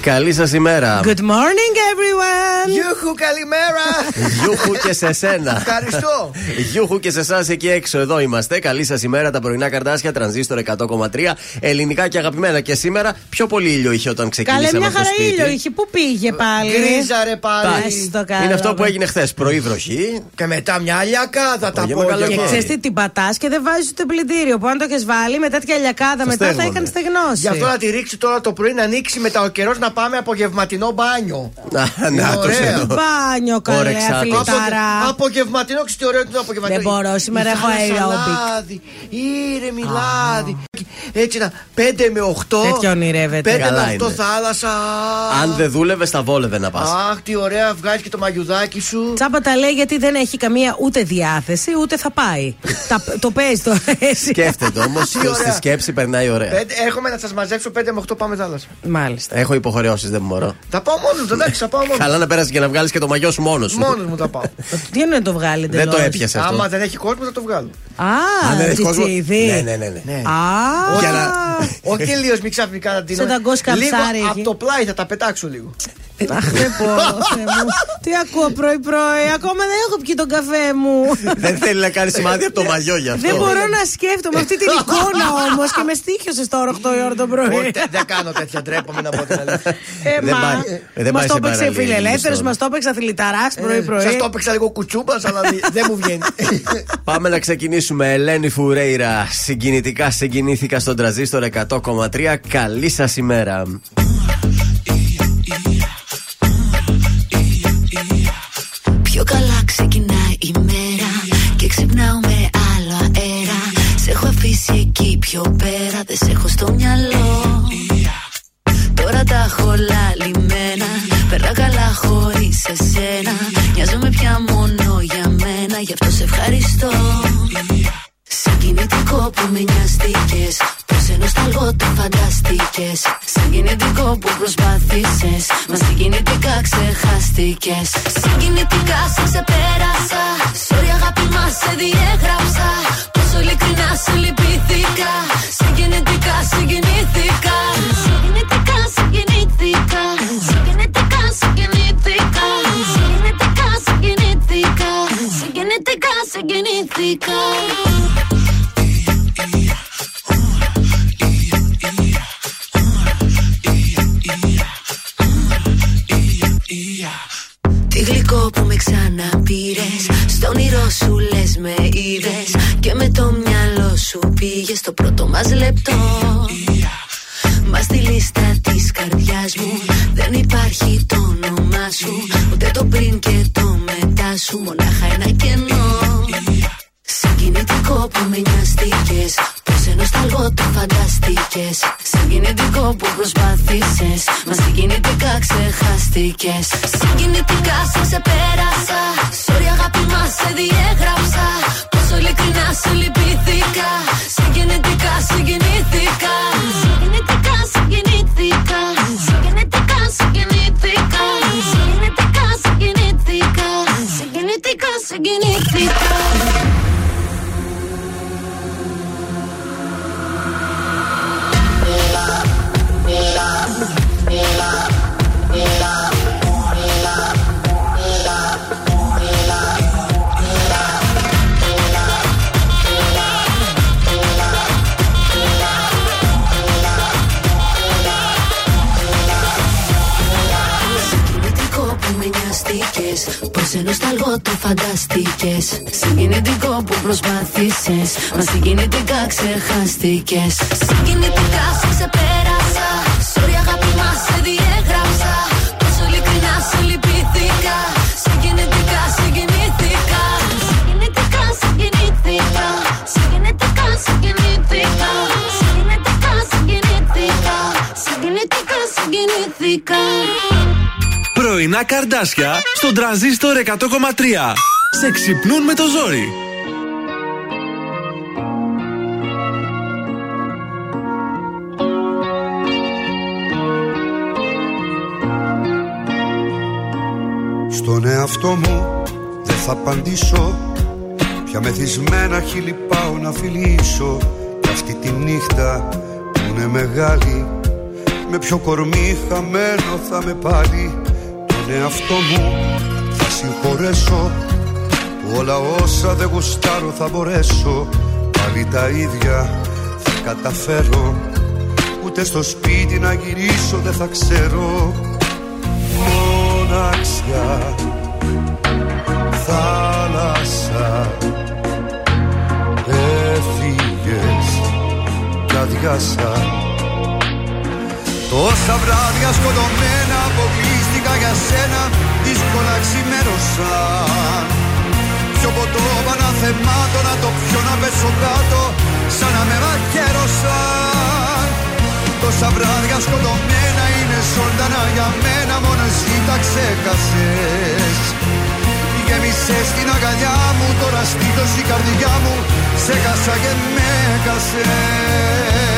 Καλή σας ημέρα. Good morning, everyone. Γιούχου, καλημέρα. Γιούχου και σε σένα. Ευχαριστώ. Γιούχου και σε εσάς εκεί έξω. Εδώ είμαστε. Καλή σας ημέρα. Τα πρωινά καρντάσια, Τρανζίστορ 100,3. Ελληνικά και αγαπημένα. Και σήμερα πιο πολύ ήλιο είχε όταν ξεκίνησε Καλέ, μια χαρά ήλιο είχε. Πού πήγε πάλι; Γκρίζα, ρε πάλι. Είναι αυτό που έγινε χθες. Πρωί βροχή. Και μετά μια αλιακάδα τα απόγευμα. Και ξέρεις τι την πατάς και δεν βάζεις ούτε πλυντήριο. Που αν το έχεις βάλει με τέτοια αλιακάδα μετά θα είχαν στεγνώσει. Γι' αυτό να τη ρίξει τώρα το πρωί να ανοίξει μετά ο καιρός να πάμε απογευματινό μπάνιο; Να, το Μπάνιο, καλέ, αθλητάρα. Απογευματινό, ξέρετε ωραίο το απογευματινό. Δεν μπορώ, σήμερα έχω αερόμπικ. Ήρεμη λάδι. Έτσι να 5 με 8. Τέτοιο ονειρεύεται. 5 με 8 θάλασσα. Αν δεν δούλευε, θα βόλευε να πας. Αχ, τι ωραία, βγάζει και το μαγιουδάκι σου. Τσάπα τα λέει γιατί δεν έχει καμία ούτε διάθεση ούτε θα πάει. Το παίζει το Σκέφτεται όμως. Στη σκέψη περνάει ωραία. Έρχομαι να σας μαζέψω 5 με 8 πάμε θάλασσα. Μάλιστα. Έχω υποχρεώσεις, δεν μπορώ. Θα πάω μόνος μου, εντάξει, θα πάω μόνος Καλά να πέρασε και να βγάλεις και το μαγιό σου μόνος σου. Μόνος μου θα πάω. Τι είναι να το βγάλετε. Δεν το έπιασε αυτό. Άμα δεν έχει κόσμο θα το βγάλω. Α, δεν έχει κόσμο. Ναι, ναι, ναι. Ναι. Α, όχι τελείω μην ξαφνικά να την Σαν τα Λίγο από το πλάι θα τα πετάξω λίγο. Αχ, δεν μπορώ, Τι ακούω πρωί-πρωί, ακόμα δεν έχω πιει τον καφέ μου. Δεν θέλει να κάνει σημάδι από το μαγιό γι' αυτό. Δεν μπορώ να σκέφτομαι αυτή την εικόνα όμως και με στήχιωσε τώρα 8 η ώρα το πρωί. Δεν κάνω τέτοια τρέπομαι να πω την αλήθεια. Ε, μα το έπαιξε φιλελεύθερος, μας το έπαιξε αθληταρά πρωί-πρωί. Σας το έπαιξα λίγο κουτσούμπας, αλλά δεν μου βγαίνει. Πάμε να ξεκινήσουμε. Ελένη Φουρέιρα. Συγκινητικά συγκινήθηκα στον τραζίστορ 100,3. Καλή σας ημέρα. Πιο καλά ξεκινάει η μέρα Και ξυπνάω με άλλο αέρα. Σε έχω αφήσει εκεί πιο πέρα Δεν σε έχω στο μυαλό. Τώρα τα έχω λαλημένα Περνά καλά χωρίς εσένα. Νοιάζομαι πια μόνο για μένα Γι' αυτό σε ευχαριστώ. Συγκινητικό που με νοιαστήκες Πως ενώ σταλγό το φανταστήκες Συγκινητικό που προσπάθησες Μας συγκινητικά ξεχάστηκες. Συγκινητικά σε ξεπέρασα Sorry αγάπη μας σε διέγραψα. Πόσο ειλικρινά σε λυπήθηκα Συγκινητικά συγκινήθηκα. Συγκινητικά συγκινήθηκα Συγκινητικά συγκινήθηκα. Συγκινητικά συγκινήθηκα Συγκινητικά συγκινήθηκα Τι γλυκό που με ξαναπήρες. Στο όνειρό σου λες με είδες. Και με το μυαλό σου πήγες στο πρώτο μας λεπτό. Μα στη λίστα της καρδιάς μου δεν υπάρχει το όνομά σου. Ούτε το πριν και το μετά σου. Μονάχα ένα κενό. Συγκινητικό που με νοιαστήκε. Πω ενώ σταλγό το φανταστήκε. Συγκινητικό που προσπάθησες. Μα συγκινητικά ξεχάστηκες. Συγκινητικά σε ξεπέρασα. Sorry αγάπη μας σε διέγραψα. Πόσο ειλικρινά σε λυπήθηκα. Συγκινητικά συγκινήθηκα. Συγκινητικά συγκινήθηκα. Συγκινητικά συγκινήθηκα. Συγκινητικά συγκινήθηκα. Συγκινητικά συγκινήθηκα. Πως ενώ σταλγό το φανταστήκες Συγκινητικό που προσπάθησες Μα συγκινητικά ξεχάστηκες. Συγκινητικά σε ξεπέρασα Sorry αγάπη μας σε διέγραψα. Πόσο ειλικρινά σε λυπήθηκα Συγκινητικά συγκινήθηκα. Συγκινητικά συγκινήθηκα Συγκινητικά συγκινήθηκα. Συγκινητικά συγκινήθηκα Συγκινητικά συγκινήθηκα Πρωινά καρδάσια στον τραζίστορ 100,3. Σε ξυπνούν με το ζόρι. Στον εαυτό μου δεν θα απαντήσω Πια Πια μεθυσμένα χείλη πάω να φιλήσω Κι αυτή τη νύχτα που είναι μεγάλη Με πιο κορμί χαμένο θα με πάλι Τον εαυτό μου. Θα συγχωρέσω Που όλα όσα δεν γουστάρω θα μπορέσω Πάλι τα ίδια θα καταφέρω. Ούτε στο σπίτι να γυρίσω δεν θα ξέρω Μοναξιά. Θάλασσα Έφυγες κι αδειάσα Τόσα βράδια σκοτωμένα αποκλείστηκα για σένα Δύσκολα ξημέρωσαν Πιο ποτό παναθεμάτω να το πιω να πέσω κάτω Σαν να με μαχαίρωσαν Τόσα βράδια σκοτωμένα είναι ζωντανά για μένα Μόνο εσύ τα ξέχασες. Γέμισες στην αγκαλιά μου Τώρα στήθος η καρδιά μου Σε χάσα και με χασες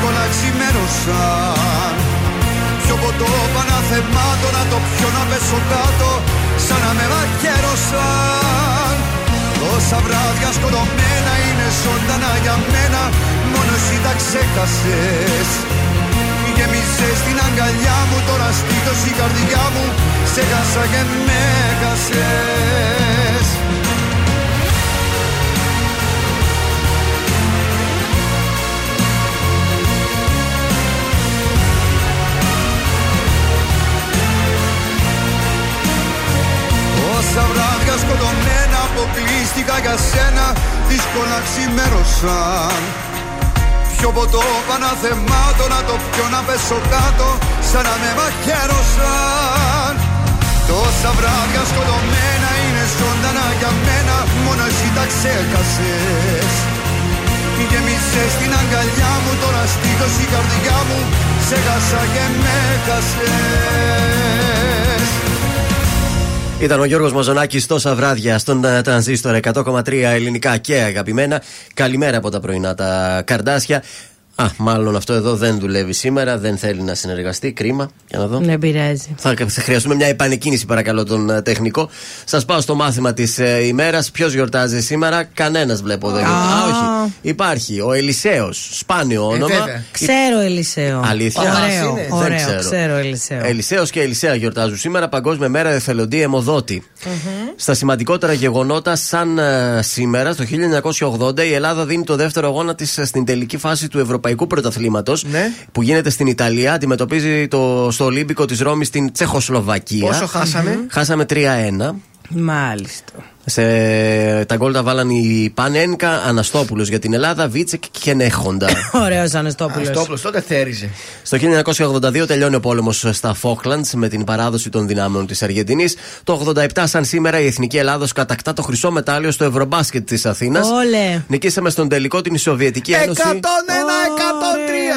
Δύσκολα ξημέρωσαν. Πιο ποτό παναθεμάτω να το πιω να πέσω κάτω Σαν να με μαχαίρωσαν Τόσα βράδια σκοτωμένα είναι ζωντανά για μένα Μόνο εσύ τα ξέχασες. Γέμισες στην αγκαλιά μου Τώρα στήθος η καρδιά μου Σε χάσα και με χάσες αποκλείστηκα για σένα Δύσκολα ξημέρωσαν Πιο ποτό παναθεμάτω να το πιω να πέσω κάτω Σαν να με μαχαίρωσαν. Τόσα βράδια σκοτωμένα είναι ζωντανά για μένα Μόνο εσύ τα ξέχασες. Γέμισες στην αγκαλιά μου Τώρα στήθος η καρδιά μου Σε χάσα και με χάσες Ήταν ο Γιώργος Μαζονάκης τόσα βράδια στον ε, τρανζίστορ 100,3 ελληνικά και αγαπημένα. Καλημέρα από τα πρωινά τα καρδάσια. Α, μάλλον αυτό εδώ δεν δουλεύει σήμερα, δεν θέλει να συνεργαστεί. Κρίμα. Για να δω. Δεν πειράζει. Θα θα χρειαστούμε μια επανεκκίνηση, παρακαλώ, τον ε, τεχνικό. Σας πάω στο μάθημα της ε, ημέρας. Ποιος γιορτάζει σήμερα, κανένας βλέπω δεν γιορτάζει. Α, όχι. Υπάρχει ο Ελισέο. Σπάνιο όνομα. βέβαια. Ξέρω Ελισέο. Αλήθεια. Ωραίο, είναι. ωραίο. Δεν ξέρω. ξέρω Ελισέο. Ελισέο και Ελισέα γιορτάζουν σήμερα Παγκόσμια Μέρα Εθελοντή Αιμοδότη. Στα σημαντικότερα γεγονότα, σαν ε, σήμερα, στο 1980, η Ελλάδα δίνει το δεύτερο αγώνα της στην τελική φάση του Ευρωπαϊκού Πρωταθλήματος Ναι. που γίνεται στην Ιταλία. Αντιμετωπίζει το, στο Ολύμπικο της Ρώμης στην Τσεχοσλοβακία. Πόσο χάσαμε; Χάσαμε 3-1. Μάλιστα. Σε, τα γκολ τα βάλαν οι Πανένκα, Αναστόπουλος για την Ελλάδα, Βίτσεκ και Νέχοντα. Ωραίος Αναστόπουλος. Στόπλος τότε θέριζε. Στο 1982 τελειώνει ο πόλεμος στα Φόκλαντς με την παράδοση των δυνάμεων της Αργεντινής. Το 87, σαν σήμερα, η Εθνική Ελλάδος κατακτά το χρυσό μετάλλιο στο Ευρωμπάσκετ της Αθήνας. Όλε. Νικήσαμε στον τελικό την Σοβιετική 101, 103. Ένωση.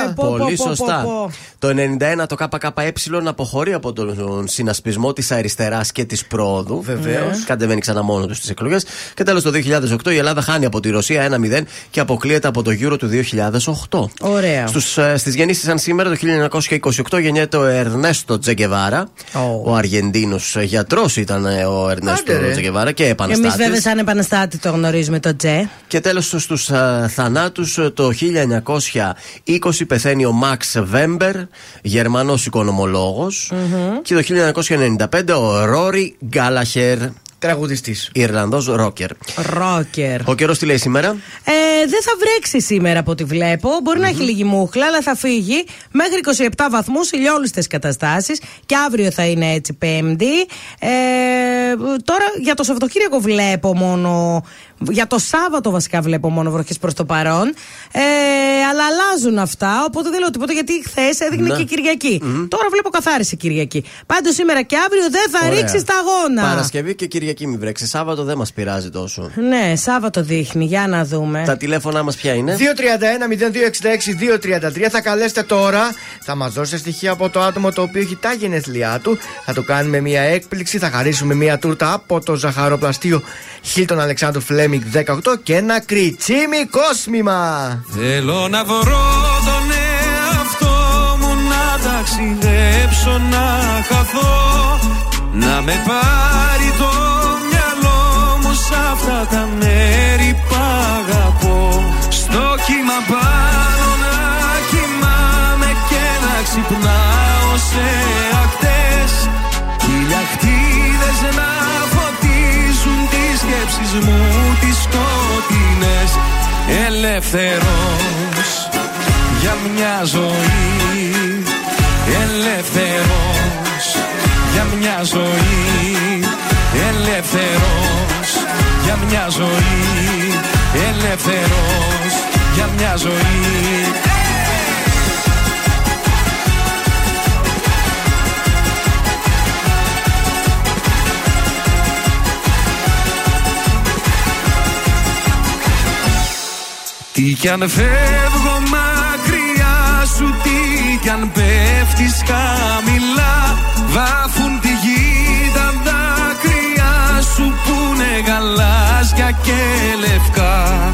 103. Πω, πω, Πολύ πω, πω, σωστά. Πω. Το 91 το ΚΚΕ αποχωρεί από τον συνασπισμό της αριστεράς και της πρόοδου. Βεβαίως. Ναι. Κατεβαίνει ξανά μόνο τους στις εκλογές. Και τέλος το 2008 η Ελλάδα χάνει από τη Ρωσία 1-0 και αποκλείεται από το Euro του 2008. Ωραία. Στους, ε, στις γεννήσεις σαν σήμερα το 1928 γεννιέται ο Ερνέστο Τζεγκεβάρα. Ω. Ο Αργεντίνος γιατρός ήταν ε, ο Ερνέστο Άντε, ρε. Τζεγκεβάρα και Εμείς επαναστάτης. βέβαια σαν επαναστάτη το γνωρίζουμε το Τζε. Και τέλος στους α, θανάτους ε, το 1920 πεθαίνει ο Μαξ Βέμπερ, γερμανός οικονομολόγος. Και το 1995 ο Ρόρι Γκάλαχερ, τραγουδιστής. Ιρλανδός ρόκερ. Ρόκερ. Ο καιρός τι λέει σήμερα; Ε, δεν θα βρέξει σήμερα από ό,τι βλέπω. Μπορεί να έχει λίγη μούχλα, αλλά θα φύγει μέχρι 27 βαθμούς ηλιόλουστες καταστάσεις. Και αύριο θα είναι έτσι Πέμπτη. Ε, τώρα για το Σαββατοκύριακο βλέπω μόνο. Για το Σάββατο βασικά βλέπω μόνο βροχές προς το παρόν. Ε, αλλά αλλάζουν αυτά. Οπότε δεν λέω τίποτα γιατί χθες έδειχνε Ναι. και κυριακή. Τώρα βλέπω καθάριση Κυριακή. Πάντως σήμερα και αύριο δεν θα Ωραία. ρίξει τα αγώνα. Παρασκευή και Κυριακή μη βρέξει. Σάββατο δεν μας πειράζει τόσο. Ναι, Σάββατο δείχνει. Για να δούμε. Τα τηλέφωνά μας ποια είναι; 231-0266-233 θα καλέσετε τώρα. Θα μας δώσετε στοιχεία από το άτομο το οποίο έχει τα γενέθλιά του. Θα του κάνουμε μια έκπληξη. Θα χαρίσουμε μια τούρτα από το ζαχαροπλαστείο Χίλτον Αλεξάνδρου Φλέμιγκ 18 και ένα κριτσίμι κόσμημα. Θέλω να βρω τον εαυτό μου να ταξιδέψω να χαθώ Να με πάρει το μυαλό μου σ' αυτά τα μέρη που αγαπώ Στο κύμα πάνω να κοιμάμαι και να ξυπνάω σε ακτές Χιλιακτίδες να φωτίζουν τις σκέψεις μου τις σκοτεινές. Ελεύθερος για μια ζωή. Ελεύθερος για μια ζωή. Ελεύθερος για μια ζωή. Ελεύθερος για μια ζωή Τι κι αν φεύγω μακριά σου Τι κι αν πέφτεις χαμηλά. Βάφουν τη γη τα δάκρυα σου Που είναι γαλάζια και λευκά.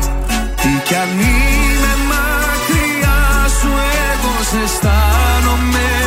Τι κι αν είμαι μακριά σου Εγώ σε αισθάνομαι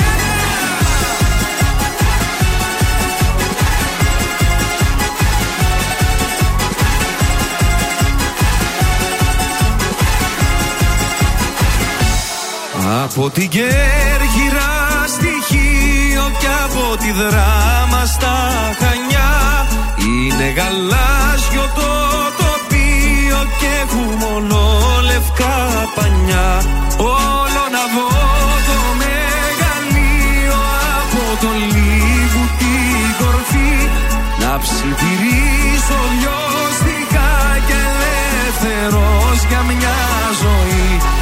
Από την Κέρκυρα στοιχείο και από τη δράμα στα Χανιά. Είναι γαλάζιο το τοπίο και έχουμε ολόλευκα πανιά. Όλο να δω το μεγαλείο από το λίγου την κορφή. Να ψιθυρίσω λιώστικα και ελεύθερος για μια ζωή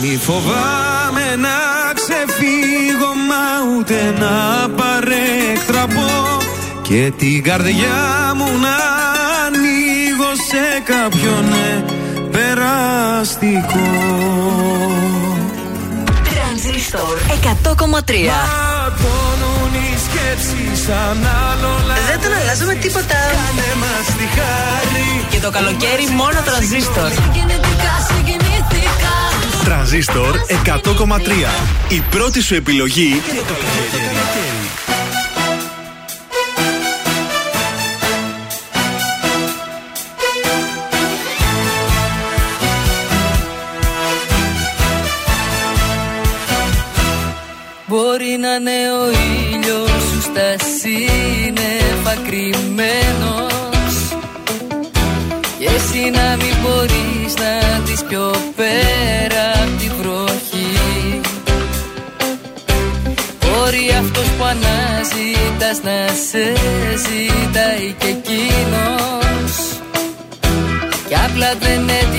μη φοβάμαι να ξεφύγω μα ούτε να παρέκτραπω και την καρδιά μου να ανοίγω σε κάποιον ναι, περαστικό. Τρανζίστορ 100,3 Ματώνουν οι σκέψεις σαν άλλο Δεν τον αλλάζουμε τίποτα. Κάνε μας τη χάρη Και το καλοκαίρι μόνο τρανζίστορ. Συγκινητικά, συγκινήθηκα. Τρανζίστορ 100,3 Η πρώτη σου επιλογή για το καλοκαίρι. Μπορεί να είναι ο ήλιος σου στα σύννεφα κρυμμένος Και εσύ να μην μπορείς να δεις πιο πέρα αναζητάς να σε ζητάει και εκείνος. Κι απλά δεν έτυχε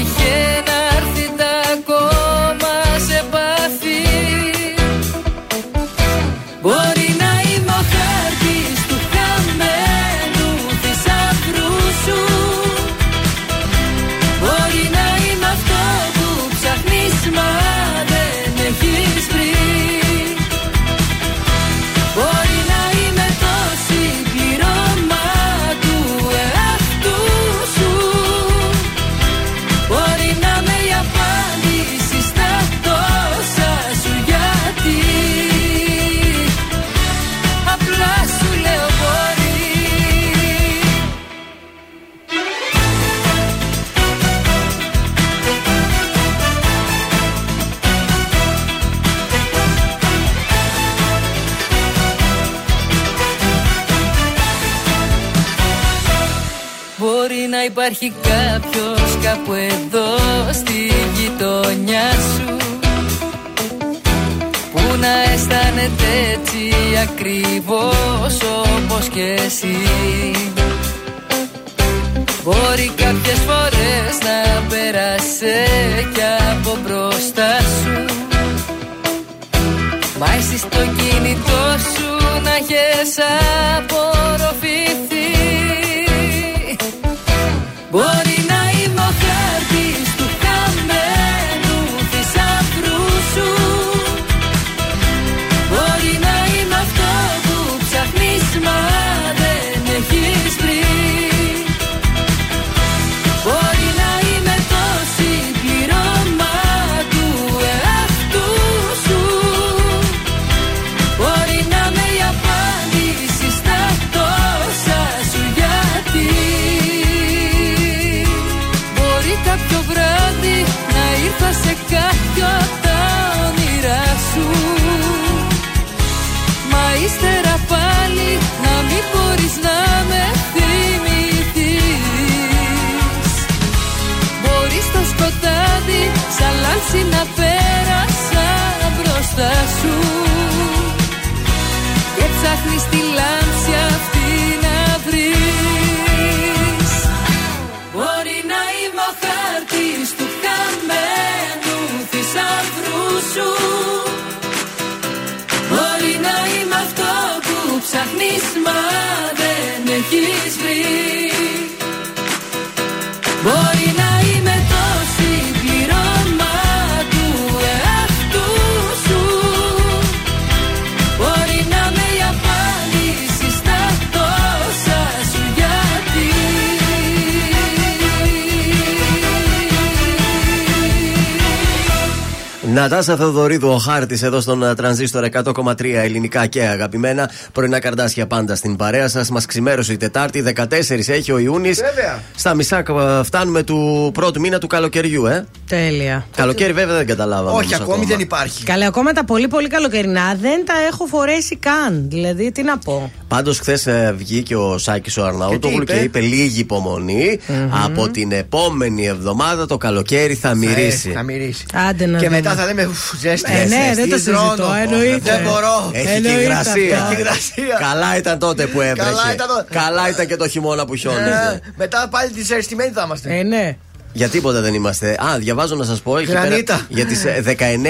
Νατάσα Θεοδωρίδου, ο χάρτης εδώ στον ε, τρανζίστορ 100,3 ελληνικά και αγαπημένα. Πρωινά καρδάσια πάντα στην παρέα σας. Μας ξημέρωσε η Τετάρτη, 14 έχει ο Ιούνι. Βέβαια. Στα μισά ε, φτάνουμε του πρώτου μήνα του καλοκαιριού, ε. Τέλεια. Καλοκαίρι βέβαια δεν καταλάβαμε. Όχι, όμως ακόμη ακόμα. δεν υπάρχει. Καλά, ακόμα τα πολύ πολύ καλοκαιρινά δεν τα έχω φορέσει καν. Δηλαδή, τι να πω. Πάντως, χθες βγήκε ο Σάκης ο Αρναούτογλου Και και, τι είπε; είπε; λίγη υπομονή. Από την επόμενη εβδομάδα το καλοκαίρι θα μυρίσει. Ε, θα μυρίσει. Άντε να Και δούμε. μετά θα λέμε ουφ, ζέστη. Ε, ναι, ζέστη, δεν το συζητώ, δρόνο. εννοείται. Δεν μπορώ. Έχει και Εννοείται υγρασία. αυτό. Έχει υγρασία. Καλά ήταν τότε που έβρεχε. Καλά ήταν τότε. Καλά ήταν και το χειμώνα που χιόνιζε. Ε, Μετά πάλι τη ζεστημένοι θα είμαστε. Ε, ναι. Για τίποτα δεν είμαστε. Α, διαβάζω να σας πω. εκεί Γρανίτα. πέρα, για τις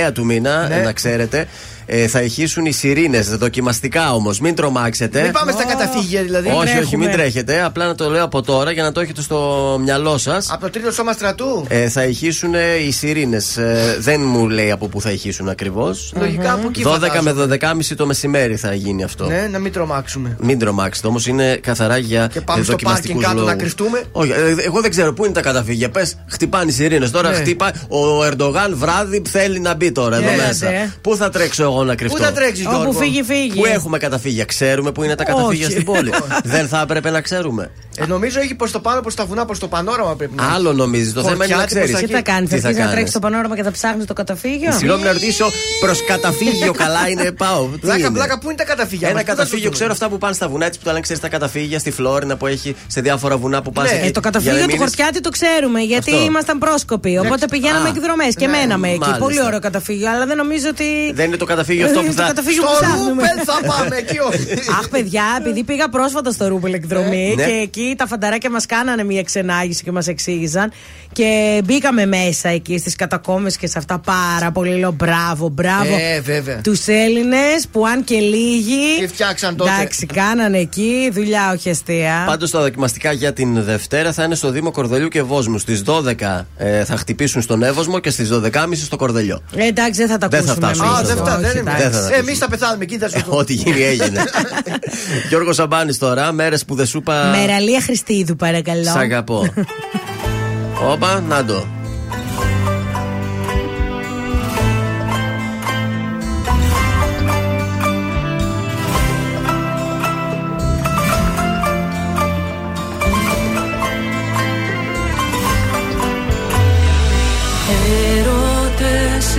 19 του μήνα, Ναι. ε, να ξέρετε, ε, θα ηχήσουν οι σιρήνες. Δοκιμαστικά όμως. Μην τρομάξετε. Μην πάμε στα καταφύγια δηλαδή. όχι, όχι, τρέχουμε. μην τρέχετε. Απλά να το λέω από τώρα για να το έχετε στο μυαλό σας. Από το τρίτο σώμα στρατού. Ε, θα ηχήσουν ε, οι σιρήνες. δεν μου λέει από πού θα ηχήσουν ακριβώς. Λογικά από εκεί 12 φαντάζομαι. με 12.30 το μεσημέρι θα γίνει αυτό. Ναι, να μην τρομάξουμε. Μην τρομάξετε όμως, είναι καθαρά για Και πάμε στο δοκιμαστικούς πάρκινγκ κάτω να λόγους. κρυφτούμε. Όχι, ε, εγώ δεν ξέρω πού είναι τα καταφύγια. Πες, χτυπάνε οι σιρήνες. Τώρα Ναι. χτύπα. Ο Ερντογάν βράδυ θέλει να μπει τώρα εδώ Έλατε. μέσα. Πού θα τρέξω εγώ να κρυφτώ. Πού θα τρέξεις, Γιώργο; Όπου φύγει, φύγει. Πού έχουμε καταφύγια; Ξέρουμε πού είναι τα καταφύγια Όχι. στην πόλη. δεν θα έπρεπε να ξέρουμε. Ε, νομίζω έχει προς το πάνω, προς τα βουνά, προς το πανόραμα πρέπει να. Άλλο νομίζεις. Το θέμα είναι να Χορτιάτι, ξέρεις. πώς Τι θα κάνει, θα Τι θα αρχίσει να κάνεις; τρέξεις το πανόραμα και θα ψάχνεις το καταφύγιο; Συγγνώμη να ρωτήσω προς καταφύγιο καλά είναι. Πάω. Τι Πλάκα, είναι; πλάκα, πού είναι τα καταφύγια; Ένα μας, πού θα καταφύγιο, το ξέρω βρούμε; αυτά που πάνε στα βουνά, έτσι που τα λένε, ξέρεις τα καταφύγια στη Φλόρινα που έχει σε διάφορα βουνά που πας. Ναι. Ε, το καταφύγιο του Χορτιάτη το ξέρουμε, γιατί Αυτό. ήμασταν πρόσκοποι. Οπότε πηγαίναμε Α, εκδρομές και ναι, μέναμε εκεί. μάλιστα. Πολύ ωραίο καταφύγιο, αλλά δεν νομίζω ότι. Δεν είναι το θα καταφύγιο αυτό που Στο θα. καταφύγιο που Στο ψάχνουμε. Ρούπελ θα πάμε εκεί όχι. Αχ, παιδιά, επειδή πήγα πρόσφατα στο Ρούπελ εκδρομή Ναι. και εκεί τα φανταράκια μας κάνανε μια ξενάγηση και μας εξήγησαν. Και μπήκαμε μέσα εκεί στις κατακόμες και σε αυτά πάρα πολύ. Λέω μπράβο, μπράβο. Ε, βέβαια. Τους Έλληνες που αν και λίγοι. Τι φτιάξαν τότε. Εντάξει, κάνανε εκεί δουλειά, όχι αστεία. Πάντως τα δοκιμαστικά για την Δευτέρα θα είναι στο Δήμο Κορδελιού και Βόσμου. Στις 12 ε, θα χτυπήσουν στον Εύωσμο και στις 12.30 στο Κορδελιό. Ε, εντάξει, δεν θα τα Δεν θα ακούσουμε. φτάσουμε εμείς Α, σε δεν αυτό. φτάνει, Όχι, δεν εντάξει. Δεν θα τα είναι. Εμείς θα πεθάνουμε εκεί, θα σου Ε, πω. Ό,τι γίνει έγινε. Γιώργος Σαμπάνης τώρα, μέρες που δεν σου είπα. Μεραλία Χριστίδου, παρακαλώ. Σ' αγαπώ. Όπα, να το. Έρωτες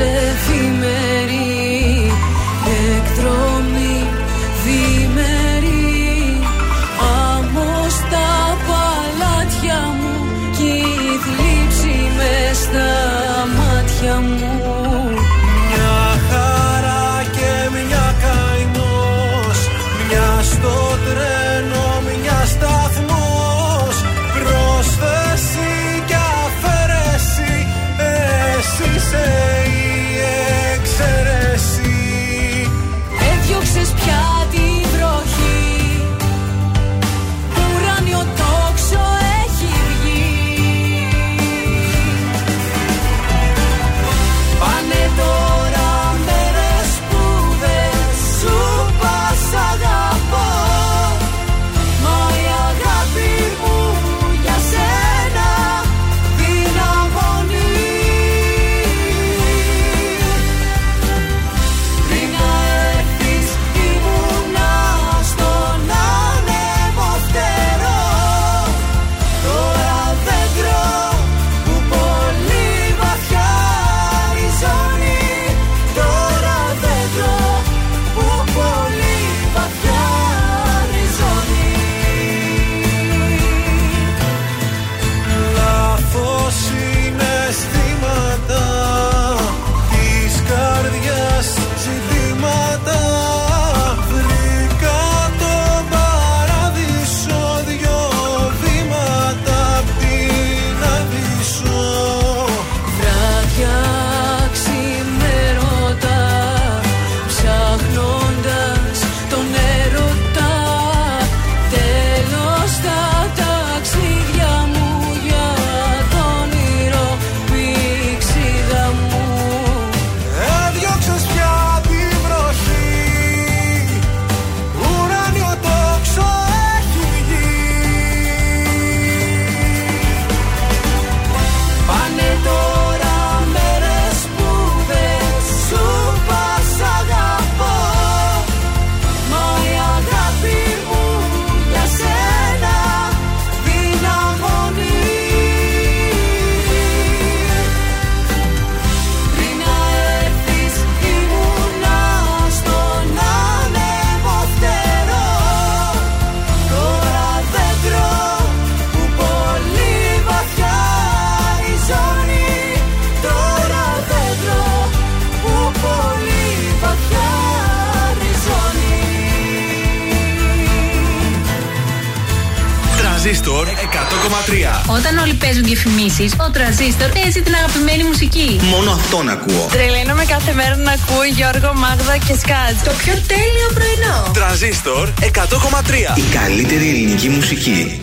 Όταν όλοι παίζουν διαφημίσει, ο τραζίστορ παίζει την αγαπημένη μουσική. Μόνο αυτόν ακούω. Τρελαίνομαι κάθε μέρα να ακούω Γιώργο, Μάγδα και Σκάτ. Το πιο τέλειο πρωινό. Τρανζίστορ 100,3. Η καλύτερη ελληνική μουσική.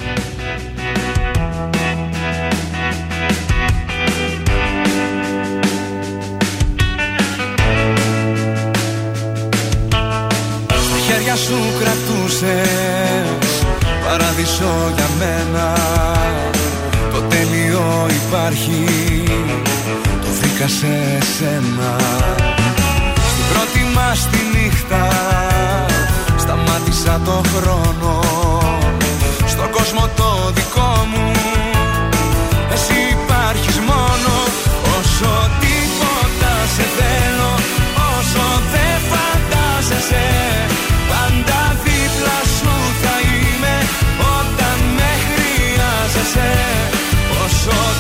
Στα χέρια σου κρατούσες Παράδεισο για μένα Το τέλειο υπάρχει Το βρήκα σε σένα. Στην πρώτη μας τη νύχτα Σταμάτησα το χρόνο. Στον κόσμο το δικό μου Εσύ υπάρχεις μόνο. Όσο τίποτα σε θέλω Όσο δεν φαντάζεσαι Πάντα δίπλα σου θα είμαι. Όταν με χρειάζεσαι Όσο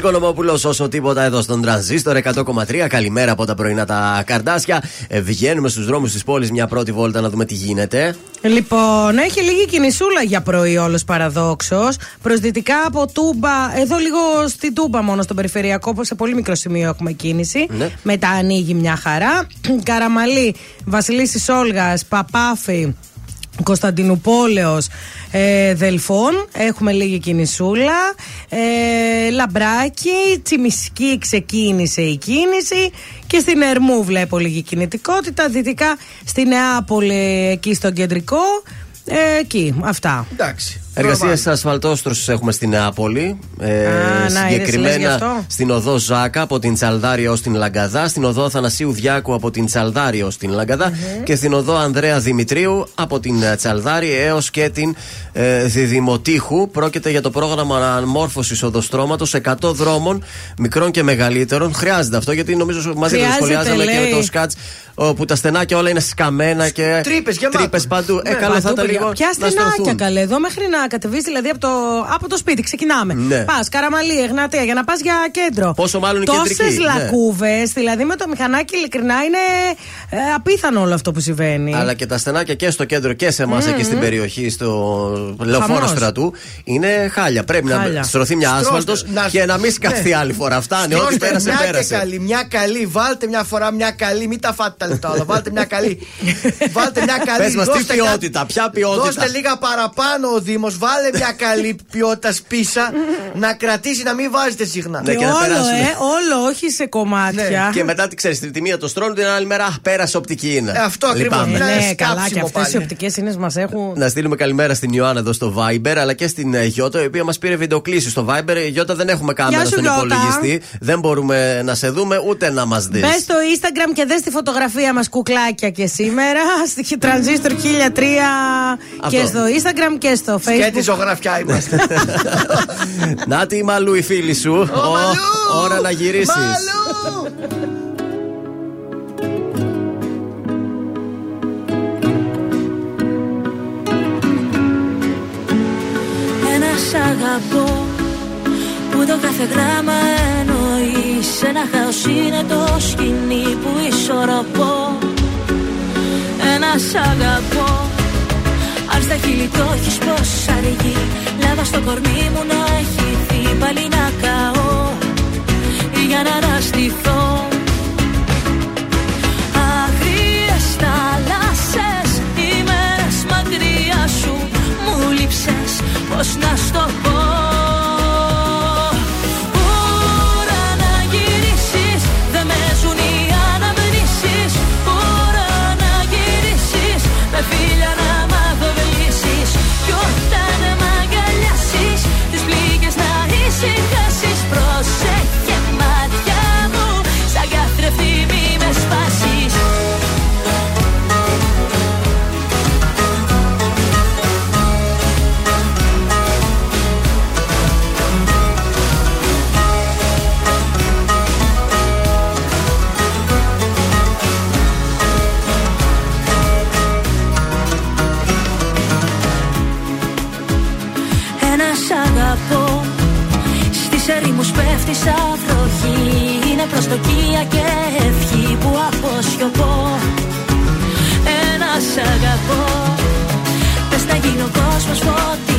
Οικονομόπουλο, όσο τίποτα εδώ στον τρανζίστορ 100,3. Καλημέρα από τα πρωινά τα καρδάσια. Ε, βγαίνουμε στους δρόμους της πόλης μια πρώτη βόλτα να δούμε τι γίνεται. Λοιπόν, έχει λίγη κινησούλα για πρωί όλος παραδόξως. Προσδυτικά από Τούμπα, εδώ λίγο στην Τούμπα μόνο στον περιφερειακό, που σε πολύ μικρό σημείο έχουμε κίνηση. Ναι. Μετά ανοίγει μια χαρά. Καραμαλή, Βασιλίσης Όλγας, Παπάφη. Κωνσταντινούπολεως ε, Δελφών έχουμε λίγη κινησούλα ε, Λαμπράκι Τσιμισκή ξεκίνησε η κίνηση και στην Ερμού βλέπω λίγη κινητικότητα δυτικά στη Νεάπολη εκεί στο κεντρικό ε, εκεί αυτά Εντάξει. Εργασίες ασφαλτόστρωσης έχουμε στην Νεάπολη. Ε, Α, να, είδες, λες γι' συγκεκριμένα αυτό. στην οδό Ζάκα από την Τσαλδάρη ως την Λαγκαδά, στην οδό Θανασίου Διάκου από την Τσαλδάρη ως την λαγκαδα και στην οδό Ανδρέα Δημητρίου από την ε, Τσαλδάρη έως και την ε, Διδημοτήχου. Πρόκειται για το πρόγραμμα αναμόρφωσης οδοστρώματος 100 δρόμων μικρών και μεγαλύτερων. Χρειάζεται αυτό γιατί νομίζω μαζί το Χρειάζεται, σχολιάζαμε και λέει. με το σκάτς που τα στενάκια όλα είναι σκαμμένα και Τρύπες γεμάτες. τρύπες παντού. ε, Ναι, καλό θα Παντού, ήταν παιδιά. λίγο. Ποια να στενάκια στρωθούν. καλέ, εδώ μέχρι να κατεβείς δηλαδή από το, από το σπίτι. Ξεκινάμε. Ναι. Πας, Καραμαλή, Εγνατία, για να πας για κέντρο. Πόσο μάλλον η Τόσες κεντρική, ναι. λακκούβες, δηλαδή με το μηχανάκι, ειλικρινά είναι ε, απίθανο όλο αυτό που συμβαίνει. Αλλά και τα στενάκια και στο κέντρο και σε εμάς εκεί στην περιοχή, στο λεωφόρο Χαμός. στρατού, είναι χάλια. Πρέπει Χάλια. να στρωθεί μια Στρώστε, άσφαλτος να- και να μην σκαφθεί Ναι. άλλη φορά. Φτάνει, ό,τι Στρώστε πέρασε, μια και πέρασε. καλή, μια καλή. Βάλτε μια φορά μια καλή. Μην τα φάτε τα λεπτά όλα. Βάλτε μια καλή. Βάλτε μια καλή. Πες μας, τι Δώστε κα- ποιότητα, ποια ποιότητα. Δώστε λίγα παραπάνω ο Δήμος. Βάλε μια καλή ποιότητα σπίσα να κρατήσει να μην βάζετε συχνά. Ναι, και και να όλο, περάσουμε. ε, όλο, όχι σε κομμάτια. Και μετά τι ξέρεις, τη μία το στρώνουν, την άλλη μέρα αχ, πέρασε οπτική είναι. Ε, αυτό ακριβώς. Λυπάμαι. να ναι, είναι καλά, σκάψιμο και αυτές οι πάλι. οπτικές είναι μας έχουν. Να στείλουμε καλημέρα στην Ιωάννα εδώ στο Viber αλλά και στην ε, Γιώτα η οποία μας πήρε βιντεοκλήση στο Viber. Η Γιώτα δεν έχουμε κάμερα Γεια σου, στον Γιώτα. υπολογιστή. Δεν μπορούμε να σε δούμε ούτε να μας δεις. Μπες στο Instagram και δες τη φωτογραφία μας κουκλάκια και σήμερα στη Transistor 1003 και Αυτό. στο Instagram και στο Και τη Facebook. ζωγραφιά είμαστε. Να τη μαλού η φίλη σου. Ο Μαλού! Ώρα να γυρίσεις. Μαλού! Ένα σ' αγαπώ που το κάθε γράμμα εννοεί Ένα χάος είναι το σκηνή που ισορροπώ. Ένα σ' αγαπώ. Αν στα χείλη το έχεις πως αργεί Λάβα στο κορμί μου να έχει προσδοκία και ευχή που αποσιωπώ Ένα σ' αγαπώ. Πες να γίνει ο κόσμος φωτεινός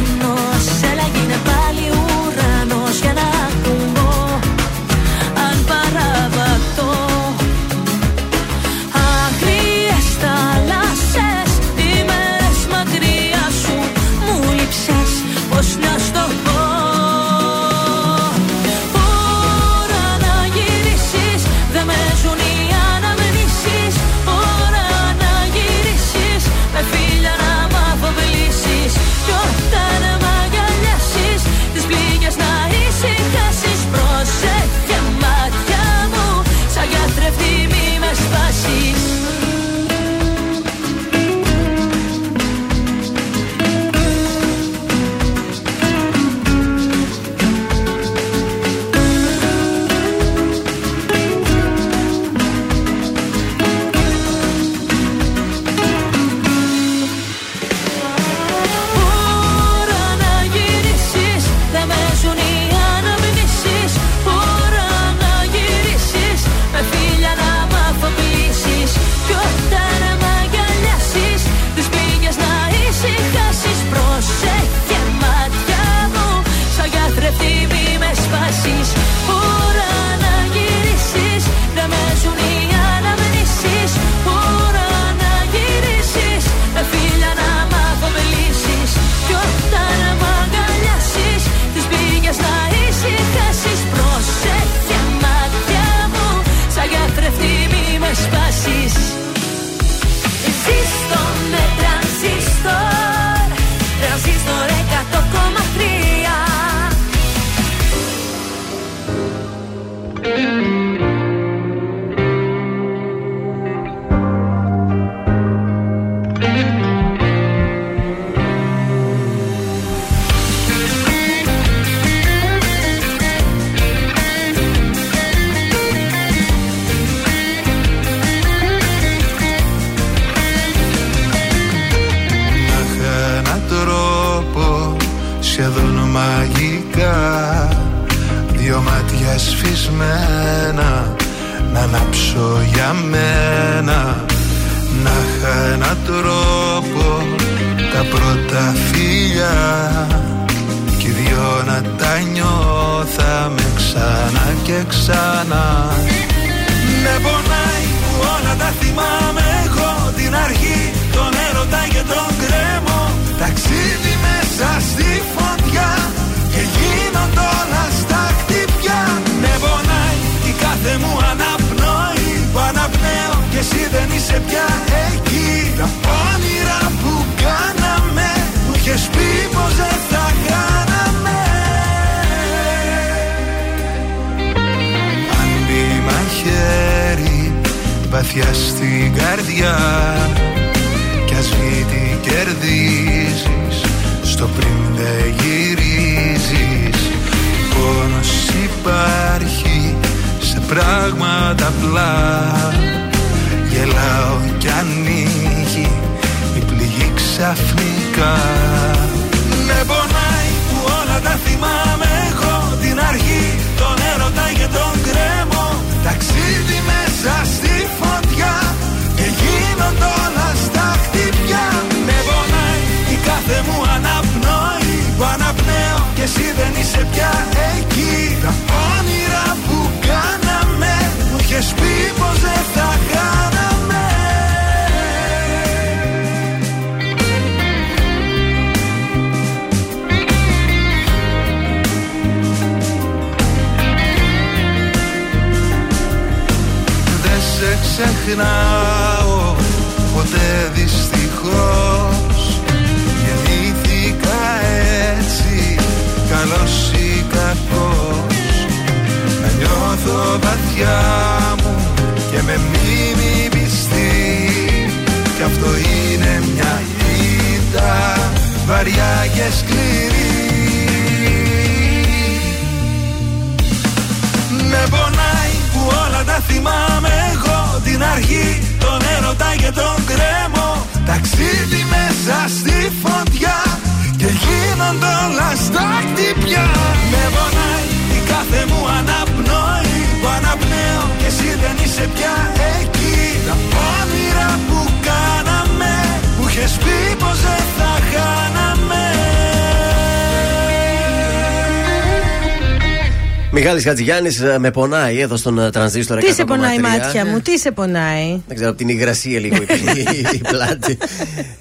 Μιχάλης Χατζηγιάννης ε, με πονάει εδώ στον ε, τρανζίστορ 100,3. Τι σε πονάει, μάτια μου, τι σε πονάει; Δεν ξέρω, από την υγρασία λίγο η- η πλάτη.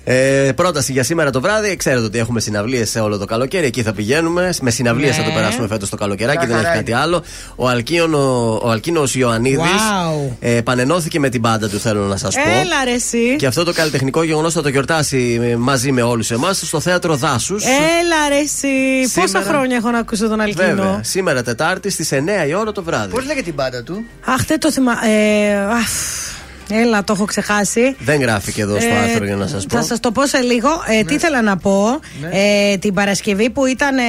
Ε, πρόταση για σήμερα το βράδυ. Ξέρετε ότι έχουμε συναυλίες σε όλο το καλοκαίρι. Εκεί θα πηγαίνουμε. Με συναυλίες θα το Ναι. περάσουμε φέτος το καλοκαιράκι. Μια Δεν έχει χαρά κάτι άλλο. Ο, Αλκίον, ο, ο Αλκίνος Ιωαννίδης Wow. ε, πανενώθηκε με την μπάντα του, θέλω να σας πω. Έλα ρε εσύ. Και αυτό το καλλιτεχνικό γεγονός θα το γιορτάσει ε, μαζί με όλους εμάς στο θέατρο Δάσους. Έλα ρε εσύ. Πόσα Σήμερα- χρόνια έχω να ακούσω τον Αλκίνο; Βέβαια, σήμερα Τετάρτη στις 9 η ώρα το βράδυ. Πώς λέγεται την μπάντα του; Αχ, δεν το θυμάμαι. Ε, αχ, έλα, το έχω ξεχάσει. Δεν γράφει και εδώ στο Ε, άρθρο για να σας πω. Θα σας το πω σε λίγο. Ε, Τι ήθελα να πω. Ε, την Παρασκευή που ήταν ε,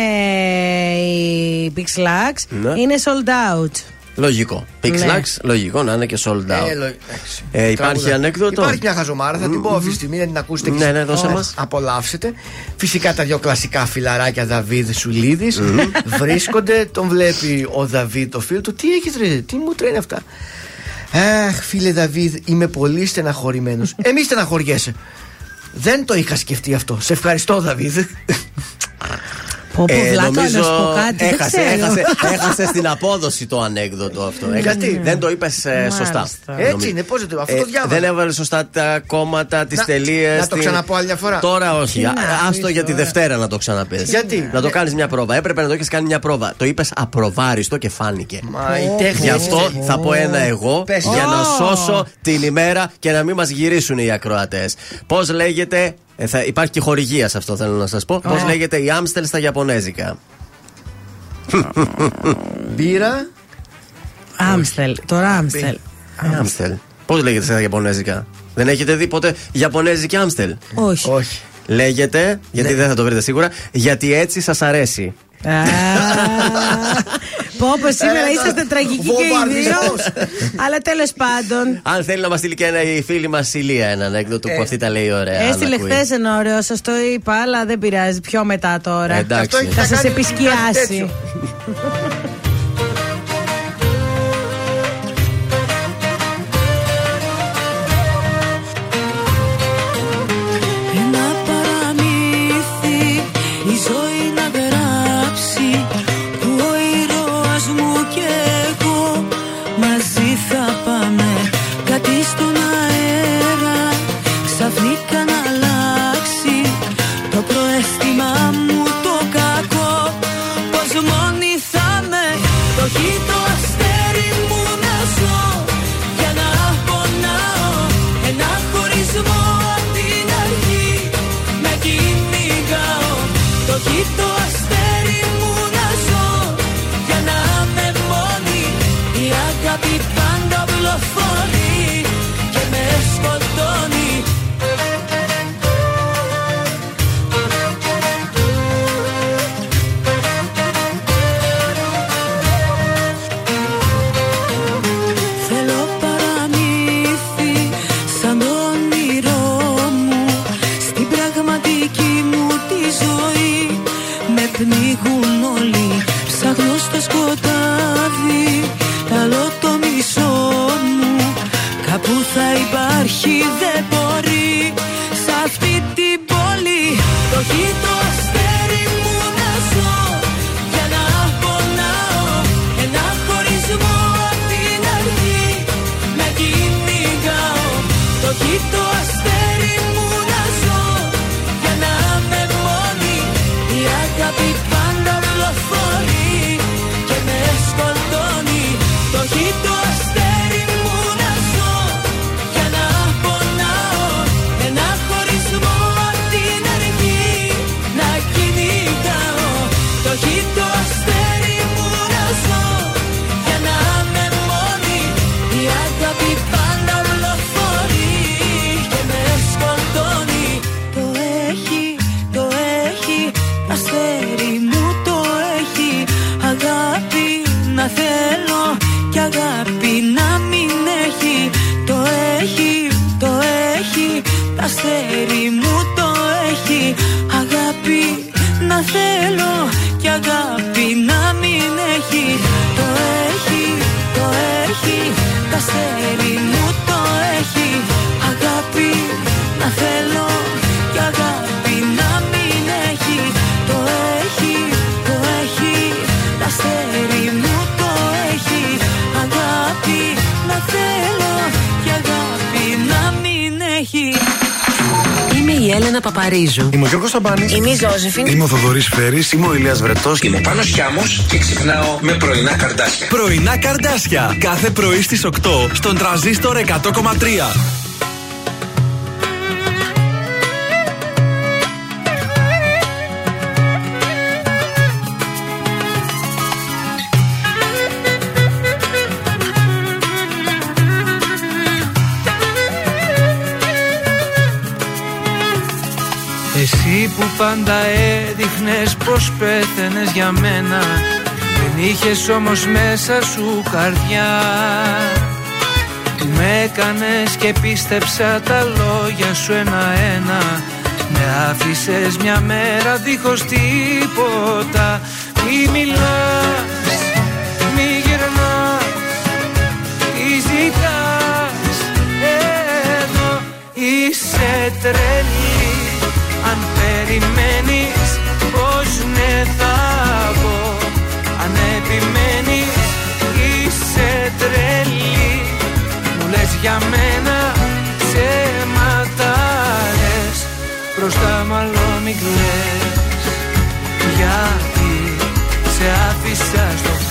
η Pixlax Ναι. είναι sold out. Λογικό. Pixlax, Ναι. λογικό να είναι και sold out. Ε, λο- εντάξει. Ε, υπάρχει Τραγουδά. ανέκδοτο. Υπάρχει μια χαζομάρα, θα την πω αυτή τη στιγμή να την ακούσετε και Ναι, εσείς. ναι, δώσε Ω, μας. Απολαύσετε. Φυσικά τα δυο κλασικά φιλαράκια Δαβίδ Σουλίδης βρίσκονται. Τον βλέπει ο Δαβίδ το φίλο του. Τι έχεις ρε, τι μου τρέχει αυτά; Αχ, φίλε Δαβίδ, είμαι πολύ στεναχωρημένος. Εμείς στεναχωριέσαι. Δεν το είχα σκεφτεί αυτό. Σε ευχαριστώ, Δαβίδ. Πω, πω, Ε, βλάκα, να σου πω κάτι. δεν έχασε, ξέρω. έχασε, έχασε στην απόδοση το ανέκδοτο αυτό. Έχασε- Γιατί; Δεν το είπες σωστά. Μάλιστα. Έτσι Νομίζω. είναι, πώς δεν το. Αυτό το Ε, διάβασα. δεν έβαλε σωστά τα κόμματα, τις Να- τελείες. να το ξαναπώ άλλη μια φορά. Τώρα όχι. Τι να Α- πεις Άστο για τη τώρα. Δευτέρα να το ξαναπείς. Γιατί; Να το κάνεις μια πρόβα. Έπρεπε να το έχεις κάνει μια πρόβα. Το είπες απροβάριστο και φάνηκε. Μα η τέχνη Γι' έτσι αυτό είναι. θα πω ένα εγώ Πες. για να Ω. σώσω την ημέρα και να μην μας γυρίσουν οι ακροατές. Πώς λέγεται; Ε, θα, υπάρχει και χορηγία σε αυτό θέλω να σας πω. Πώς λέγεται η Άμστελ στα Ιαπωνέζικα; Μπύρα. Άμστελ, το Ράμστελ. Άμστελ. Πώς λέγεται στα Ιαπωνέζικα; Δεν έχετε δει ποτέ Ιαπωνέζικη Άμστελ. Όχι. Όχι. Λέγεται, γιατί δεν θα το βρείτε σίγουρα, γιατί έτσι σας αρέσει. Α, Πω, πω σήμερα Ε, είσαστε το- τραγικοί και οι δύο. βομβαρδισμός. Αλλά τέλος πάντων. Αν θέλει να μας στείλει και ένα η φίλη μας Ηλία ένα ανέκδοτο που αυτή τα λέει ωραία. Έστειλε αν ακούει. χθες ένα ωραίο, σας το είπα, αλλά δεν πειράζει. Πιο μετά τώρα. Εντάξει. Αυτό έχει Θα να σας κάνει επισκιάσει. Στο σκοτάδι. Ταλώ το μισό μου Κάπου θα υπάρχει δεν μπορεί. Σ' αυτή την πόλη Το χείτο Παπαρίζου. Είμαι ο Γιώργος Σαμπάνης. Είμαι η Ζώζεφιν. Είμαι ο Θοδωρής Φέρης. Είμαι ο Ηλίας Βρετός. Είμαι ο Πάνος Χιάμος και ξυπνάω με πρωινά καρδάσια. Πρωινά καρδάσια. Κάθε πρωί στις 8 στον τραζίστορ 100,3. Πάντα έδειχνες πως πέθαινες για μένα. Δεν είχες όμως μέσα σου καρδιά. Που με έκανες και πίστεψα τα λόγια σου ένα-ένα. Με άφησες μια μέρα δίχως τίποτα. Μη μιλάς, μη γυρνάς, τι ζητάς. Εδώ είσαι τρελή. αν περιμένεις πως ναι θα πω. Αν επιμένεις είσαι τρελή. Μου λες για μένα ψέματα λες Μπροστά μάλλον μη κλαις. Γιατί σε άφησα στο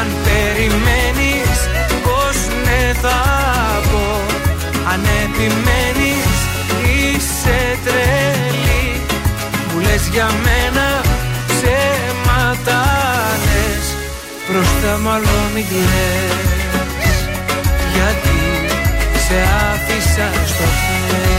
Αν περιμένεις πως ναι θα πω επιμένεις είσαι τρελή. Μου λες για μένα ψέματα λες Μπροστά μάλλον μην κλαις. Γιατί σε άφησα στο χέρι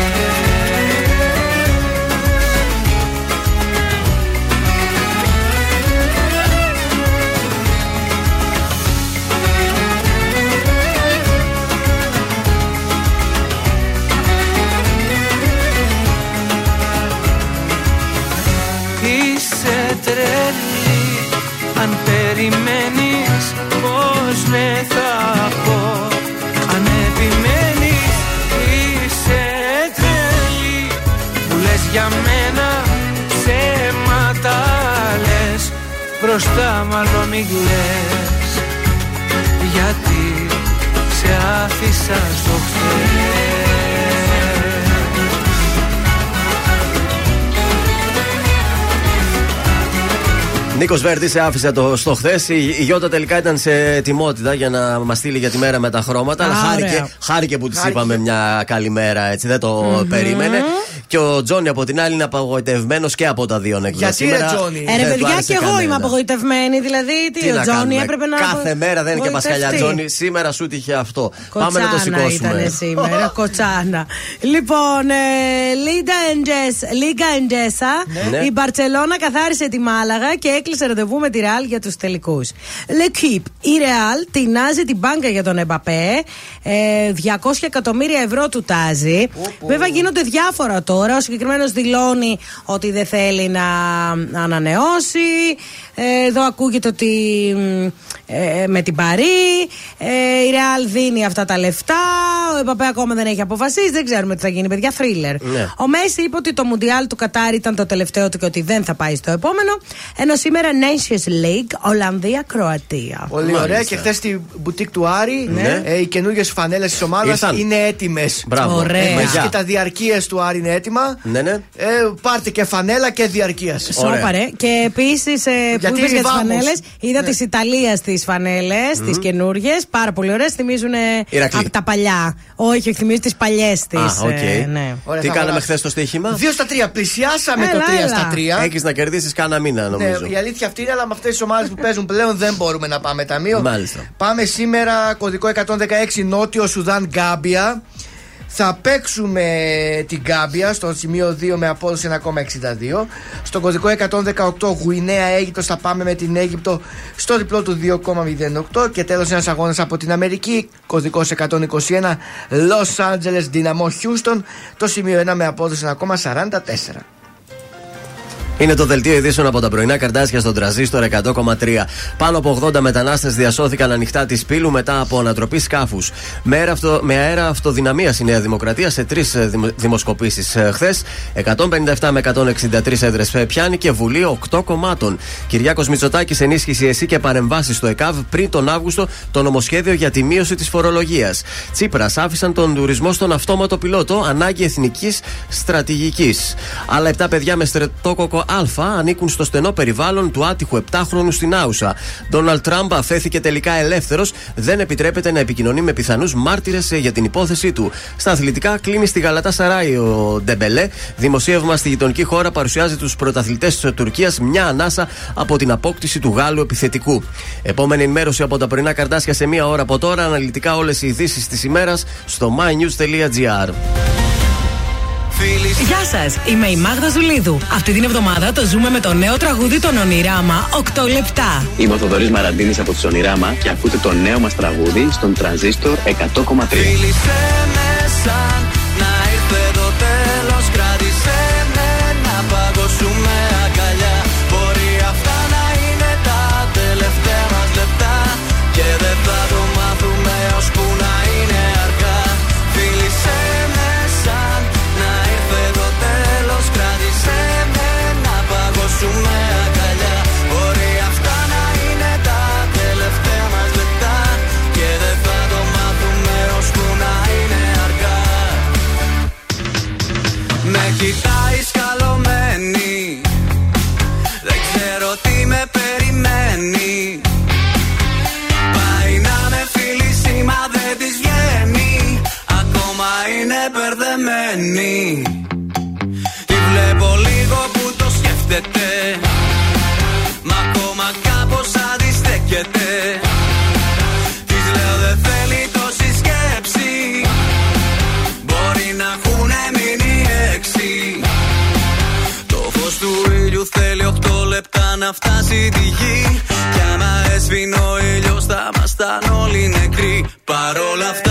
Αν περιμένεις πως ναι θα πω. Αν επιμένεις είσαι τρελή. Μου λες για μένα ψέματα λες. Μπροστά μάλλον μην κλαις Γιατί σε άφησα στο χθες Νίκος Βέρτη σε άφησε το στο χθες. Η, η Γιώτα τελικά ήταν σε ετοιμότητα για να μας στείλει για τη μέρα με τα χρώματα. αλλά Α, χάρηκε, ωραία. χάρηκε που της Χάρηκε. είπαμε μια καλημέρα έτσι. Δεν το Μμμ. περίμενε. Και ο Τζόνι από την άλλη είναι απογοητευμένος και από τα δύο νεκρά. Γιατί, ρε, Τζόνι; Ε, ρε παιδιά, και εγώ είμαι απογοητευμένη. Δηλαδή, τι, Τι ο να Τζόνι κάνουμε; έπρεπε να. Κάθε μέρα δεν είναι και απογοητευτεί. πασχαλιά Τζόνι. Σήμερα σου τύχε αυτό. Κοτσάνα Πάμε να το σηκώσουμε. ήταν σήμερα, κοτσάνα. Λοιπόν, ε, Λίγκα Εντζές- Λίγκα Εντζέσα, Ναι. η Μπαρσελόνα καθάρισε τη Μάλαγα και έκλεισε ραντεβού με τη Ρεάλ για τους τελικούς. L'Equipe, η Ρεάλ τεινάζει την μπάνκα για τον Εμπαπέ. Ε, 200 εκατομμύρια ευρώ του τάζει. Βέβαια γίνονται διάφορα τώρα. Ο συγκεκριμένος δηλώνει ότι δεν θέλει να ανανεώσει. Ε, εδώ ακούγεται ότι μ, ε, με την Παρή ε, η Ρεάλ δίνει αυτά τα λεφτά. Ο Εμπαπέ ακόμα δεν έχει αποφασίσει. Δεν ξέρουμε τι θα γίνει, παιδιά. Θρίλερ. Ναι. Ο Μέση είπε ότι το Μουντιάλ του Κατάρ ήταν το τελευταίο του και ότι δεν θα πάει στο επόμενο. Ενώ σήμερα Nations League, Ολλανδία-Κροατία. Πολύ Μάλιστα. ωραία. Και χθες στη μπουτίκ του Άρη Ναι. ε, οι καινούργιες φανέλες της ομάδας Ήρθαν. είναι έτοιμες. Μπράβο. Ωραία. Ε, Επίση μαγιά. και τα διαρκείας του Άρη είναι έτοιμα. Ναι, ναι. Ε, πάρτε και φανέλα και διαρκείας. Ωραία. Σώπα ρε. Και επίσης, ε, που Γιατί είπες για τις vamos. φανέλες, είδα Ναι. τη Ιταλίας τις φανέλες, τις καινούριες. Πάρα πολύ ωραίες. Θυμίζουν Ηρακλή. από τα παλιά. Όχι, όχι, θυμίζουν τις παλιές τη. Α, οκ. ναι. Ωραία, Τι θα κάναμε αγοράσω. χθες το στοίχημα; 2 στα 3. Πλησιάσαμε Έλα, το 3 έλα. στα 3. Έχεις να κερδίσεις κάνα μήνα νομίζω. Ναι, η αλήθεια αυτή είναι, αλλά με αυτές τις ομάδες που παίζουν πλέον δεν μπορούμε να πάμε ταμείο. Μάλιστα. Πάμε σήμερα κωδικό 116 Νότιο Σουδάν Γκάμπια. Θα παίξουμε την Γκάμπια στο σημείο 2 με απόδοση 1,62. Στο κωδικό 118 Γουινέα Αίγυπτος θα πάμε με την Αίγυπτο στο διπλό του 2,08. Και τέλος ένας αγώνας από την Αμερική, κωδικός 121 Los Angeles Dynamo Houston, το σημείο 1 με απόδοση 1,44. Είναι το δελτίο ειδήσεων από τα πρωινά καρτάσια στον τραζίστορ 100,3. Πάνω από 80 μετανάστες διασώθηκαν ανοιχτά τη πύλου μετά από ανατροπή σκάφους. Με, αέρα αυτο, με αέρα αυτοδυναμίας η Νέα Δημοκρατία σε τρεις δημοσκοπήσεις χθες. 157 με 163 έδρες πιάνει και Βουλή 8 κομμάτων. Κυριάκος Μητσοτάκης ενίσχυσε εσύ και παρεμβάσεις στο ΕΚΑΒ πριν τον Αύγουστο το νομοσχέδιο για τη μείωση της φορολογίας. Τσίπρας άφησαν τον τουρισμό στον αυτόματο πιλότο ανάγκη εθνικής στρατηγικής. Άλλα 7 παιδιά με στρεπτόκοκκο Α ανήκουν στο στενό περιβάλλον του άτυχου 7χρονου στη Νάουσα. Ντόναλτ Τραμπ αφέθηκε τελικά ελεύθερος, δεν επιτρέπεται να επικοινωνεί με πιθανούς μάρτυρες για την υπόθεσή του. Στα αθλητικά κλείνει στη Γαλατασαράι ο Ντεμπελέ. Δημοσίευμα στη γειτονική χώρα παρουσιάζει τους πρωταθλητές της Τουρκίας μια ανάσα από την απόκτηση του Γάλλου επιθετικού. Επόμενη ενημέρωση από τα πρωινά καρτάσια σε μία ώρα από τώρα. Αναλυτικά όλες οι ειδήσεις της ημέρας στο mynews.gr. Γεια σας, είμαι η Μάγδα Ζουλίδου. Αυτή την εβδομάδα το ζούμε με το νέο τραγούδι των Ονειράμα 8 λεπτά. Είμαι ο Θοδωρής Μαραντίνης από τους Ονειράμα και ακούτε το νέο μας τραγούδι στον Τρανζίστορ 100,3. Φίλησε με σαν Μα ακόμα κάπως αντιστέκεται. Της λέω δεν θέλει τόση σκέψη. Μπορεί να έχουνε μείνει έξι. Το φως του ήλιου θέλει οχτώ λεπτά να φτάσει τη γη. Κι άμα έσβηνε ο ήλιος θα ήμασταν όλοι νεκροί. Παρόλα αυτά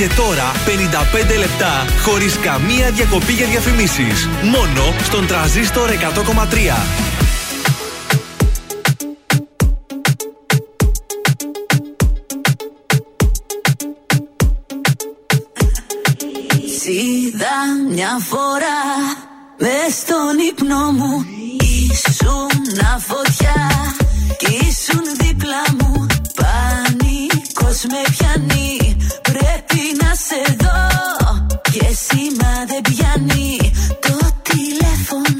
Και τώρα 55 λεπτά χωρίς καμία διακοπή για διαφημίσεις. Μόνο στον τραζίστορ 100,3. Σίδα μια φορά μες στον ύπνο μου Ήσουν φωτιά κι ήσουν δίπλα μου Πανικός με πιάνει εδώ και σήμα δεν πιάνει το τηλέφωνο.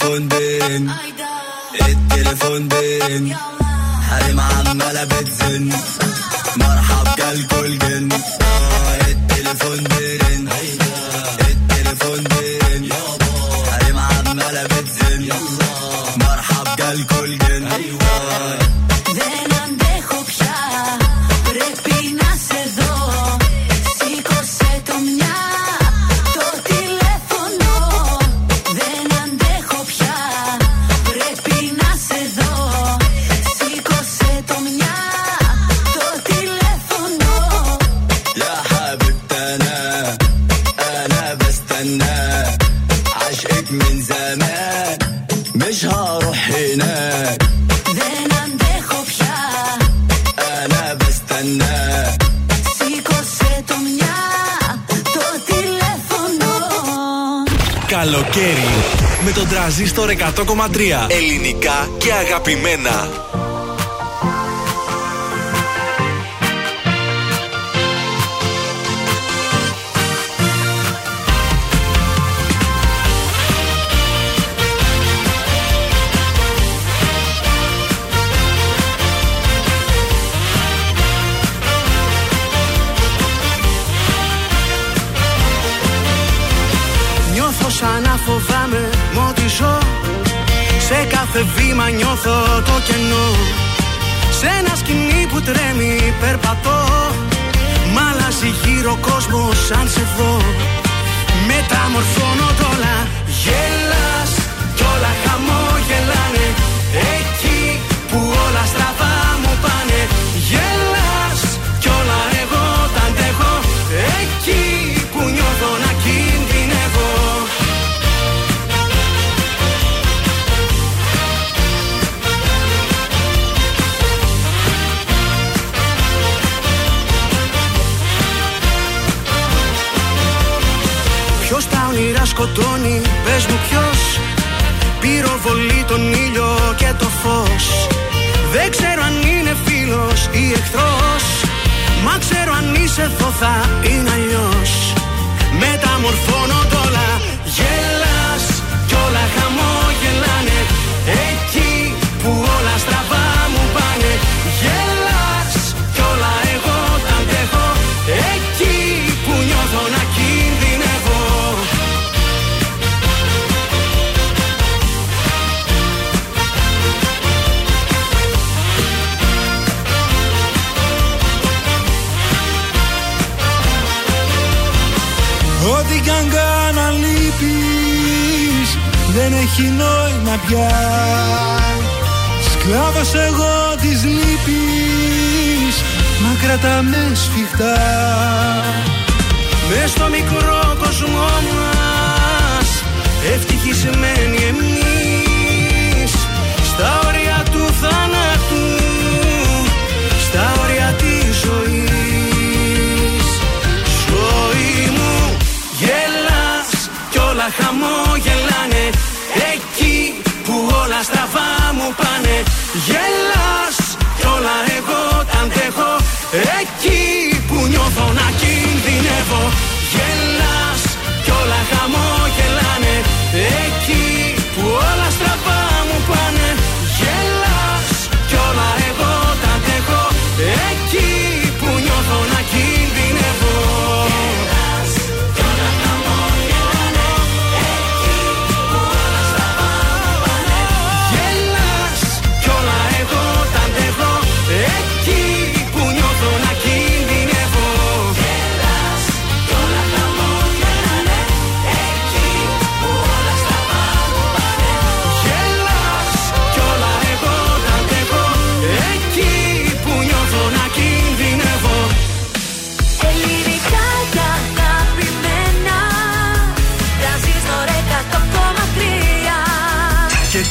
التليفون بين. التليفون بين. حريم عمالة بتزن. καλοκαίρι με τον τραζίστορ 100,3. Ελληνικά και αγαπημένα. βήμα νιώθω το κενό. Σ' ένα σκηνή που τρέμει περπατώ. Μ' αλλάζει γύρω κόσμος σαν σε δω. Μεταμορφώνω τ' όλα. Γελάς κι όλα χαμόγελάνε. Εδώ θα είναι αλλιώς. Μεταμορφώνονται νόημα πια Σκλάβος εγώ της λύπης Μα κρατάμε σφιχτά. Μες στο μικρό κόσμο μας Ευτυχισμένοι εμείς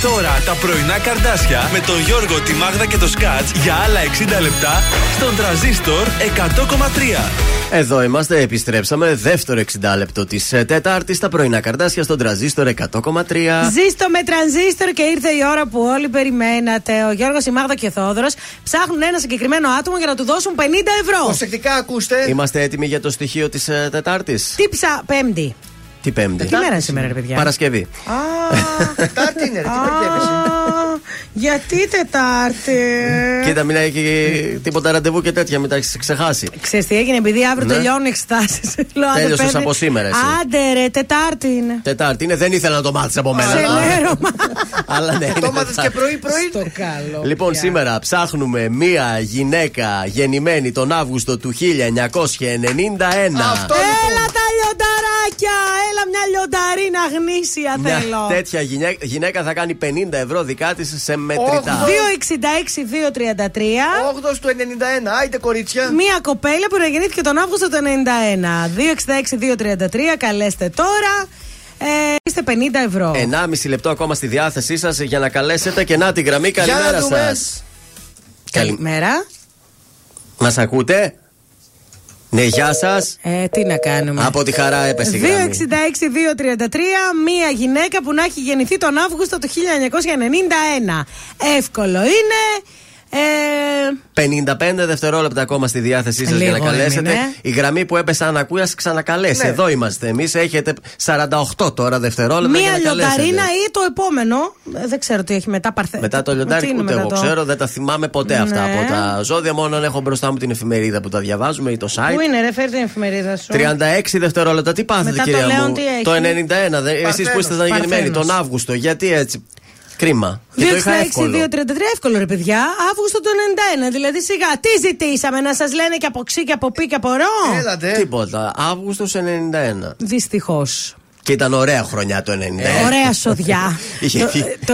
τώρα τα πρωινά καρδάσια με τον Γιώργο, τη Μάγδα και το Σκάτς για άλλα 60 λεπτά στον τραζίστορ 100,3. Εδώ είμαστε, επιστρέψαμε. Δεύτερο 60 λεπτό της Τετάρτης. Τα πρωινά καρδάσια στον τραζίστορ 100,3. Ζήστο με τρανζίστορ και ήρθε η ώρα που όλοι περιμένατε. Ο Γιώργος, η Μάγδα και ο Θόδωρος ψάχνουν ένα συγκεκριμένο άτομο για να του δώσουν 50 ευρώ. Προσεκτικά ακούστε. Είμαστε έτοιμοι για το στοιχείο της Τετάρτης. Τι ψα... Πέμπτη. Τι Πέμπτη. Τι μέρα είναι σήμερα, ρε παιδιά; Παρασκευή. Τετάρτη είναι, ρε, τι μπερδεύεσαι. Γιατί Τετάρτη; Κοίτα, μην έχει τίποτα ραντεβού και τέτοια, μην τα έχεις ξεχάσει. Ξέρεις τι έγινε, επειδή αύριο Ναι. τελειώνουν εξετάσεις. Τέλειωσες από σήμερα, εσύ. Άντε ρε, Τετάρτη είναι. Τετάρτη είναι, δεν ήθελα να το μάθεις από μένα. Ξενέρωμα. Αλλά ναι, είναι Το μάθες και Τετάρτη. πρωί-πρωί. Το καλό. Λοιπόν, πια. σήμερα ψάχνουμε μία γυναίκα γεννημένη τον Αύγουστο του 1991. Αυτό Έλα τα λιονταράκια! Έλα μια λιονταρίνα γνήσια Μια θέλω. τέτοια γυναίκα, γυναίκα θα κάνει 50 ευρώ δικά της σε μετρητά. 266-233. 8 του 91. Άιτε κορίτσια. Μία κοπέλα που γεννήθηκε τον Αύγουστο του 91. 266-233. Καλέστε τώρα. Ε, είστε 50 ευρώ. 1,5 λεπτό ακόμα στη διάθεσή σας για να καλέσετε και να τη γραμμή. Για να Καλημέρα δούμε. σας. Καλημέρα. Μας ακούτε; Ναι, γεια σας. Ε, τι να κάνουμε. Από τη χαρά έπεσε η γραμμή. 266-233. Μία γυναίκα που να έχει γεννηθεί τον Αύγουστο του 1991. Εύκολο είναι. Ε, 55 δευτερόλεπτα ακόμα στη διάθεσή σας για να Λίγο καλέσετε. έμεινε. Η γραμμή που έπεσε αν ακούει, ας ξανακαλέσει. Ναι. Εδώ είμαστε εμείς. Έχετε 48 τώρα δευτερόλεπτα μία για να καλέσετε. λιονταρίνα ή το επόμενο. Ε, Δεν ξέρω τι έχει μετά παρθε... Μετά το λιοντάρι, Τι είναι ούτε μετά εγώ το- ξέρω, δεν τα θυμάμαι ποτέ αυτά Ναι. από τα ζώδια. Μόνο αν έχω μπροστά μου την εφημερίδα που τα διαβάζουμε ή το site. Πού είναι, ρε, φέρει την εφημερίδα σου. 36 δευτερόλεπτα. Τι πάθετε, Μετά το κυρία Λέον μου; τι έχει; Το 91. Εσείς που Παρθένος. ήσασταν γεννημένοι τον Παρθένος. Αύγουστο. Γιατί έτσι. Κρίμα. Και το είχα 266-233 εύκολο. εύκολο ρε παιδιά. Αύγουστο του 91. Δηλαδή σιγά. Τι ζητήσαμε να σας λένε και από ξύ και από πι και από ρο. Έλατε. Τίποτα. Αύγουστος 91. Δυστυχώς. Και ήταν ωραία χρονιά το 91. Ωραία σοδιά. Είχε το, φύγει. το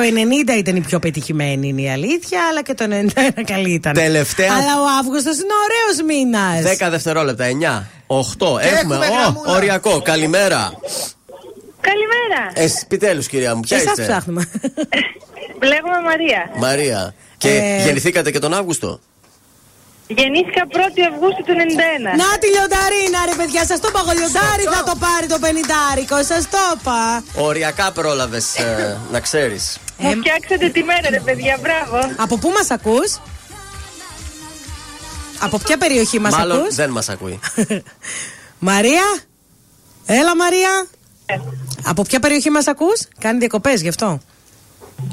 90 ήταν η πιο πετυχημένη, είναι η αλήθεια, αλλά και το 91 καλή ήταν. Τελευταία- Αλλά ο Αύγουστος είναι ωραίος μήνας. 10 δευτερόλεπτα. 9. 8. Έχουμε. έχουμε Ω, γραμμούλα. οριακό. Καλημέρα. Καλημέρα. Ε, Επιτέλου, κυρία μου, ποια Εσά είστε; ψάχνουμε. Λέγομαι Μαρία. Μαρία. Και Ε. γεννηθήκατε και τον Αύγουστο; Γεννήθηκα 1η Αυγούστου του 91. Να τη λιονταρίνα, ρε παιδιά, σας το είπα εγώ. Λιοντάρι θα το πάρει το πενιντάρικο, σας το είπα. Οριακά πρόλαβες να ξέρεις. Μου φτιάξατε τη μέρα, ρε παιδιά, μπράβο. Από πού μας ακούς, Από ποια περιοχή μας Μάλλον ακούς, δεν μας ακούει. Μαρία, έλα Μαρία. Ε. Από ποια περιοχή μας ακούς, Κάνει διακοπές γι' αυτό.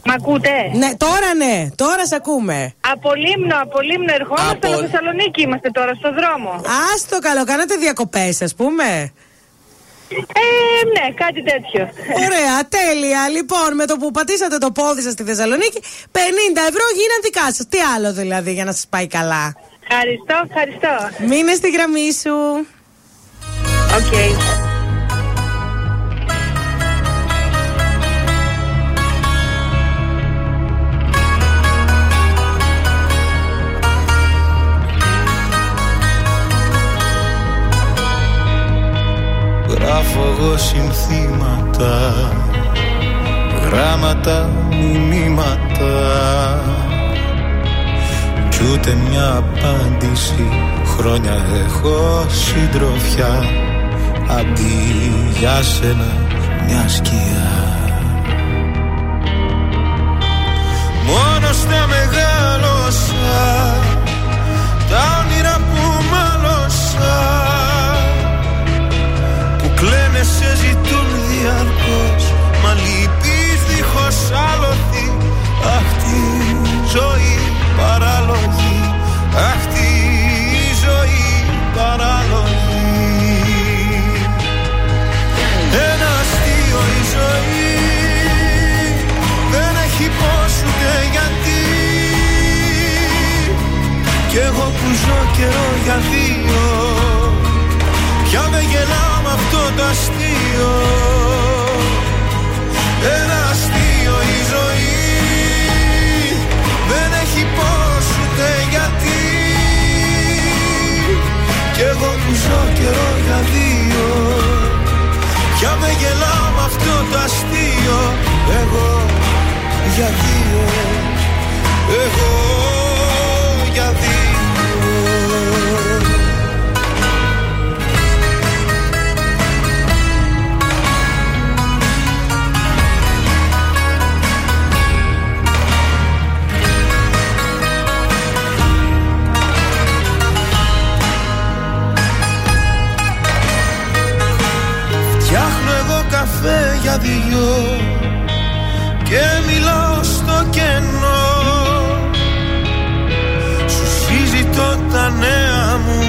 Μ' ακούτε; Ναι, τώρα ναι, τώρα σε ακούμε. Από Λίμνο, από Λίμνο ερχόμαστε, Από- από Θεσσαλονίκη είμαστε τώρα στο δρόμο. Άστο καλό, κάνατε διακοπές, ας πούμε. Ε, ναι, κάτι τέτοιο. Ωραία, τέλεια. Λοιπόν, με το που πατήσατε το πόδι σας στη Θεσσαλονίκη, 50 ευρώ γίναν δικά σας. Τι άλλο δηλαδή για να σας πάει καλά; Ευχαριστώ, ευχαριστώ. Μείνε στη γραμμή σου. Οκ. Γράφω εγώ συνθήματα Γράμματα, μηνύματα. Κι ούτε μια απάντηση Χρόνια έχω συντροφιά. Αντί για σένα μια σκιά. Μόνος στα μεγάλωσα Τα όνειρα λυπείς δίχως άλοθη Αχ τη ζωή παράλογη. Αχ τη ζωή παράλογη. Ένα αστείο η ζωή. Δεν έχει πώς ούτε γιατί. Κι εγώ που ζω καιρό για δύο. Πια με γελάω με αυτό το αστείο Ένα αστείο η ζωή. Δεν έχει πώς ούτε γιατί. Κι εγώ που ζω καιρό για δύο. Πια με γελάω με αυτό το αστείο. Εγώ για δύο. Εγώ για δύο καφέ για δυο Και μιλάω στο κενό. Σου συζητώ τα νέα μου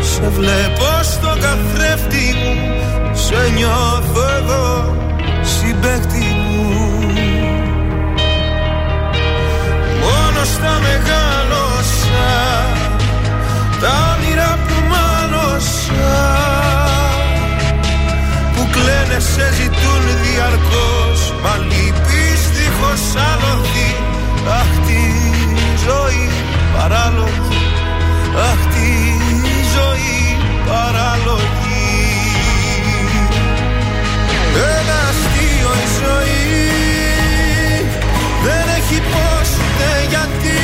Σε βλέπω στο καθρέφτη μου Σε νιώθω εδώ συμπέκτη μου. Μόνος στα μεγάλωσα Τα όνειρα που κλαίνε σε ζητούν διαρκώς Μα λυπείς δίχως άλοθη Αχ τη ζωή παράλογη. Αχ τη ζωή παράλογη. Ένα αστείο η ζωή Δεν έχει πώς ούτε γιατί.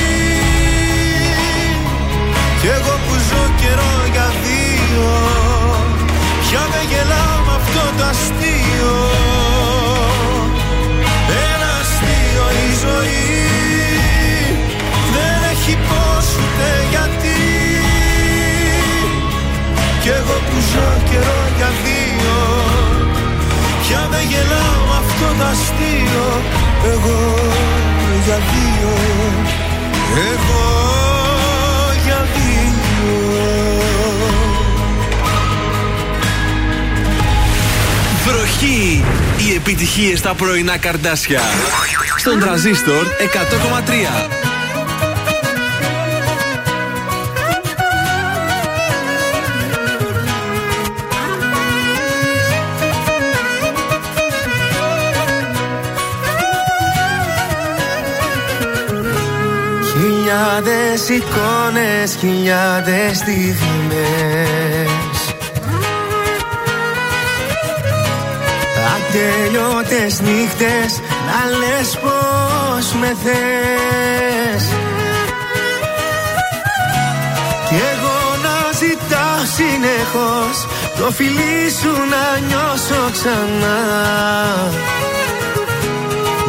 Κι εγώ που ζω καιρό για δύο Πια με γελάω με αυτό το αστείο. Ένα αστείο η ζωή. Δεν έχει πώς ούτε γιατί. Κι εγώ που ζω καιρό για δύο Πια με γελάω με αυτό το αστείο. Εγώ για δύο. Εγώ Βροχή! Οι επιτυχίες στα πρωινά καρδάσια. Στον τραζίστορ 100,3. Χιλιάδες εικόνες, χιλιάδες στιγμές Ατελειώτες νύχτες να λες πως με θες. Συνεχώς Το φιλί σου να νιώσω ξανά.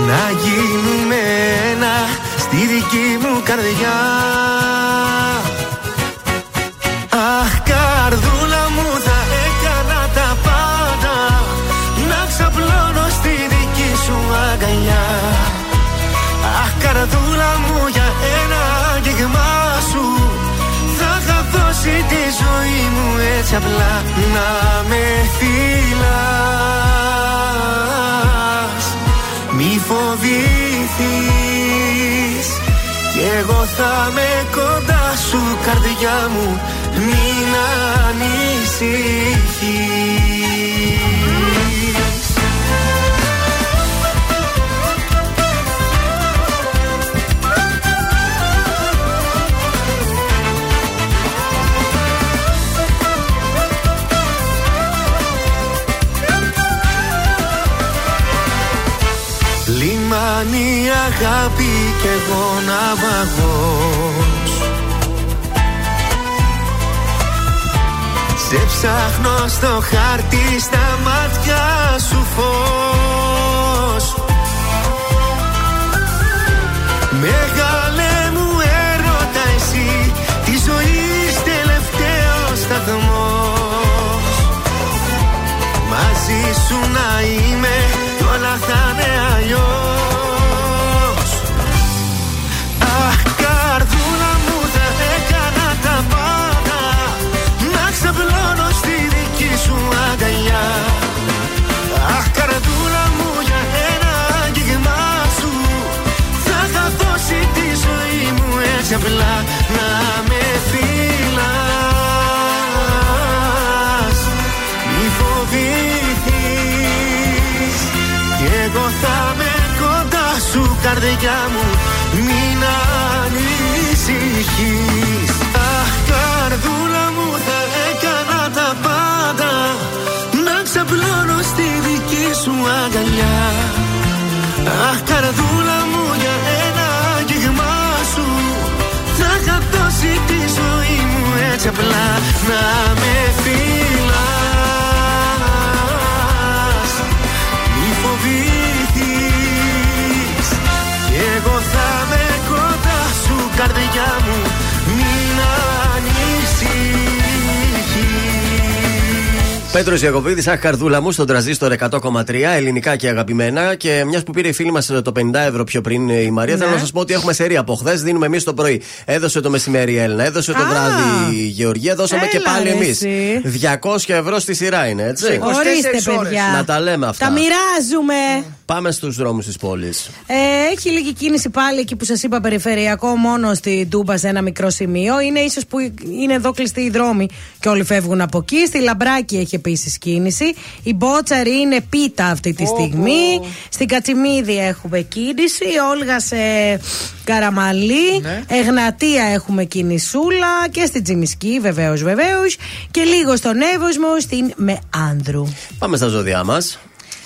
Να γίνουμε ένα στη δική μου καρδιά καρδούλα μου για ένα άγγιγμά σου. Θα είχα δώσει τη ζωή μου έτσι απλά Να με φυλάς. Μη φοβηθείς Κι εγώ θα με κοντά σου καρδιά μου Μην ανησυχείς Λιμάνι αγάπη κι εγώ ναυαγός Σε ψάχνω στο χάρτη στα μάτια σου φως. Μεγάλε μου έρωτα εσύ Τη ζωής τελευταίος σταθμός. Μαζί σου να είμαι κι όλα θα είναι αλλιώς έτσι απλά Να με φυλάς Μη φοβηθείς Κι εγώ θα με κοντά σου καρδιά μου. Μην ανησυχείς. Αχ καρδούλα μου θα έκανα τα πάντα. Να ξαπλώνω στη δική σου αγκαλιά. Αχ καρδούλα μου για είχα δώσει τη ζωή μου έτσι απλά Να με φυλάς Πέτρος Ιακοβίδη, αχ καρδούλα μου, στον τραζίστορ 100,3, ελληνικά και αγαπημένα. Και μιας που πήρε η φίλη μας το 50 ευρώ πιο πριν η Μαρία, Ναι. θέλω να σας πω ότι έχουμε σερή από χθες. Δίνουμε εμείς το πρωί. Έδωσε το μεσημέρι η Έλληνα, έδωσε το Α. βράδυ η Γεωργία, δώσαμε και Έλα, πάλι ρε, εμείς. εσύ. 200 ευρώ στη σειρά είναι, έτσι. Ορίστε, παιδιά. Να τα λέμε αυτά. Τα μοιράζουμε. Πάμε στους δρόμους της πόλης. Ε, έχει λίγη κίνηση πάλι εκεί που σας είπα περιφερειακό, μόνο στη Τούμπα σε ένα μικρό σημείο. Είναι ίσως που είναι εδώ κλειστοί οι δρόμοι και όλοι φεύγουν από εκεί. Στη Λαμπράκη έχει επίσης κίνηση. Η Μπότσαρη είναι πίτα αυτή τη στιγμή. Στην Κατσιμίδη έχουμε κίνηση. Όλγα σε Καραμαλή. Εγνατία έχουμε κινησούλα. Και στην Τζιμισκή βεβαίως βεβαίως. Και λίγο στον Εύωσμο στην Μεάνδρου. Πάμε στα ζώδιά μας.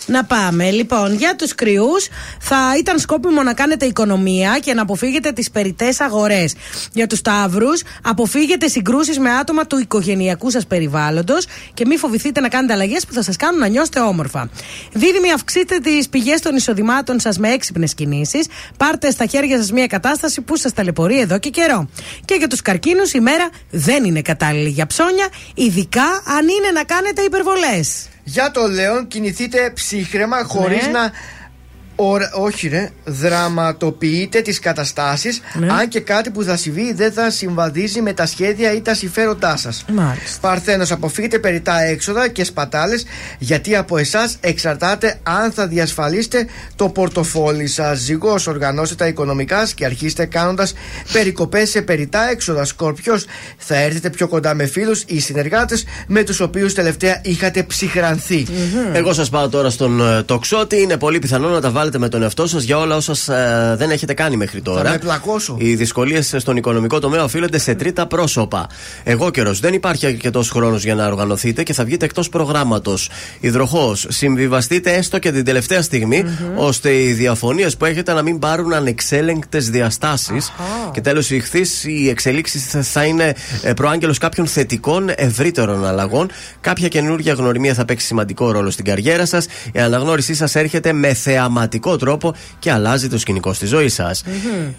Να πάμε. Λοιπόν, για τους κρυούς, θα ήταν σκόπιμο να κάνετε οικονομία και να αποφύγετε τις περιττές αγορές. Για τους Ταύρους, αποφύγετε συγκρούσεις με άτομα του οικογενειακού σας περιβάλλοντος και μην φοβηθείτε να κάνετε αλλαγές που θα σας κάνουν να νιώσετε όμορφα. Δίδυμοι, αυξήστε τις πηγές των εισοδημάτων σας με έξυπνες κινήσεις. Πάρτε στα χέρια σας μια κατάσταση που σας ταλαιπωρεί εδώ και καιρό. Και για τους καρκίνους, η μέρα δεν είναι κατάλληλη για ψώνια, ειδικά αν είναι να κάνετε υπερβολές. Για το Λέον κινηθείτε ψύχρεμα χωρίς Ναι. να ωρα- όχι ρε, δραματοποιείτε τις καταστάσεις Ναι. αν και κάτι που θα συμβεί δεν θα συμβαδίζει με τα σχέδια ή τα συμφέροντά σας. Μάλιστα. Παρθένος, αποφύγετε περιτά έξοδα και σπατάλες γιατί από εσάς εξαρτάται αν θα διασφαλίσετε το πορτοφόλι σας. Ζυγός, οργανώστε τα οικονομικά σας και αρχίστε κάνοντας περικοπές σε περιτά έξοδα. Σκορπιός, θα έρθετε πιο κοντά με φίλους ή συνεργάτες με τους οποίους τελευταία είχατε ψυχρανθεί. Εγώ σας πάω τώρα στον ε, τοξότη. Είναι πολύ πιθανό να τα βάλετε βάλετε με τον εαυτό σας για όλα όσα ε, δεν έχετε κάνει μέχρι τώρα. με πλακώσω. Οι δυσκολίες στον οικονομικό τομέα οφείλονται σε τρίτα πρόσωπα. Εγώ καιρός. Δεν υπάρχει αρκετός χρόνος για να οργανωθείτε και θα βγείτε εκτός προγράμματος. Υδροχός. Συμβιβαστείτε έστω και την τελευταία στιγμή, ώστε οι διαφωνίες που έχετε να μην πάρουν ανεξέλεγκτες διαστάσεις. Και τέλος, η ηχθή, οι εξελίξεις θα- θα είναι ε, προάγγελος κάποιων θετικών ευρύτερων αλλαγών. Κάποια καινούργια γνωριμία θα παίξει σημαντικό ρόλο στην καριέρα σας. Η αναγνώρισή σας έρχεται με θεαματικό τρόπο και αλλάζει το σκηνικό στη ζωή σας.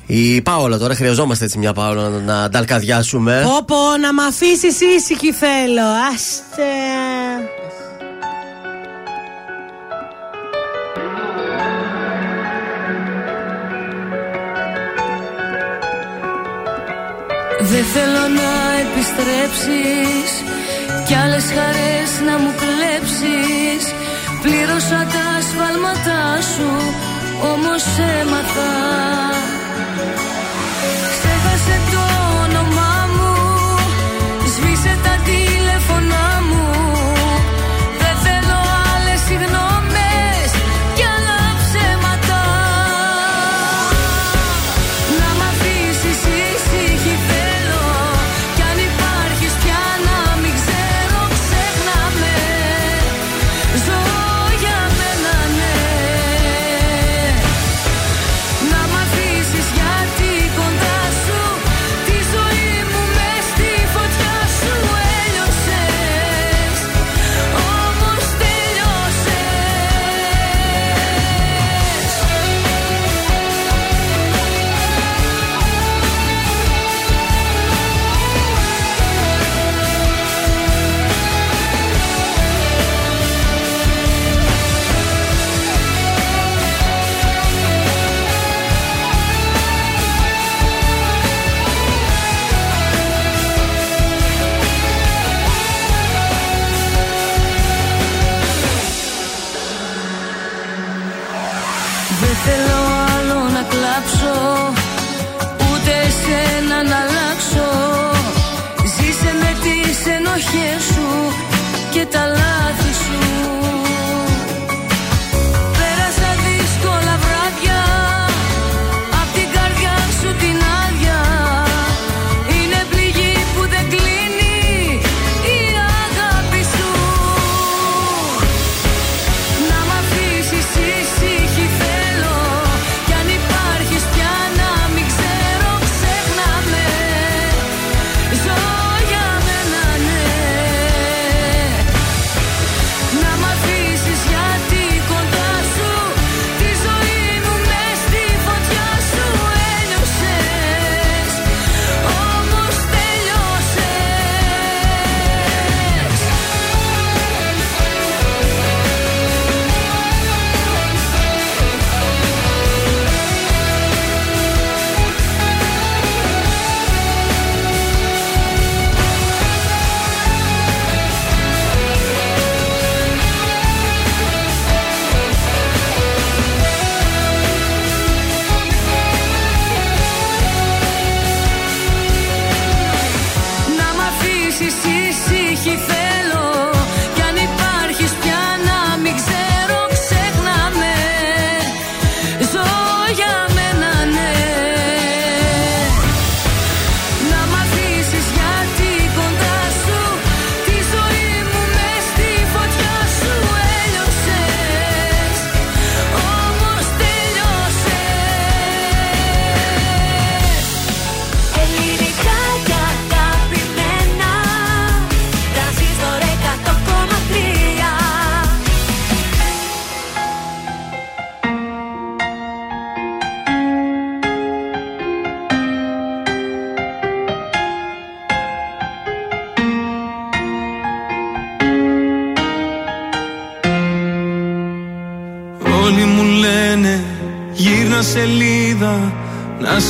Η Πάολα τώρα, χρειαζόμαστε έτσι μια Πάολα να, να ταλκαδιάσουμε. Πω πω, να μ' αφήσεις ήσυχη θέλω. Άστε. Δεν θέλω να επιστρέψεις Κι άλλες χαρές να μου κλέψεις Πλήρωσα τα σφάλματά σου Όμως έμαθα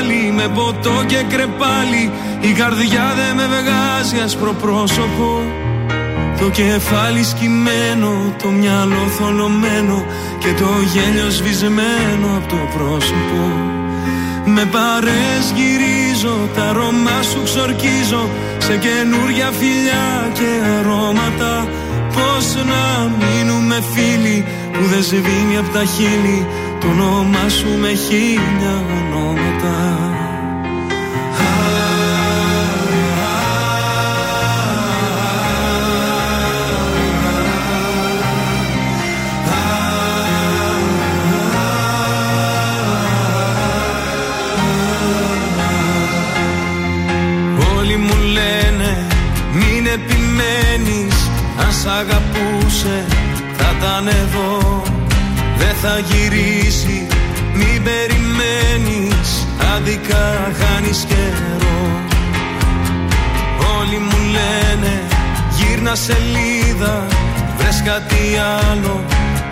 πάλι με ποτό και κρεπάλι. Η καρδιά δεν με βγάζει άσπρο πρόσωπο. Το κεφάλι σκυμμένο, το μυαλό θολωμένο Και το γέλιο σβησμένο από το πρόσωπο. Με παρές γυρίζω, τα αρώμα σου ξορκίζω Σε καινούρια φιλιά και αρώματα. Πώς να μείνουμε φίλοι που δεν σβήνει από τα χείλη. Το όνομά σου με χίλια ήταν εδώ Δεν θα γυρίσει μην περιμένεις Άδικα χάνεις καιρό. Όλοι μου λένε γύρνα σελίδα Βρες κάτι άλλο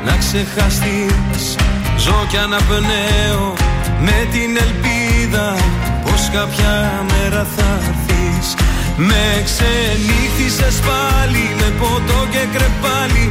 να ξεχαστείς. Ζω κι αναπνέω με την ελπίδα Πως κάποια μέρα θα έρθεις. Με ξενύχτησες πάλι με ποτό και κρεπάλι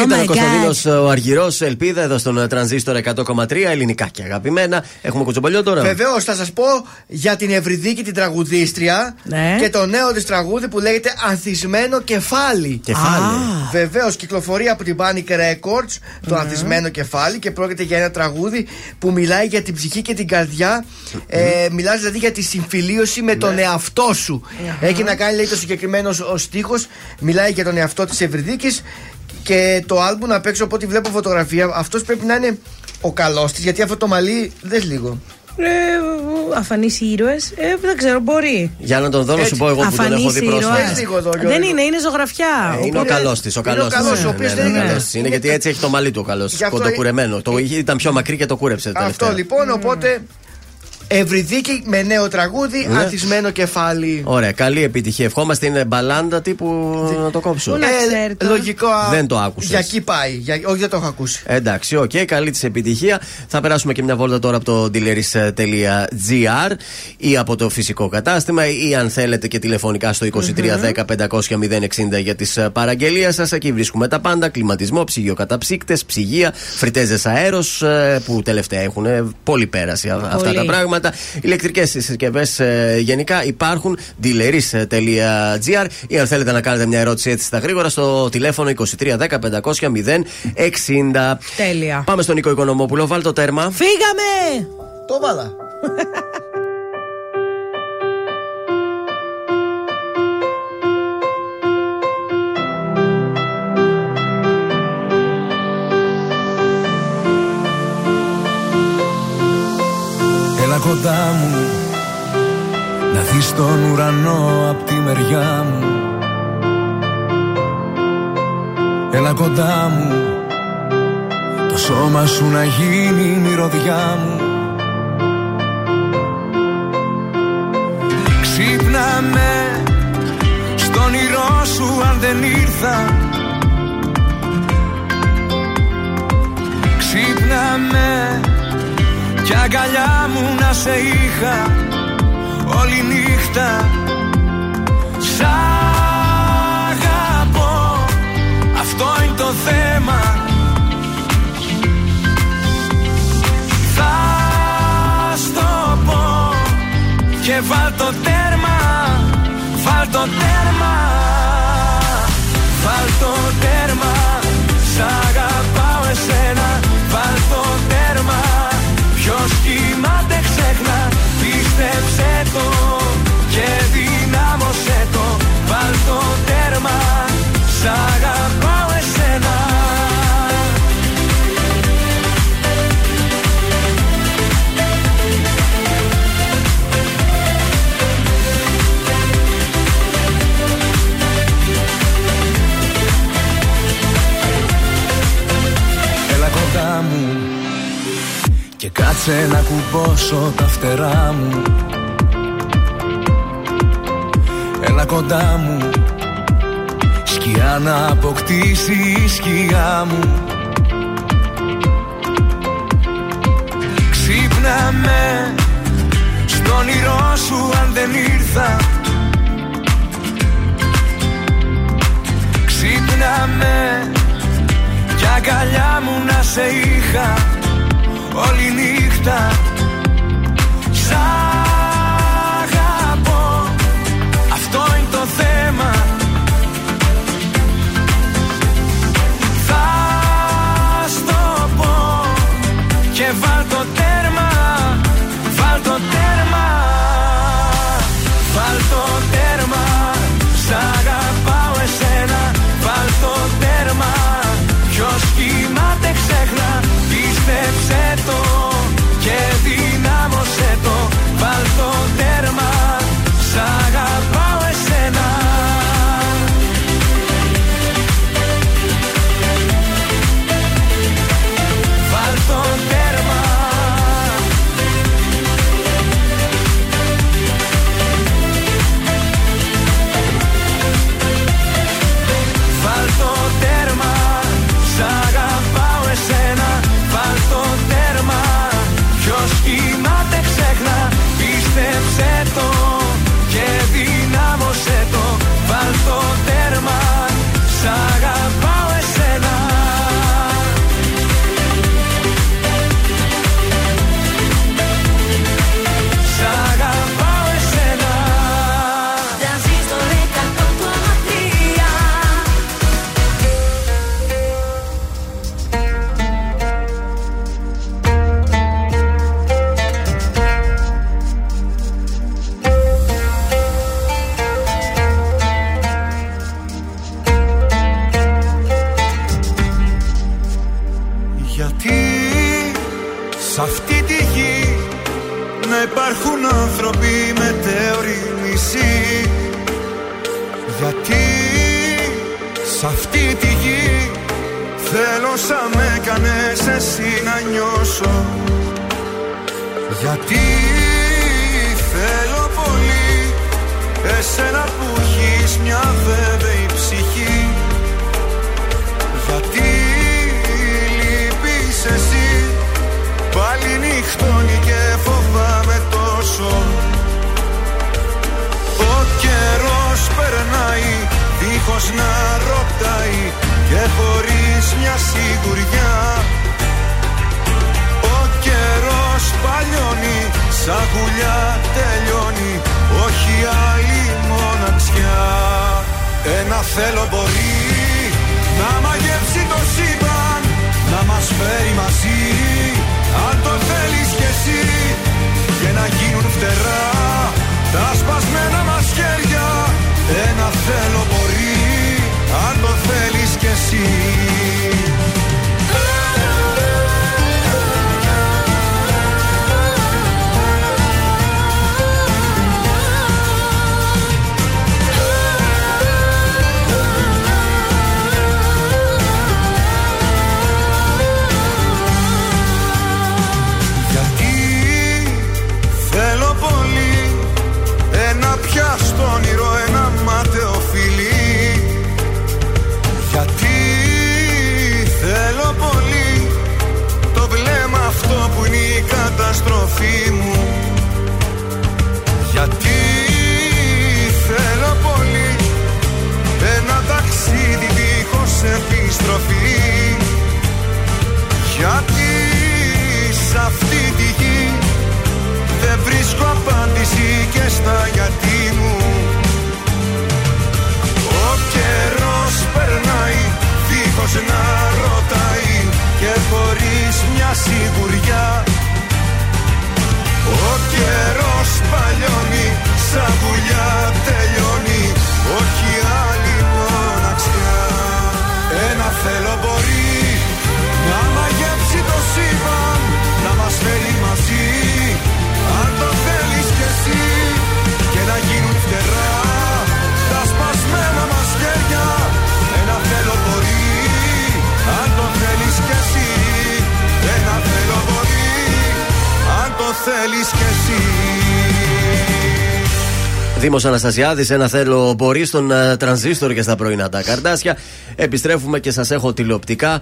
Oh Ήταν my ο Κωνσταντίνος ο Αργυρός, ελπίδα εδώ στον ε, τρανζίστορ 100,3 ελληνικά και αγαπημένα. Έχουμε κουτσομπολιό τώρα. Βεβαίως, θα σας πω για την Ευρυδίκη την τραγουδίστρια Ναι. και το νέο της τραγούδι που λέγεται Ανθισμένο κεφάλι. Κεφάλι. Βεβαίως, κυκλοφορεί από την Panic Records το Ναι. Ανθισμένο κεφάλι και πρόκειται για ένα τραγούδι που μιλάει για την ψυχή και την καρδιά. Ε, μιλάει δηλαδή για τη συμφιλίωση με τον εαυτό σου. Έχει να κάνει, λέει, το συγκεκριμένο ο στίχος. Μιλάει για τον εαυτό της Ευρυδίκης και το άλμπουμ απ' έξω από ό,τι βλέπω φωτογραφία. Αυτός πρέπει να είναι ο καλός της, γιατί αυτό το μαλλί. Δες λίγο. Ε, Αφανείς ήρωες. Ε, δεν ξέρω, μπορεί. Για να τον δω να σου πω εγώ που τον έχω Αφανείς δει ήρωες. πρόσφατα. Πες λίγο εδώ, Γιώργο. Δεν είναι, είναι ζωγραφιά. Ε, Είναι ο καλός της. Ο καλός καλός, ο οποίος δεν είναι καλός. Είναι γιατί έτσι έχει το μαλλί του ο καλός. Γι' αυτό Κοντοκουρεμένο. Το είχε- ήταν πιο μακρύ και το κούρεψε τελευταία. Αυτό λοιπόν, οπότε. Ευρυδίκη με νέο τραγούδι, Ναι. ανθισμένο κεφάλι. Ωραία, καλή επιτυχία. Ευχόμαστε είναι μπαλάντα τύπου να το κόψω. Πού να ξέρεις τώρα. λογικό. α, Δεν το άκουσες. Για εκεί πάει. Για, όχι, δεν το έχω ακούσει. Εντάξει, οκ, καλή της επιτυχία. Θα περάσουμε και μια βόλτα τώρα από το dealeris.gr ή από το φυσικό κατάστημα ή αν θέλετε και τηλεφωνικά στο 2310-500-060 για τις παραγγελίες σας. Εκεί βρίσκουμε τα πάντα. Κλιματισμό, ψυγειοκαταψύκτες, ψυγεία, φριτέζε αέρος που τελευταία έχουν ε, πολύ πέραση α- αυτά Πολύ. τα πράγματα. Ηλεκτρικές συσκευές γενικά υπάρχουν. dealeris.gr ή αν θέλετε να κάνετε μια ερώτηση έτσι στα γρήγορα στο τηλέφωνο 2310-500-060. Τέλεια. Πάμε στον Νίκο Οικονομόπουλο, βάλ το τέρμα. Φύγαμε! Το βάλα. κοντά μου. Να δεις τον ουρανό απ' τη μεριά μου. Έλα κοντά μου. Το σώμα σου να γίνει η μυρωδιά μου. Ξύπνα με Στον όνειρό σου αν δεν ήρθα. Ξύπνα με Κι αγκαλιά μου να σε είχα Όλη νύχτα. Σ' αγαπώ. Αυτό είναι το θέμα. Θα στο πω Και βάλ το τέρμα Βάλ το τέρμα Βάλ το τέρμα το Και δυνάμωσέ το Βάλ το τέρμα. Σ' αγαπάω εσένα. Έλα κοντά μου Και κάτσε να κουμπώσω τα φτερά μου Έλα κοντά μου. Σκιά να αποκτήσει η σκιά μου. Ξύπνα με Στον όνειρό σου αν δεν ήρθα. Ξύπνα με Κι αγκαλιά μου να σε είχα Όλη νύχτα. Σ' έκανες εσύ να νιώσω. Γιατί θέλω πολύ εσένα που έχεις μια βέβαιη ψυχή. Γιατί λείπεις εσύ Πάλι νυχτώνει και φοβάμαι τόσο. Ο καιρός περνάει δίχως να ρωτάει Και χωρίς μια σιγουριά σαν γουλιά τελειώνει Όχι άλλη μοναξιά. Ένα θέλω μπορεί να μαγεύσει το σύμπαν Να μας φέρει μαζί. Αν το θέλεις κι εσύ Και να γίνουν φτερά Τα σπασμένα μας χέρια. Ένα θέλω και στα γιατί μου. Ο καιρός περνάει δίχως να ρωτάει Και χωρίς μια σιγουριά. Ο καιρός παλιώνει σαν δουλειά τελειώνει Αν το θέλεις κι εσύ Δήμος Αναστασιάδης, ένα θέλω μπορεί στον ε, τρανζίστορ και στα πρωινά τα καρδάσια. Επιστρέφουμε και σας έχω τηλεοπτικά.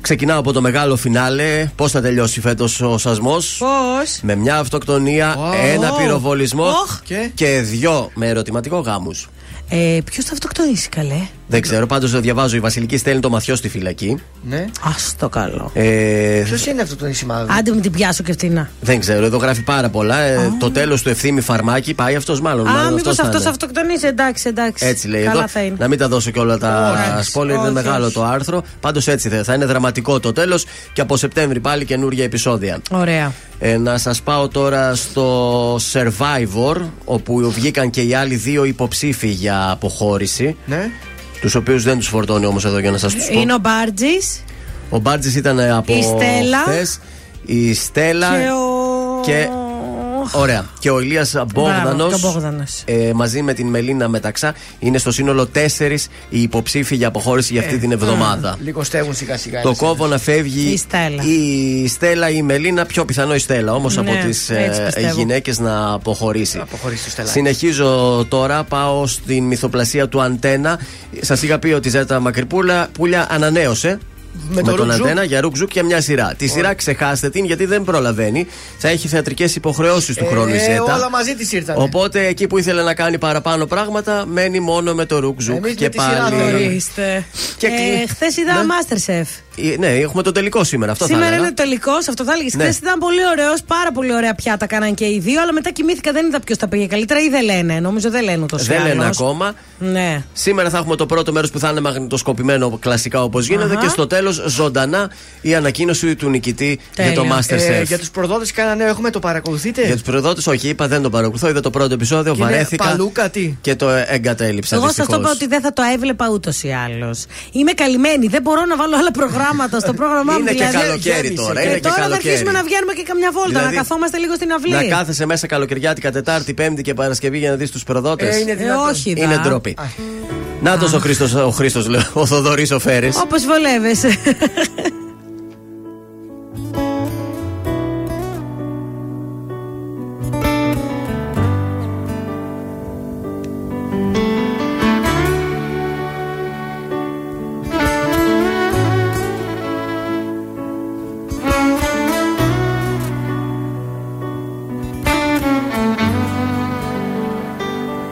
Ξεκινάω από το μεγάλο φινάλε. Πώς θα τελειώσει φέτος ο σασμός; Πώς; Με μια αυτοκτονία, ένα πυροβολισμό Οχ. και... δυο με ερωτηματικό γάμους. Ε, Ποιος θα αυτοκτονήσει, καλέ; Δεν ξέρω, πάντως διαβάζω. Η Βασιλική στέλνει το μαθιό στη φυλακή. Ναι. Α το καλό. Ε, Ποιος είναι αυτό το νησιμάδι. Άντε με την πιάσω και αυτήν. να. δεν ξέρω, εδώ γράφει πάρα πολλά. Ε, το τέλος του ευθύμη φαρμάκι πάει αυτός μάλλον. Α, μάλλον μήπως αυτός θα αυτός είναι. αυτοκτονήσει. Εντάξει, εντάξει. Έτσι λέει Καλά εδώ. θα είναι. Να μην τα δώσω και όλα τα Όχι, σπόλια, είναι όχι, μεγάλο όχι. το άρθρο. Πάντως έτσι θα, θα είναι δραματικό το τέλος και από Σεπτέμβρη πάλι καινούργια επεισόδια. Ωραία. Ε, να σας πάω τώρα στο Survivor, όπου βγήκαν και οι άλλοι δύο υποψήφοι για αποχώρηση. Ναι. Τους οποίους δεν τους φορτώνει όμως εδώ για να σας τους πω. Είναι ο Μπάρτζης Ο Μπάρτζης ήταν από Η Στέλλα. χθες. Η Στέλλα. και ο. και- Ωραία. Και ο Ηλίας Μπόγδανος. Μπράβο, και ο Μπόγδανος. Ε, μαζί με την Μελίνα Μεταξά είναι στο σύνολο τέσσερις οι υποψήφοι για αποχώρηση για αυτή την εβδομάδα. Λίγο στέγουν σιγά σιγά. Το κόβω να φεύγει Η Στέλλα. η Στέλλα ή η Μελίνα, πιο πιθανό η Στέλλα όμως Ναι, από τις έτσι πιστεύω. γυναίκες να αποχωρήσει. αποχωρήσει το Στέλλα. Συνεχίζω τώρα, πάω στην μυθοπλασία του Αντένα. Σας είχα πει ότι η Ζέτα Μακρυπούλια ανανέωσε. Με το τον Ρουκ Ζουκ. Αντένα για Ρουκ Ζουκ για μια σειρά. Τη σειρά ξεχάστε την γιατί δεν προλαβαίνει. Θα έχει θεατρικές υποχρεώσεις του χρόνου η Ε, Ζέτα. όλα μαζί της ήρθαν. Οπότε εκεί που ήθελε να κάνει παραπάνω πράγματα, μένει μόνο με το Ρουκ Ζουκ. Εμείς Και με τη σειρά πάλι. τώρα. Ορίστε. Και ε, κλει- Χθες είδα Masterchef. Ε, Ναι, έχουμε το τελικό σήμερα. Αυτό Σήμερα θα έλεγα. είναι τελικό, αυτό θα έλεγες. Ναι. Χθες ήταν πολύ ωραίος, πάρα πολύ ωραία πιάτα κάναν και οι δύο, αλλά μετά κοιμήθηκα, δεν είδα ποιος τα πήγε καλύτερα ή δεν λένε. Νομίζω δεν λένε ούτως ή Δεν λένε άλλως. ακόμα. Ναι. Σήμερα θα έχουμε το πρώτο μέρος που θα είναι μαγνητοσκοπημένο κλασικά όπως γίνεται Αχα. και στο τέλος ζωντανά η ανακοίνωση του νικητή για το Τέλεια. Masterchef. Ε, για τους προδότες κάνα νέο έχουμε, το παρακολουθείτε; Για τους προδότες, όχι, είπα δεν το παρακολουθώ. Είδα το πρώτο επεισόδιο, Και είναι βαρέθηκα Παλούκα, τι; και το εγκατέλειψα. Εγώ σας το δυστυχώς. είπα ότι δεν θα το έβλεπα ούτως ή άλλως. Είμαι καλυμμένη, δεν μπορώ να βάλω άλλα προγράμματα στο πρόγραμμά μου. Είναι και δηλαδή. καλοκαίρι γέμισε. τώρα. Και Είναι και τώρα θα καλοκαίρι. αρχίσουμε να βγαίνουμε και καμιά βόλτα, Δηλαδή, να καθόμαστε λίγο στην αυλή. Να κάθεσαι μέσα καλοκαιριάτικα Τετάρτη, Πέμπτη και Παρασκευή για να δεις τους προδότες. Ε, είναι Ε, δυνατόν. όχι, δα. Είναι ντροπή. Να ο Χρήστος, ο Χρήστος, λέω, ο Θοδωρής ο Φέρε. Όπως βολεύεσαι.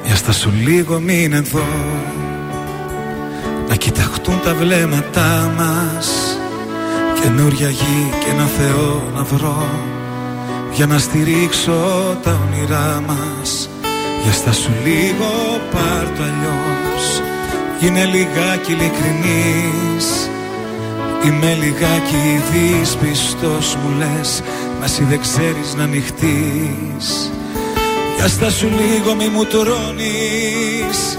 Για στα σου λίγο μην εδώ. Να κοιταχτούν τα βλέμματά μας. Καινούρια γη και ένα Θεό να βρω. Για να στηρίξω τα όνειρά μας. Για στα σου λίγο πάρ' το αλλιώς. Είναι λιγάκι ειλικρινής. Είμαι λιγάκι δύσπιστος μου λες. Μα εσύ δεν ξέρεις να ανοιχτείς. Για στα σου λίγο μη μου τρώνεις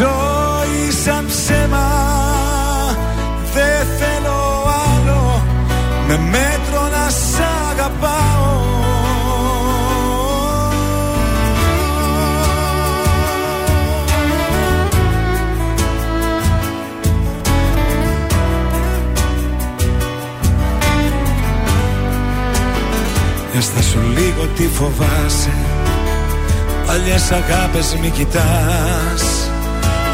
ζωή σαν ψέμα Δεν θέλω άλλο. Με μέτρο να σ' αγαπάω. Πιάστα σου λίγο τι φοβάσαι. Παλιές αγάπες μη κοιτάς.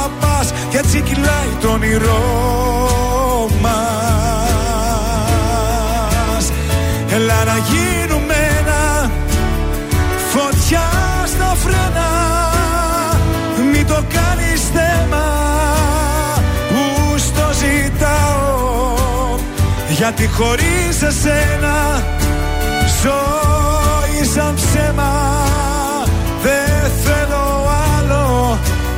Κι έτσι κυλάει το όνειρό μας. Έλα να γίνουμε ένα Φωτιά στα φρένα. Μην το κάνεις θέμα Που στο ζητάω. Γιατί χωρίς εσένα Ζωή σαν ψέμα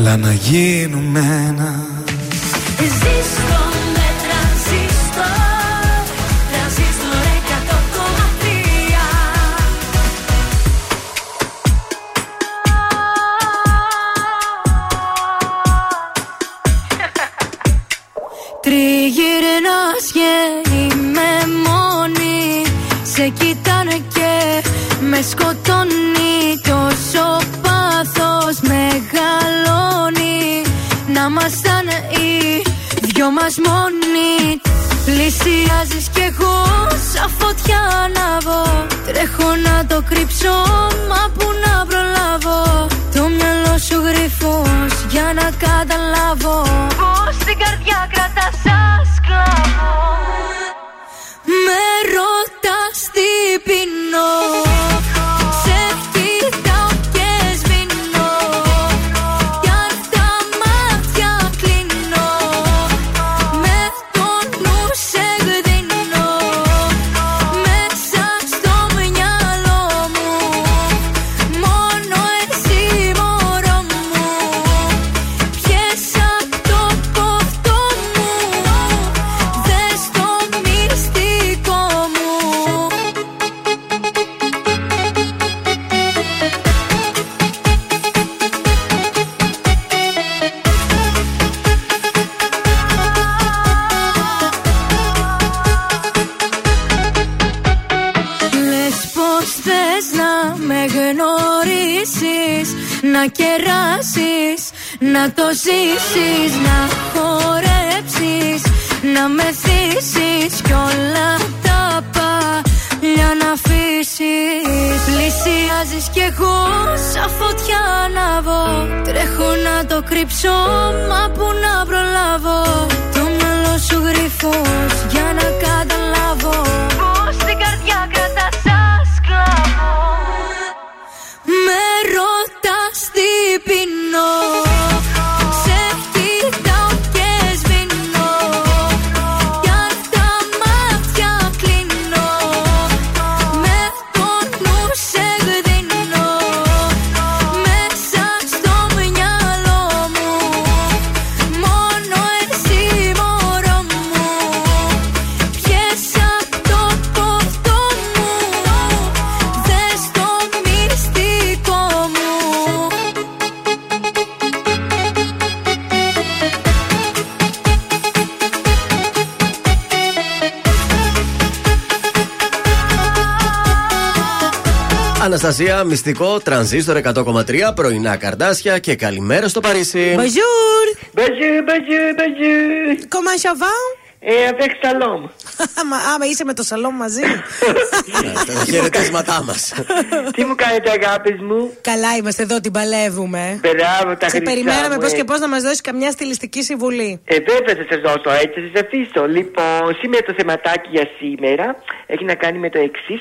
Έλα να γίνουμε ένα Αναστασία, μυστικό, τρανζίστορ 100,3, πρωινά καρδάσια και καλημέρα στο Παρίσι. Bonjour. Bonjour, bonjour, bonjour. Comment ça va? Ε, avec Salom. Μα άμα είσαι με το σαλόμ μαζί. Τα χαιρετίσματά μας. Τι μου κάνετε, αγάπης μου; Καλά είμαστε εδώ, την παλεύουμε. Μπράβο, τα Σε χρυσά περιμέναμε μου, πώς ε. και πώς να μας δώσει καμιά στιλιστική συμβουλή. Ε, βέβαια θα σας δώσω έτσι, θα σας αφήσω. Λοιπόν, σήμερα το θεματάκι για σήμερα έχει να κάνει με το εξής.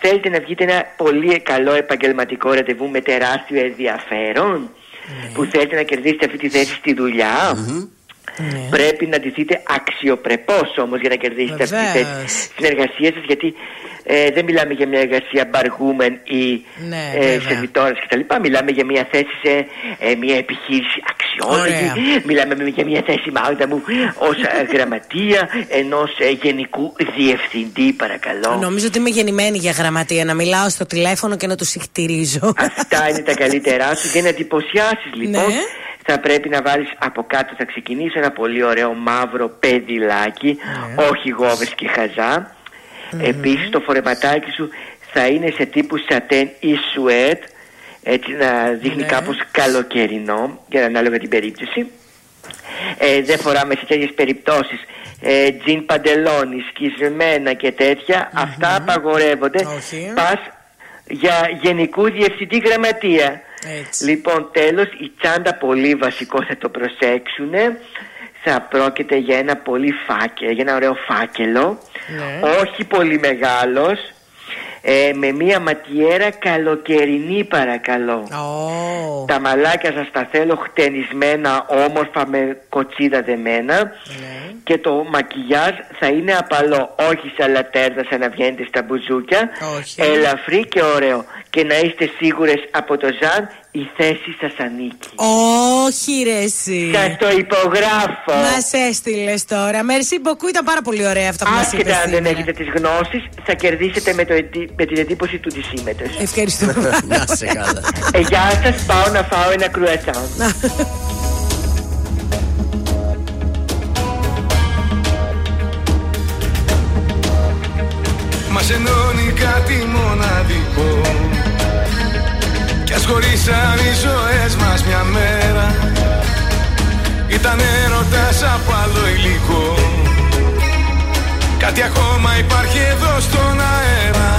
Θέλετε να βγείτε ένα πολύ καλό επαγγελματικό ραντεβού με τεράστιο ενδιαφέρον, Ναι. που θέλετε να κερδίσετε αυτή τη θέση στη δουλειά; Ναι. Πρέπει να ντυθείτε αξιοπρεπώς όμως για να κερδίσετε αυτή τη Βεβαίως. θέση στην εργασία σας γιατί ε, δεν μιλάμε για μια εργασία μπαργούμεν ή Ναι, ε, βέβαια. σερβιτόρας κτλ. Μιλάμε για μια θέση σε ε, μια επιχείρηση αξιόλογη. Ωραία. Μιλάμε για μια θέση μάγδα μου ως ε, γραμματεία ενός ε, γενικού διευθυντή παρακαλώ. Νομίζω ότι είμαι γεννημένη για γραμματεία, να μιλάω στο τηλέφωνο και να τους συχτηρίζω. Αυτά είναι τα καλύτερά σου για να εντυπωσιάσεις λοιπόν. Ναι. Θα πρέπει να βάλεις από κάτω, θα ξεκινήσω ένα πολύ ωραίο μαύρο παιδιλάκι, Ναι. όχι γόβες και χαζά. Επίσης το φορεματάκι σου θα είναι σε τύπου σατέν ή σουέτ, έτσι να δείχνει Ναι. κάπως καλοκαιρινό, για να ανάλογα την περίπτωση. Ε, δεν φοράμε σε τέτοιες περιπτώσεις ε, τζιν παντελόνι, σκισμένα και τέτοια. Αυτά απαγορεύονται. Όχι. Πας για γενικού διευθυντή γραμματεία. Έτσι. Λοιπόν, τέλος, η τσάντα πολύ βασικό θα το προσέξουν. Θα πρόκειται για ένα πολύ φάκελο, για ένα ωραίο φάκελο. Ναι. Όχι πολύ μεγάλος. Ε, με μία ματιέρα καλοκαιρινή παρακαλώ. Ω, Τα μαλάκια σας τα θέλω χτενισμένα όμορφα με κοτσίδα δεμένα Ναι. και το μακιγιάζ θα είναι απαλό, όχι σαν λατέρνα σαν να βγαίνετε στα μπουζούκια Όχι. ελαφρύ και ωραίο και να είστε σίγουρες από το Ζαν η θέση σας ανήκει Όχι, ρε, εσύ. Σας το υπογράφω Μας έστειλες τώρα. Merci beaucoup, ήταν πάρα πολύ ωραία αυτά που μας είπες. Άσχετα αν δεν έχετε τις γνώσεις θα κερδίσετε με, το, εντι- με την εντύπωση του δυσίμετος Ευχαριστώ. Να σε καλά. ε, Γεια σας, πάω να φάω ένα κρουατσάν Μας ενώνει κάτι μοναδικό Κι ας χωρίσαν οι ζωές μας μια μέρα. Ήταν έρωτας από άλλο υλικό. Κάτι ακόμα υπάρχει εδώ στον αέρα.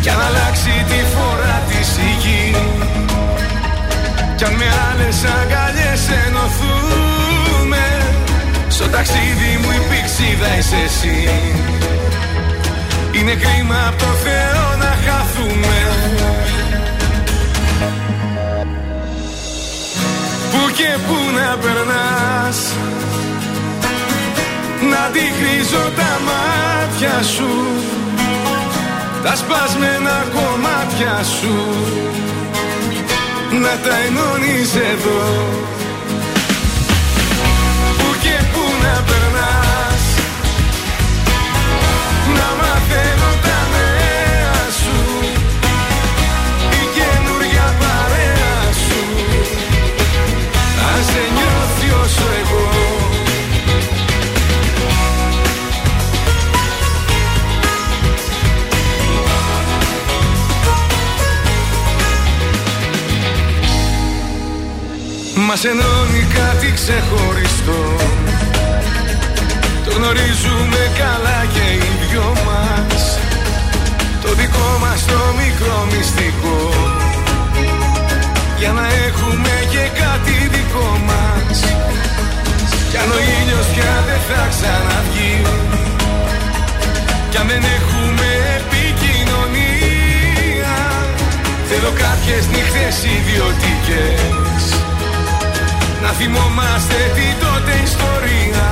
Κι αν αλλάξει τη φορά της η γη Κι αν με άλλες αγκαλιές ενωθούμε. Στο ταξίδι μου η πηξίδα είσαι εσύ. Είναι κρίμα από το Θεό να χαθούμε Πού και πού να περνάς Να αντικρίζω τα μάτια σου Τα σπασμένα κομμάτια σου. Να τα ενώνεις εδώ Μας ενώνει κάτι ξεχωριστό. Το γνωρίζουμε καλά και οι δυο μας. Το δικό μας το μικρό μυστικό. Για να έχουμε και κάτι δικό μας. Κι αν ο ήλιος πια δεν θα ξαναβγεί. Κι αν δεν έχουμε επικοινωνία. Θέλω κάποιες νύχτες ιδιωτικές Να θυμόμαστε την τότε ιστορία.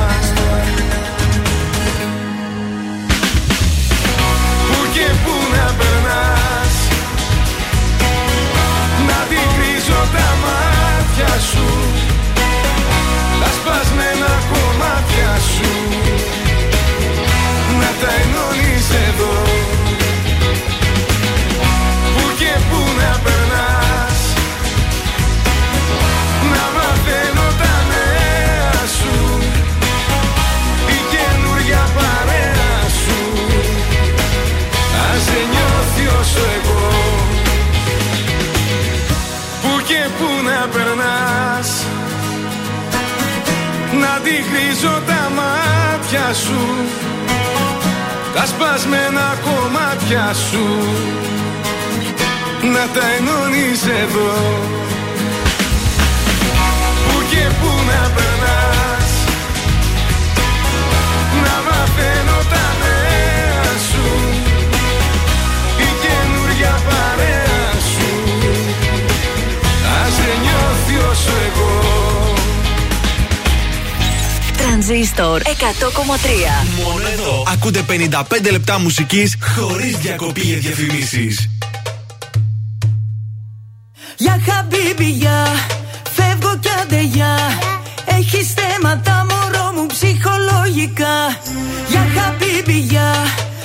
Πού και πού να περνάς. Να αντικρίζω τα μάτια σου. Τα σπασμένα κομμάτια σου. Να τα ενώνεις εδώ εγώ. Πού και πού να περνάς Να τη τα μάτια σου. Τα σπασμένα κομμάτια σου Να τα ενώνεις εδώ. Πού και πού να περνάς Τρανζίστορ 100,3. Μόνο εδώ. Ακούτε 55 λεπτά μουσικής χωρίς διακοπή για διαφημίσεις. Για χαμπίμπι, για φεύγω κι άντε για. Έχει θέματα μωρό μου ψυχολογικά. Για χαμπίμπι, για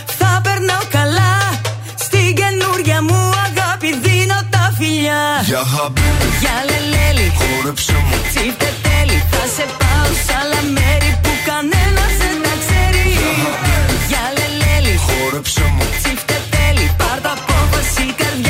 θα περνάω καλά. Στην καινούρια μου αγάπη δίνω τα φιλιά. Για χαμπίμπι, Για λελέλη, χόρεψε μου. Τσίφτε τέλει Θα σε πάω σ' άλλα μέρη που κανένας δεν τα ξέρει. Για λελέλη, Χόρεψε μου. Τσίφτε τέλει Πάρ' το απόφαση η καρδιά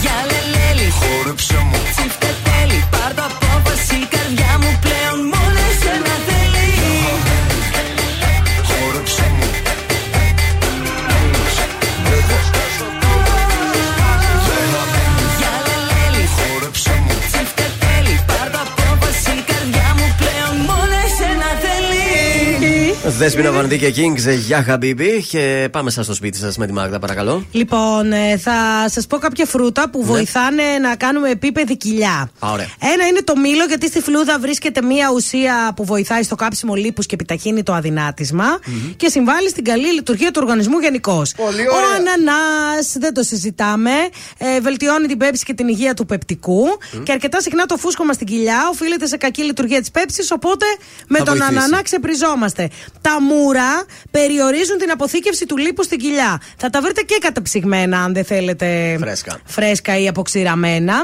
Για λελέλη Χόρεψε Δέσπινα Βανδί και Kings για Χαμπίμπι. Και πάμε σας στο σπίτι σας με τη Μάγδα, παρακαλώ. Λοιπόν, ε, θα σας πω κάποια φρούτα που βοηθάνε να κάνουμε επίπεδη κοιλιά. Α, ωραία. Ένα είναι το μήλο, γιατί στη φλούδα βρίσκεται μία ουσία που βοηθάει στο κάψιμο λίπους και επιταχύνει το αδυνατισμα και συμβάλλει στην καλή λειτουργία του οργανισμού γενικώ. Πολύ Ο ωραία. ανανάς, δεν το συζητάμε, ε, βελτιώνει την πέψη και την υγεία του πεπτικού και αρκετά συχνά το φούσκωμα στην κοιλιά οφείλεται σε κακή λειτουργία της πέψης, οπότε με Θα τον βοηθήσει. ανανά ξεπριζόμαστε. Τα μούρα περιορίζουν την αποθήκευση του λίπου στην κοιλιά. Θα τα βρείτε και καταψυγμένα, αν δεν θέλετε Φρέσκα. φρέσκα ή αποξηραμένα.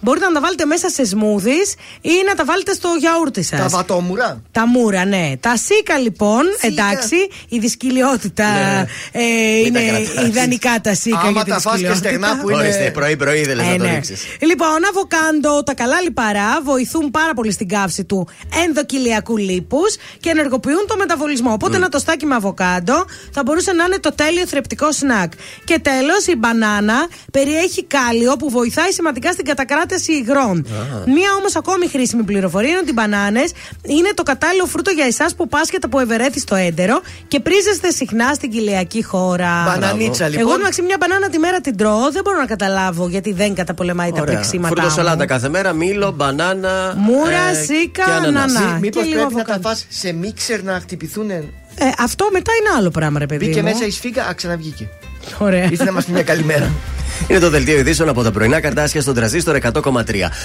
Μπορείτε να τα βάλετε μέσα σε σμούδι ή να τα βάλετε στο γιαούρτι σας. Τα βατόμουρα. Τα μούρα, ναι. Τα σίκα λοιπόν, Σίκα. εντάξει, η δυσκυλιότητα Ναι. ε, Μην είναι τα καταφράσεις. ιδανικά τα σίκα Άμα για τη τα φας και δυσκυλιότητα. στεγνά που είναι- Ορίστε, πρωί-πρωί δεν λες Ε, να το ναι. ρίξεις. Λοιπόν, αβοκάντο, τα καλά λιπαρά βοηθούν πάρα πολύ στην καύση του ενδοκυλιακού λίπους και ενεργοποιούν το μεταβολισμό. Οπότε ένα τοστάκι με αβοκάντο θα μπορούσε να είναι το τέλειο θρεπτικό σνακ. Και τέλος, η μπανάνα περιέχει κάλιο που βοηθάει σημαντικά στην κατακράτηση υγρών. Μία όμως ακόμη χρήσιμη πληροφορία είναι ότι οι μπανάνες είναι το κατάλληλο φρούτο για εσάς που πάσχετε από ευερέθιστο έντερο και πρίζεστε συχνά στην κοιλιακή χώρα. Μπανανίτσα, λοιπόν. Εγώ εντάξει μια μπανάνα τη μέρα την τρώω, δεν μπορώ να καταλάβω γιατί δεν καταπολεμάει τα Ωραία. πλεξίματά Φρούτο μου. σαλάτα κάθε μέρα, μήλο, μπανάνα. Μούρα, ε, σίκα, και ανανάς. ανανά. Μήπω και λίγο πρέπει να τα αβοκάντο. φας σε μίξερ να χτυπηθούν. Ε, αυτό μετά είναι άλλο πράγμα, ρε παιδί. Μπήκε μου. μέσα η σφίγγα, α, ξαναβγήκε. Ωραία. Ήρθε να μας πει μια καλημέρα. Είναι το δελτίο ειδήσεων από τα πρωινά καρτάσια στον τραζίστορ 100,3.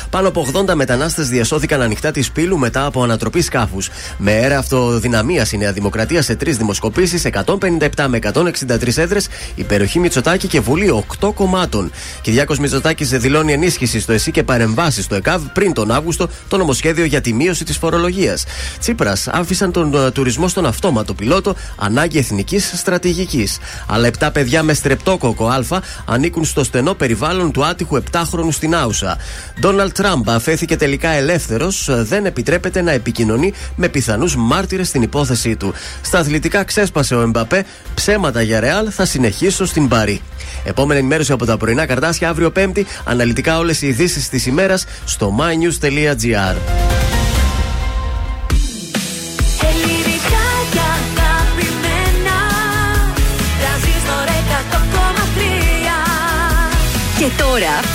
Πάνω από 80 μετανάστες διασώθηκαν ανοιχτά τη πύλου μετά από ανατροπή σκάφους. Με αέρα αυτοδυναμίας η Νέα Δημοκρατία σε τρεις δημοσκοπήσεις, 157 με 163 έδρες, υπεροχή Μητσοτάκη και Βουλή 8 κομμάτων. Κυριάκος Μητσοτάκης δηλώνει ενίσχυση στο ΕΣΥ και παρεμβάσεις στο ΕΚΑΒ πριν τον Αύγουστο το νομοσχέδιο για τη μείωση της φορολογίας. Τσίπρας άφησαν τον uh, τουρισμό στον αυτόματο πιλότο ανάγκη εθνικής στρατηγικής. Αλλά 7 παιδιά με στρεπτόκοκο Α ανήκουν στο στενό περιβάλλον του άτυχου 7χρονου στην Άουσα. Ντόναλτ Τραμπ αφέθηκε τελικά ελεύθερος, δεν επιτρέπεται να επικοινωνεί με πιθανούς μάρτυρες στην υπόθεσή του. Στα αθλητικά ξέσπασε ο Εμπαπέ, ψέματα για ρεάλ θα συνεχίσω στην Παρή. Επόμενη ενημέρωση από τα πρωινά καρτάσια αύριο Πέμπτη, αναλυτικά όλες οι ειδήσεις της ημέρας στο mynews.gr.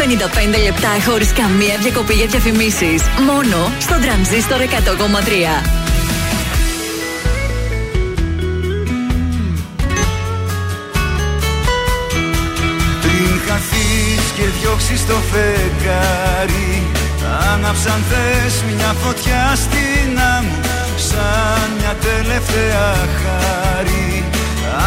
55 λεπτά χωρίς καμία διακοπή για διαφημίσεις. Μόνο στο τρανζίστορ 100,3. Πριν χαθείς και διώξεις το φεγγάρι Άναψαν θες μια φωτιά στην άμμο Σαν μια τελευταία χάρη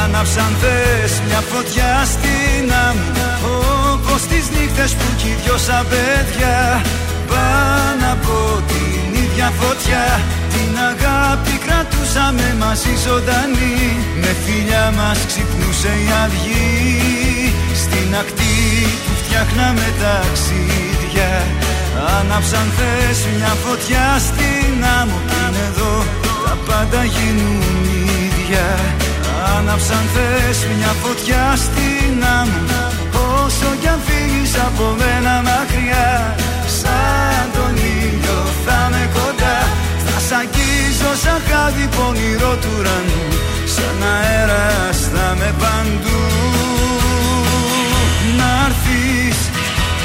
Άναψαν θες μια φωτιά στην άμμο Όπως τις νύχτες που κι οι δυο σαν παιδιά Πάνω από την ίδια φωτιά. Την αγάπη κρατούσαμε μαζί ζωντανή. Με φιλιά μας ξυπνούσε η αυγή. Στην ακτή που φτιάχναμε ταξίδια Άναψαν θες μια φωτιά. Στην άμμο Κι είναι εδώ τα πάντα γίνουν ίδια. Άναψαν θες μια φωτιά. Στην άμμο Όσο κι αν φύγεις από μένα μακριά Σαν τον ήλιο θα με κοντά. Θα σ' αγγίζω σαν χάδι πονηρό του ουρανού Σαν αέρας θα με παντού. Να'ρθεις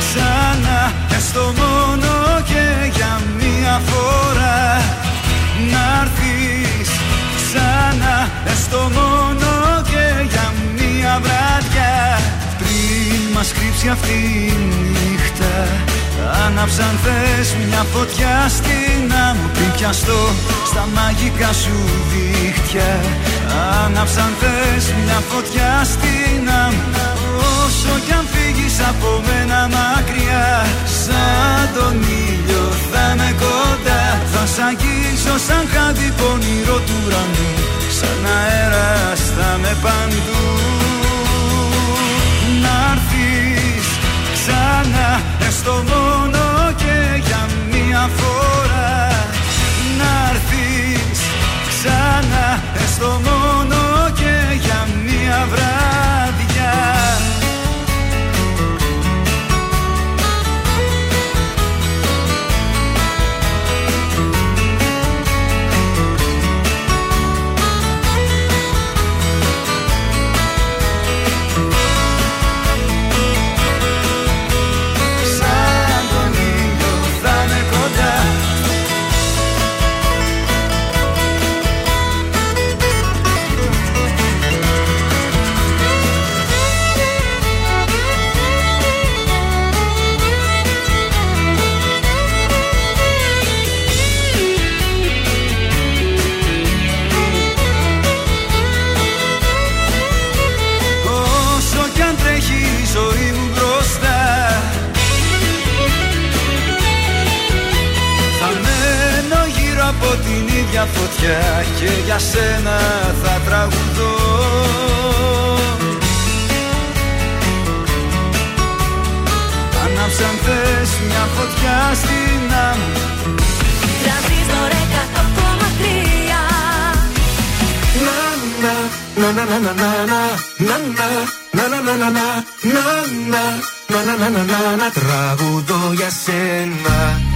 ξανά Έστω μόνο και για μία φορά. Να'ρθεις ξανά Έστω μόνο και για μία βράδια Πριν μας κρύψει αυτή η νύχτα. Άναψαν θες μια φωτιά στην άμμο Πριν πιαστώ στα μαγικά σου δίχτυα. Άναψαν θες μια φωτιά στην άμμο. Όσο κι αν φύγεις από μένα μακριά Σαν τον ήλιο θα με κοντά. Θα σ' αγγίσω σαν χάδι πονηρό του ουρανού. Σαν αέρας θα με παντού ξανά Έστω μόνο και για μία φορά. Να'ρθεις ξανά Έστω μόνο και για μία βράδια ίδια φωτιά Και για σένα θα τραγουδώ Άναψαν θες μια φωτιά στην άμμο Τρανζίστορ 100,3 Na na na na na na na na na na na na na na να να να να να να τραγουδώ για σένα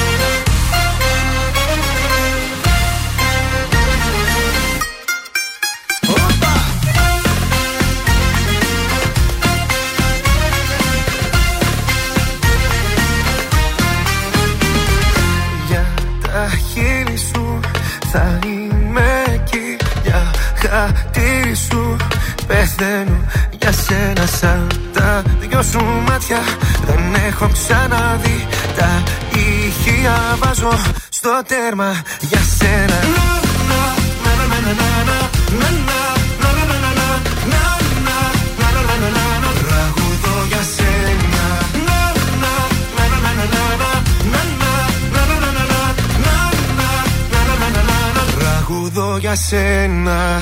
Για χατήρι σου. Πεθαίνω για σένα σαν τα δυο σου μάτια. Δεν έχω ξαναδεί τα ηχεία. Βάζω στο τέρμα για σένα. Τραγουδώ για σένα. Τραγουδώ για σένα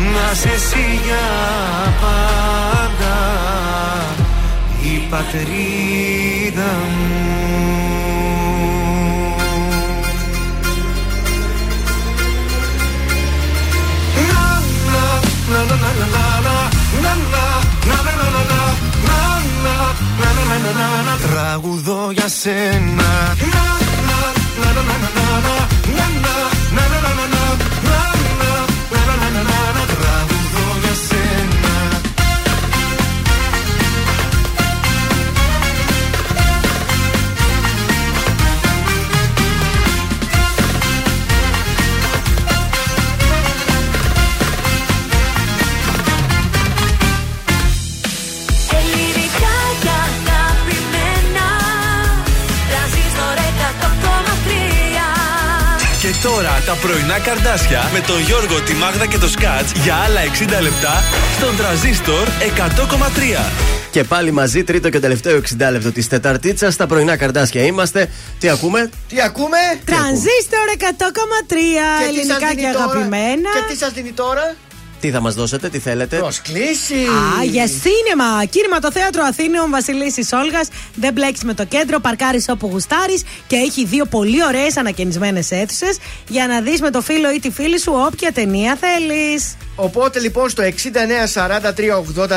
Να σε εσύ για πάντα Η πατρίδα μου. Να, να, να, τώρα τα πρωινά καρδάσια με τον Γιώργο, τη Μάγδα και το Σκάτς για άλλα 60 λεπτά στον τραζίστορ 100,3. Και πάλι μαζί, τρίτο και τελευταίο 60 λεπτό της Τεταρτίτσας. Στα πρωινά καρδάσια είμαστε. Τι ακούμε, Τι ακούμε, Τρανζίστορ 100,3 Και τι σας ελληνικά δίνει και τώρα; αγαπημένα. Και τι σας δίνει τώρα, τι θα μας δώσετε, τι θέλετε; Προσκλήσεις. Α, για σίνεμα! Κίνημα το θέατρο Αθήνεων Βασιλίση Όλγας. Δεν μπλέξεις με το κέντρο, παρκάρεις όπου γουστάρεις και έχει δύο πολύ ωραίες ανακαινισμένες αίθουσες για να δεις με το φίλο ή τη φίλη σου όποια ταινία θέλεις. Οπότε λοιπόν στο 69 43 84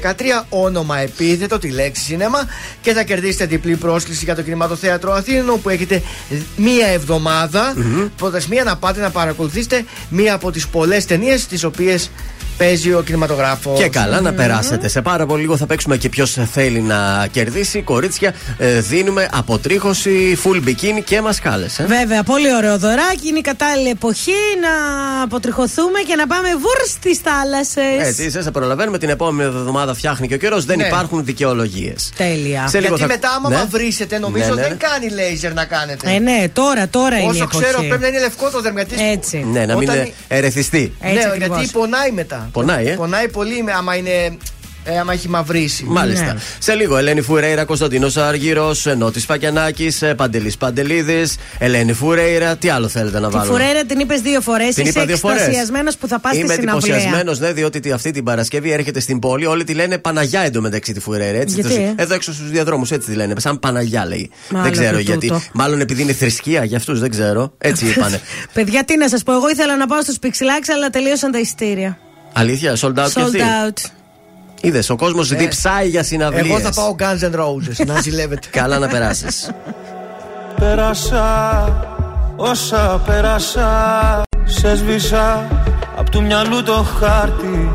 20 13 όνομα επίθετο τη λέξη σινέμα και θα κερδίσετε διπλή πρόσκληση για το κινηματοθέατρο Αθήνων όπου έχετε μία εβδομάδα προθεσμία να πάτε να παρακολουθήσετε μία από τις πολλές ταινίες τις pies παίζει ο κινηματογράφος. Και καλά να περάσετε. Σε πάρα πολύ λίγο θα παίξουμε και ποιος θέλει να κερδίσει. Κορίτσια, ε, δίνουμε αποτρίχωση, full bikini και μασκάλες. Ε. Βέβαια, πολύ ωραίο δωράκι. Είναι η κατάλληλη εποχή να αποτριχωθούμε και να πάμε βούρ στις θάλασσες. Έτσι, είσαι, σε προλαβαίνουμε την επόμενη εβδομάδα φτιάχνει και ο καιρός. Δεν Ναι. υπάρχουν δικαιολογίες. Τέλεια. Σε λίγο Γιατί θα- μετά άμα Ναι. μαυρίσετε νομίζω Ναι, ναι. δεν κάνει λέιζερ να κάνετε. Ε, ναι, τώρα, τώρα είναι η Όσο εποχή. ξέρω πρέπει να είναι λευκό το δερματί. Έτσι. Ναι, να μην Όταν- είναι ερεθιστή. Έτσι ναι, ακριβώς. γιατί πονάει μετά. Πονάει, ε. Πονάει πολύ με- άμα είναι. Ε, άμα έχει μαυρίσει. Μάλιστα. Ναι. Σε λίγο, Ελένη Φουρέιρα, Κωνσταντίνος Άργυρος, Νότη Φακιανάκης, Παντελής Παντελίδης, Ελένη Φουρέιρα. Τι άλλο θέλετε να Τη βάλουμε; φουρέρα την είπες δύο φορές. Την Είσαι είπα δύο φορές. εκστασιασμένος που θα πας στη Είμαι συναυλία. εντυπωσιασμένος, ναι, διότι τη- αυτή την Παρασκευή έρχεται στην πόλη. Όλοι τη λένε Παναγιά εντωμεταξύ τη Φουρέιρα. Έτσι, Γιατί, Το- ε; Εδώ έξω στους διαδρόμους έτσι τη λένε. Σαν Παναγιά λέει. Μάλλον δεν ξέρω και γιατί. τούτο. Μάλλον επειδή είναι θρησκεία για αυτούς, δεν ξέρω. Έτσι είπανε. Παιδιά, τι να σας πω, εγώ ήθελα να πάω στου Pixelax, αλλά τελείωσαν τα ειστήρια. Αλήθεια, sold out και Sold αυτή. out. Είδες, ο κόσμος διψάει για συναυλίες. Ε. Εγώ θα πάω Guns N' Roses να ζηλεύετε. Καλά να περάσεις. Πέρασα όσα πέρασα Σε σβήσα απ' του μυαλού το χάρτη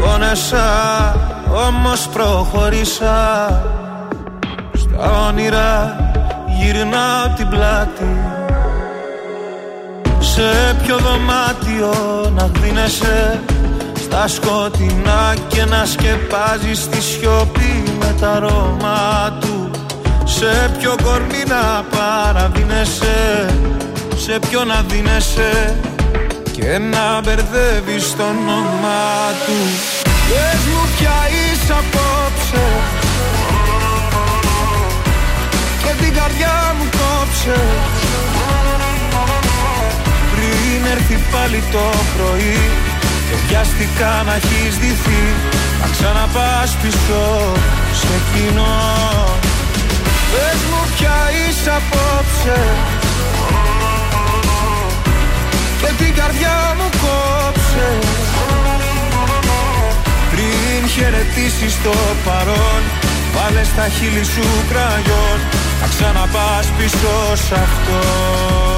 Πόνεσα όμως προχωρήσα Στα όνειρα γυρνάω την πλάτη Σε ποιο δωμάτιο να γδίνεσαι Στα σκοτεινά και να σκεπάζεις τη σιωπή με τα αρώμα του. Σε ποιο κορμί να παραδίνεσαι Σε ποιο να δίνεσαι και να μπερδεύεις το όνομά του. Πες μου πια είσαι απόψε Και την καρδιά μου κόψε Πριν έρθει πάλι το πρωί Και βιαστικά να έχεις δυθεί Να ξαναπάς πίσω σε κοινό Πες μου πια είσαι απόψε. Και την καρδιά μου κόψε. Πριν χαιρετήσεις το παρόν Βάλε στα χείλη σου κραγιόν Να ξαναπάς πίσω σ' αυτό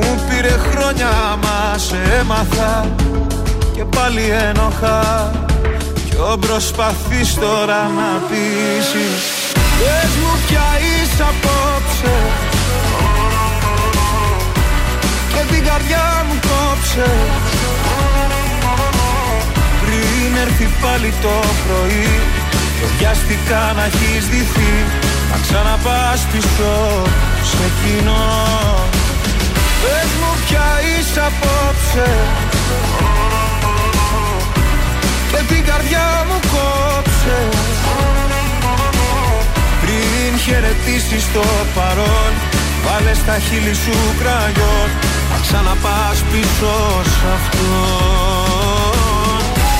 μου πήρε χρόνια μα σε έμαθα. Και πάλι ένοχα. Ποιο προσπαθείς τώρα να πείσεις. Πες μου πια είσαι απόψε. Και την καρδιά μου κόψε. Πριν έρθει πάλι το πρωί Και βιαστικά να έχεις δυθεί. Να ξαναπάς πίσω σε κοινό Πες μου πια είσαι απόψε. Και την καρδιά μου κόψε. Πριν χαιρετήσεις το παρόν Βάλε στα χείλη σου κραγιόν. Να ξαναπάς πίσω σ' αυτό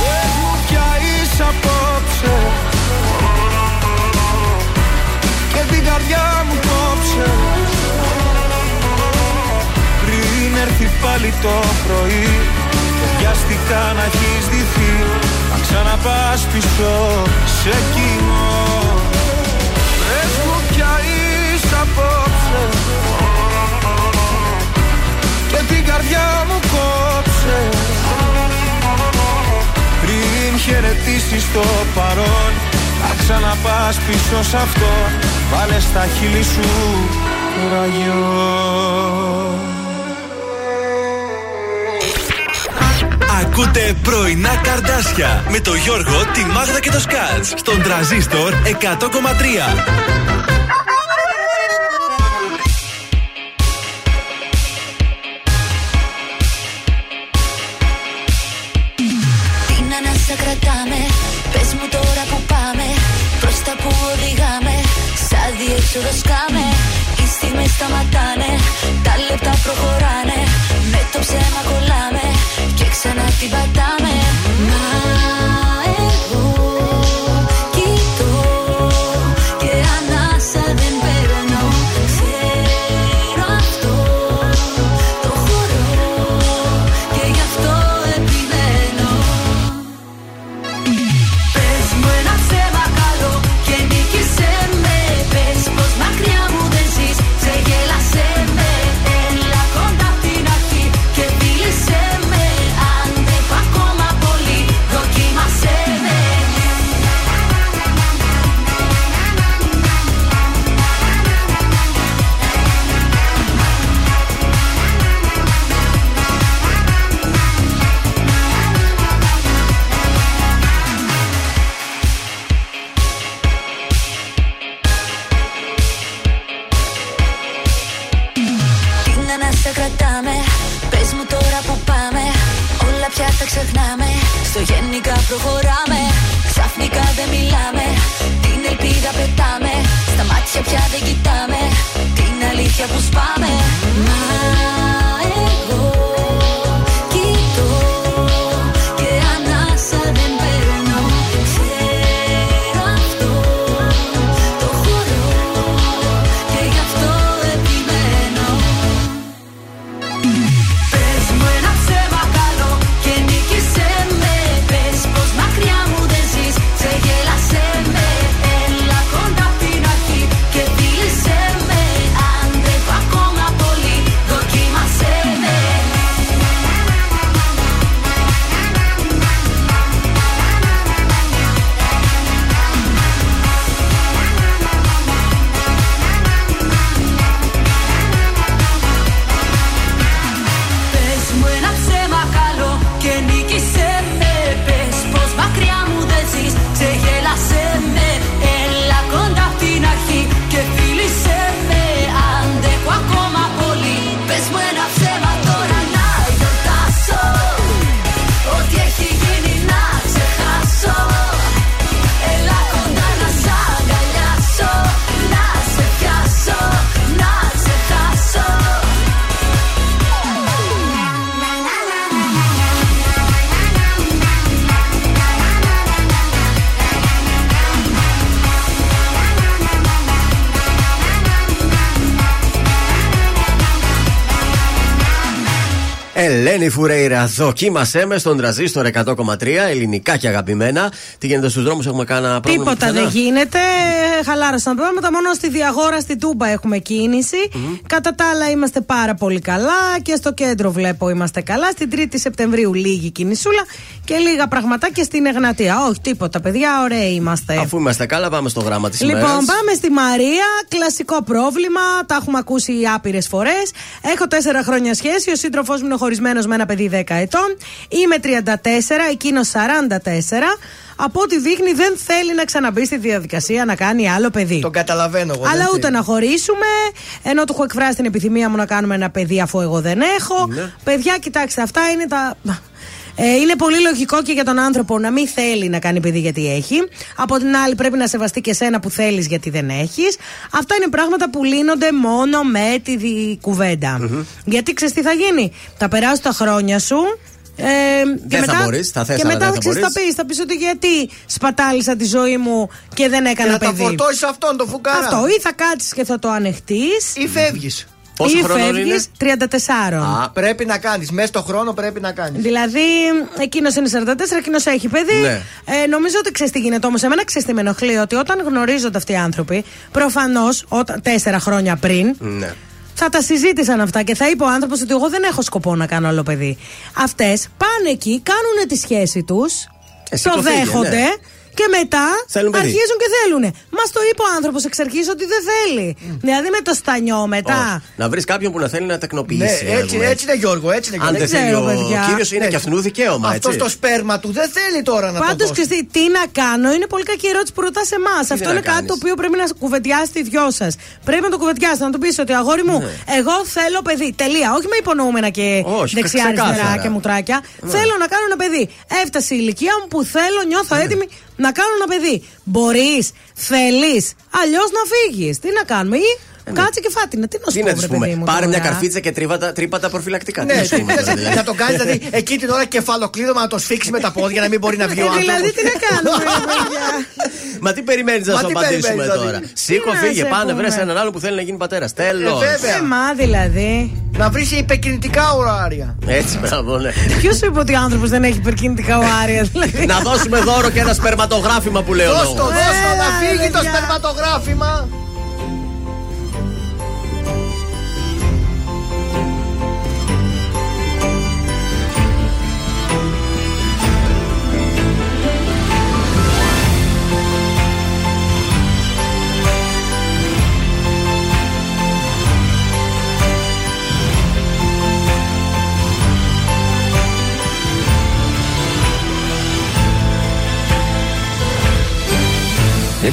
Πες μου πια είσαι απόψε. Και την καρδιά μου κόψε Πριν έρθει πάλι το πρωί. Και βιαστικά να έχεις δυθεί Να ξαναπάς πίσω. Σε κοινό Πες μου πια είσαι απόψε. Και την καρδιά μου κόψε. Πριν χαιρετήσεις το παρόν Να ξαναπάς πίσω σ' αυτό. Βάλε στα χείλη σου ραγιό Ακούτε πρωινά καρδάσια με το Γιώργο, τη Μάγδα και το Σκάτς στον τραζίστορ 100,3. Τι να να σε κρατάμε Πες μου τώρα που πάμε Προς τα που οδηγάμε Σαν διέξοδος σκάμε ξανά την Ελένη Φουρέιρα, δοκίμασέ με στον τραζίστορ 100,3 ελληνικά και αγαπημένα. Τι γίνεται στους δρόμους, έχουμε κάνα πρόβλημα. Τίποτα πουθενά; δεν γίνεται. Χαλάρωσαν τα πράγματα. Μόνο στη Διαγόρα, στη Τούμπα έχουμε κίνηση. Κατά τα άλλα είμαστε πάρα πολύ καλά. Και στο κέντρο βλέπω είμαστε καλά. Στην 3η Σεπτεμβρίου λίγη κινησούλα. Και λίγα πραγματάκια στην Εγνατία. Όχι, τίποτα, παιδιά, ωραίοι είμαστε. Αφού είμαστε καλά, πάμε στο γράμμα της Λοιπόν, ημέρας. πάμε στη Μαρία. Κλασικό πρόβλημα. Τα έχουμε ακούσει άπειρες φορές. Έχω τέσσερα χρόνια σχέση. Ο σύντροφός μου είναι χωρισμένος με ένα παιδί 10 ετών. Είμαι 34, εκείνος 44. Από ό,τι δείχνει, δεν θέλει να ξαναμπεί στη διαδικασία να κάνει άλλο παιδί. Τον καταλαβαίνω εγώ. Αλλά δεν ούτε θέλει. να χωρίσουμε, ενώ του έχω εκφράσει την επιθυμία μου να κάνουμε ένα παιδί αφού εγώ δεν έχω. Ναι. Παιδιά, κοιτάξτε, αυτά είναι τα. Ε, είναι πολύ λογικό και για τον άνθρωπο να μην θέλει να κάνει παιδί γιατί έχει. Από την άλλη, πρέπει να σεβαστεί και σένα που θέλεις γιατί δεν έχεις. Αυτά είναι πράγματα που λύνονται μόνο με τη δι- κουβεντα Γιατί ξέρεις τι θα γίνει; Θα περάσουν τα χρόνια σου. Ε, Δεν θα μπορείς, θα θες, και αλλά μετά δεν θα ξέρεις, θα μπορείς. πεις, θα πεις ότι γιατί σπατάλησα τη ζωή μου και δεν Και έκανα να τα παιδί. φορτώσεις αυτόν τον φουκαρά. Αυτό, ή θα κάτσεις και θα το ανεχτείς. Ή φεύγεις. Πόσο ή χρονών φεύγεις είναι; 34. Α, πρέπει να κάνεις. Μέσα στο χρόνο πρέπει να κάνεις. Δηλαδή, εκείνος είναι 44, εκείνος έχει παιδί. Ναι. Ε, νομίζω ότι ξέρεις τι γίνεται όμως. Εμένα ξέρεις τι με ενοχλεί, ότι όταν γνωρίζονται αυτοί οι άνθρωποι, προφανώς τέσσερα χρόνια πριν, Ναι. θα τα συζήτησαν αυτά και θα είπε ο άνθρωπος ότι εγώ δεν έχω σκοπό να κάνω άλλο παιδί. Αυτές πάνε εκεί, κάνουν τη σχέση τους, Εσύ το το φύγε, δέχονται. ναι. Και μετά Θέλουν παιδί. αρχίζουν και θέλουν. Μας το είπε ο άνθρωπος εξ αρχής ότι δεν θέλει. Δηλαδή με το στανιό μετά. Όχι. Να βρεις κάποιον που να θέλει να τεκνοποιήσει. Ναι, ας έτσι, πούμε. έτσι είναι Γιώργο, έτσι είναι Αν Γιώργο. δεν θέλει ξέρω, ο παιδιά. κύριος, είναι Ναι. και αυτού δικαίωμα. Αυτός έτσι. το σπέρμα του δεν θέλει τώρα να Πάντως, το δώσει. ξέρει τι να κάνω, είναι πολύ κακή ερώτηση που ρωτάς εμάς. Αυτό να είναι κάτι κάνεις; το οποίο πρέπει να κουβεντιάσετε οι δυο σας. Πρέπει να το κουβεντιάσετε, να του πεις ότι αγόρι μου, εγώ θέλω παιδί. Τελεία. Όχι με υπονοούμενα και Ναι. Όχι, δεξιά-αριστερά ξεκάθαρα. και μουτράκια. Θέλω να κάνω ένα παιδί. Έφτασε η ηλικία μου που θέλω, νιώθω Ναι. έτοιμη να κάνω ένα παιδί. Μπορείς, θέλεις, αλλιώς να φύγεις. Τι να κάνουμε, ή κάτσε και φάτινα. Τι να σου Τι πω, να βρε της πούμε, παιδί μου. πάρε μια τώρα. καρφίτσα και τρίβα τα, τρύπα τα προφυλακτικά. Ναι, Τι να σου πούμε τώρα, δηλαδή. να τον κάνεις δηλαδή εκεί την ώρα κεφαλοκλείδωμα να το σφίξεις με τα πόδια να μην μπορεί να βγει ο Ε, δηλαδή, άνθρωπος. τι να κάνουμε, ρε παιδιά. Μα τι περιμένεις να Μα σου τι απαντήσουμε περιμένεις, τώρα; δηλαδή. Σήκω, Τι να φύγε, σε πάνε, πούμε. βρε έναν άλλο που θέλει να γίνει πατέρας. Τέλος. Ε, βέβαια. Ε, μα δηλαδή. Να βρεις υπεκινητικά ωράρια. Έτσι, μπράβο, ναι. Ποιος σου είπε ότι ο άνθρωπος δεν έχει υπερκινητικά οάρια, δηλαδή; Να δώσουμε δώρο και ένα σπερματογράφημα που λέω. Δώσ' το, λόγο. δώσ' το, Έλα, να ρε, φύγει το παιδιά. σπερματογράφημα.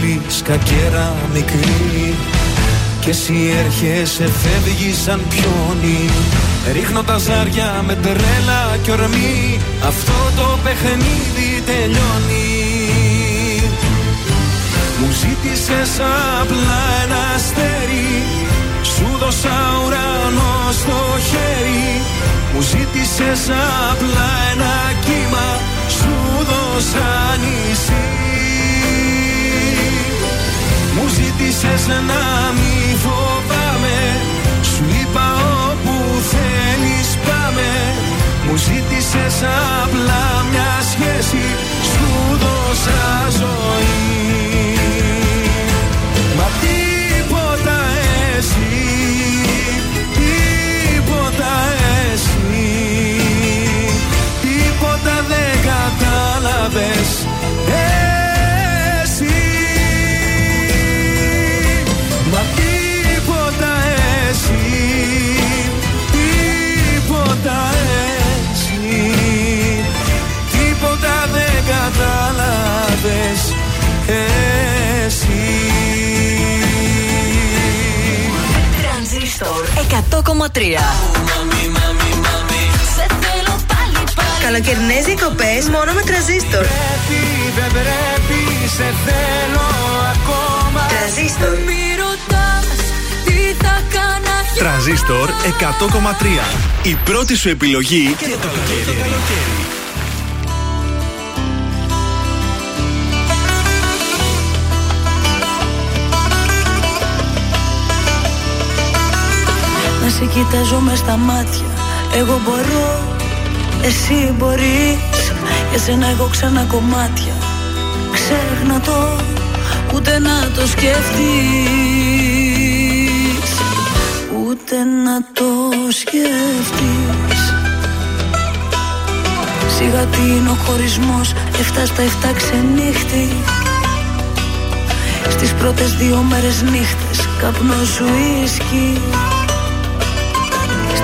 Έξω η πόλη σκακέρα μικρή. Και εσύ έρχεσαι φεύγει σαν πιόνι. Ρίχνω τα ζάρια με τρέλα και ορμή. Αυτό το παιχνίδι τελειώνει. Μου ζήτησες ζήτησες απλά ένα αστέρι. Σου δώσα ουρανό στο χέρι. Μου ζήτησες απλά ένα κύμα. Σου δώσα νησί ζήτησες να μη φοβάμαι. Σου είπα όπου θέλεις πάμε. Μου ζήτησες απλά μια σχέση. Σου δώσα ζωή Τρανζίστορ 100,3 Σε θέλω πάλι πάλι Καλοκαιρινές διακοπές μόνο με τραζίστορ. Πρέπει, δεν πρέπει, σε θέλω ακόμα Τραζίστορ. Μη ρωτάς τι θα κάνα Τρανζίστορ 100,3. Η πρώτη σου επιλογή και το καλοκαίρι. Σε κοιτάζω με στα μάτια. Εγώ μπορώ, εσύ μπορείς. Για σένα έχω ξανά κομμάτια. Ξέχνα το, ούτε να το σκεφτείς Ούτε να το σκεφτείς Σιγά τι είναι ο χωρισμός. Εφτά στα εφτά ξενύχτη. Στις πρώτες δύο μέρες νύχτες Καπνό σου ίσκι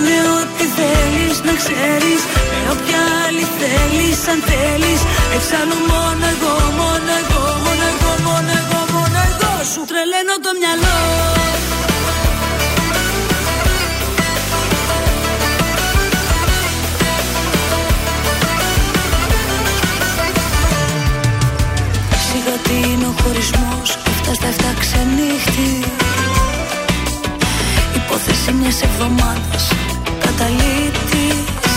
Κάνε ό,τι θέλεις να ξέρεις. Με όποια άλλη θέλεις αν θέλεις. Εξάλλου μόνο εγώ, μόνο εγώ, μόνο εγώ, μόνο εγώ, μόνο εγώ Σου τρελαίνω το μυαλό. Σιγά τι είναι ο χωρισμός Αυτά στα εφτά ξενύχτη. Υπόθεση μιας εβδομάδας Καταλήτης.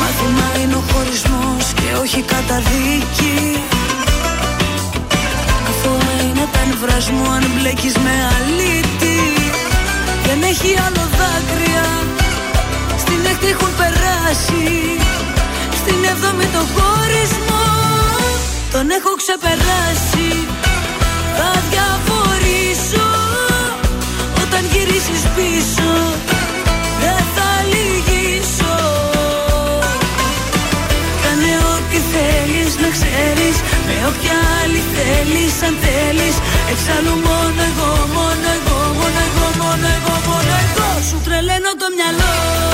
Μάθημα είναι ο χωρισμός Και όχι καταδίκη. Αθώα είναι τα νευράς μου Αν μπλέκεις με αλήτη. Δεν έχει άλλο δάκρυα. Στην έκτη έχουν περάσει. Στην έβδομη το χωρισμό. Τον έχω ξεπεράσει. Θα διαφορήσω όταν γυρίσεις πίσω Με όποια άλλη θέλεις αν θέλεις. Εξάλλου μόνο εγώ, μόνο εγώ, μόνο εγώ, μόνο εγώ, μόνο εγώ Σου τρελαίνω το μυαλό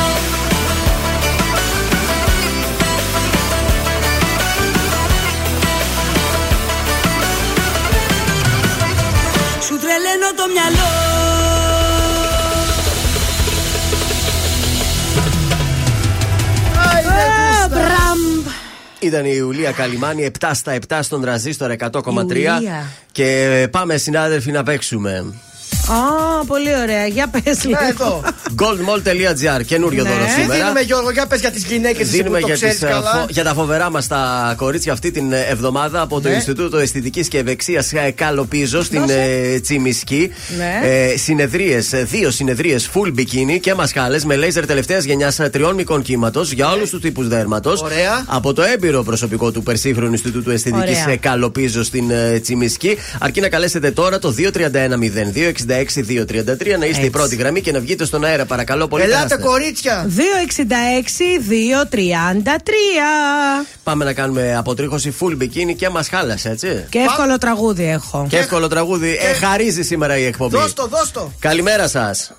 Ήταν η Ιουλία Καλιμάνη 7 στα 7 στον τραζίστορ 100,3. Ιουλία. Και πάμε συνάδελφοι να παίξουμε. Α, πολύ ωραία. Για πες λίγο. εδώ. Goldmall.gr, καινούριο Ναι. δώρο Τι σήμερα. δίνουμε Γιώργο, για πες για τις γυναίκες εσύ που Δίνουμε το για, ξέρεις τις, ε, καλά. φο- για τα φοβερά μας τα κορίτσια αυτή την ε, εβδομάδα από το Ναι. Ινστιτούτο Αισθητικής και Ευεξίας Καλοπίζο στην ε, Τσιμισκή. Ναι. Ε, συνεδρίες, δύο συνεδρίες full bikini και μασχάλε με λέιζερ τελευταίας γενιάς τριών μικών κύματος για όλους του τύπους δέρματος. Ναι. Ωραία. Από το έμπειρο προσωπικό του Περσίχρονου Ινστιτούτου Αισθητικής Ωραία. Καλοπίζο στην ε, Τσιμισκή. Αρκεί να καλέσετε τώρα το 231 02 66 266-233 να είστε η πρώτη γραμμή και να βγείτε στον αέρα, παρακαλώ πολύ. Ελάτε, περάστε. κορίτσια. 266-233. Πάμε να κάνουμε αποτρίχωση full bikini και μας χάλασε, έτσι. Και εύκολο τραγούδι έχω. Και εύκολο τραγούδι. Ε, χαρίζει σήμερα η εκπομπή. Δώσ' το, δώσ' το. Καλημέρα σας.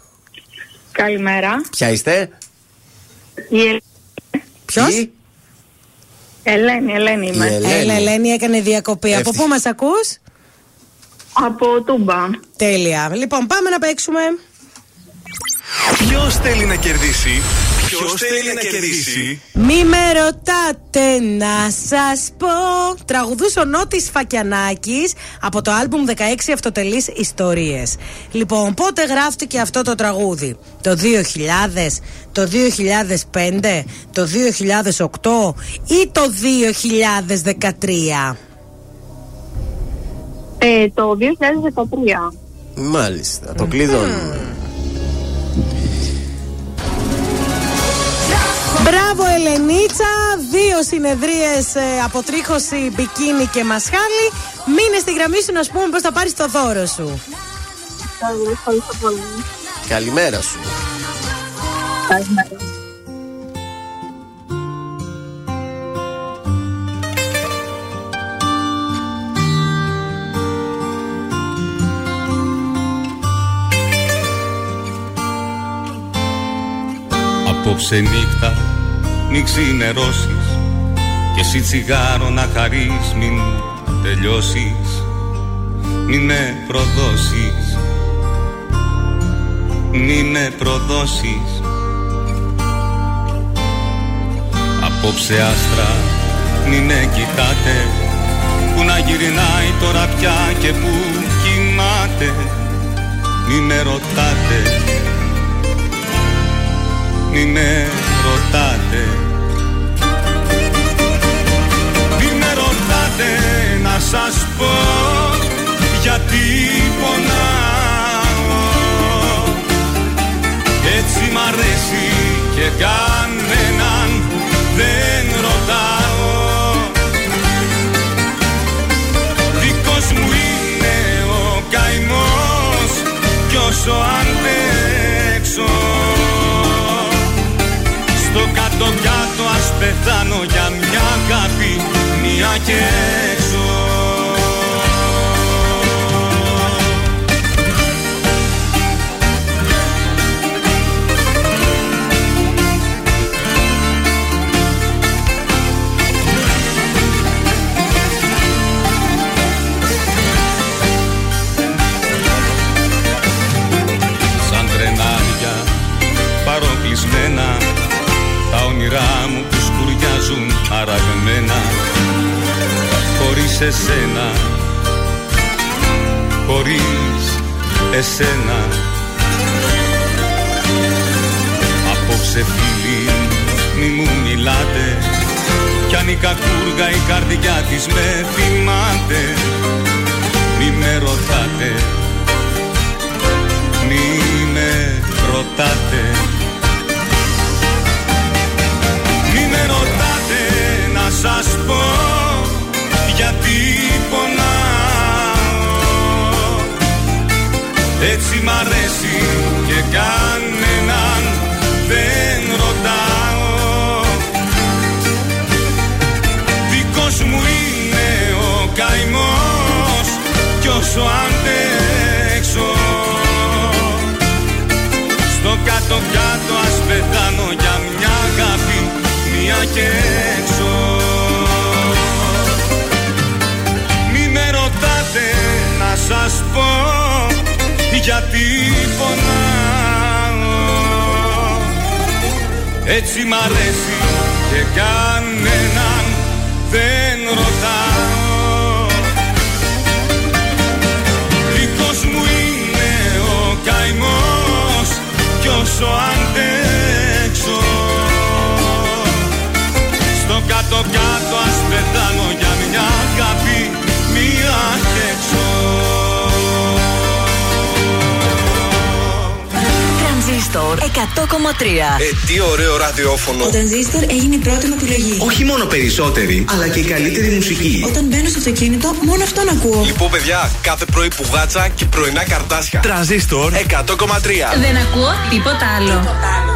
Καλημέρα. Ποια είστε, Η Ελ- Ποιος; Ελένη, Ελένη είμαι. Η Ελένη. Έλα, Ελένη έκανε διακοπή. Από Εύτυχη. πού μας ακούς; Από Τούμπα. Τέλεια. Λοιπόν, πάμε να παίξουμε. Ποιος θέλει να κερδίσει; Ποιος θέλει να κερδίσει; Μη με ρωτάτε να σας πω Τραγουδούσε ο Νότης Φακιανάκης Από το άλμπουμ 16 Αυτοτελείς Ιστορίες Λοιπόν, πότε γράφτηκε αυτό το τραγούδι; Το 2000, το 2005, το 2008 Ή το 2013 Ε, το 2013. Μάλιστα, το κλειδώνουμε. Μπράβο Ελενίτσα Δύο συνεδρίες ε, αποτρίχωση μπικίνι και μασχάλη Μείνε στη γραμμή σου να σου πούμε πως θα πάρεις το δώρο σου Ευχαριστώ πολύ. Καλημέρα σου. Καλημέρα. Απόψε νύχτα μη ξημερώσεις Και εσύ τσιγάρο να χαρείς μην τελειώσεις Μη με προδώσεις. Μη με προδώσεις. Απόψε άστρα μη με κοιτάτε Που να γυρνάει τώρα πια και που κοιμάται. Μη με ρωτάτε. Μη με ρωτάτε. Μη με ρωτάτε να σας πω γιατί πονάω. Έτσι μ' αρέσει και κανέναν δεν ρωτάω. Δικός μου είναι ο καημός κι όσο αντέξω στο κάτω κάτω ας πεθάνω για μια αγάπη Μια και έξω αραγμένα Χωρίς εσένα Χωρίς εσένα. Απόψε φίλοι μη μου μιλάτε Κι αν η κακούργα η καρδιά της με θυμάται Μη με ρωτάτε Μη με ρωτάτε σας πω γιατί πονάω. Έτσι μ' αρέσει και κανέναν δεν ρωτάω. Δικός μου είναι ο καημός κι όσο αντέξω. Στο κάτω κάτω ας πεθάνω. για μια αγάπη Μια και έξω. Μη με ρωτάτε να σας πω Γιατί πονάω. Έτσι μ' αρέσει και κανέναν δεν ρωτάω. Δικός μου είναι ο καημός κι όσο αντέξω πεθάνω για μια αγάπη Μια και έξω Τρανζίστορ Τρανζίστορ 100,3. Ε, τι ωραίο ραδιόφωνο. Ο τρανζίστορ έγινε η πρώτη μου επιλογή. Όχι μόνο περισσότερη, αλλά και η καλύτερη μουσική. Όταν μπαίνω στο αυτοκίνητο, μόνο αυτόν ακούω. Λοιπόν, παιδιά, κάθε πρωί που γάτσα και πρωινά καρτάσια. Τρανζίστορ 100,3. Δεν ακούω τίποτα άλλο. Είναι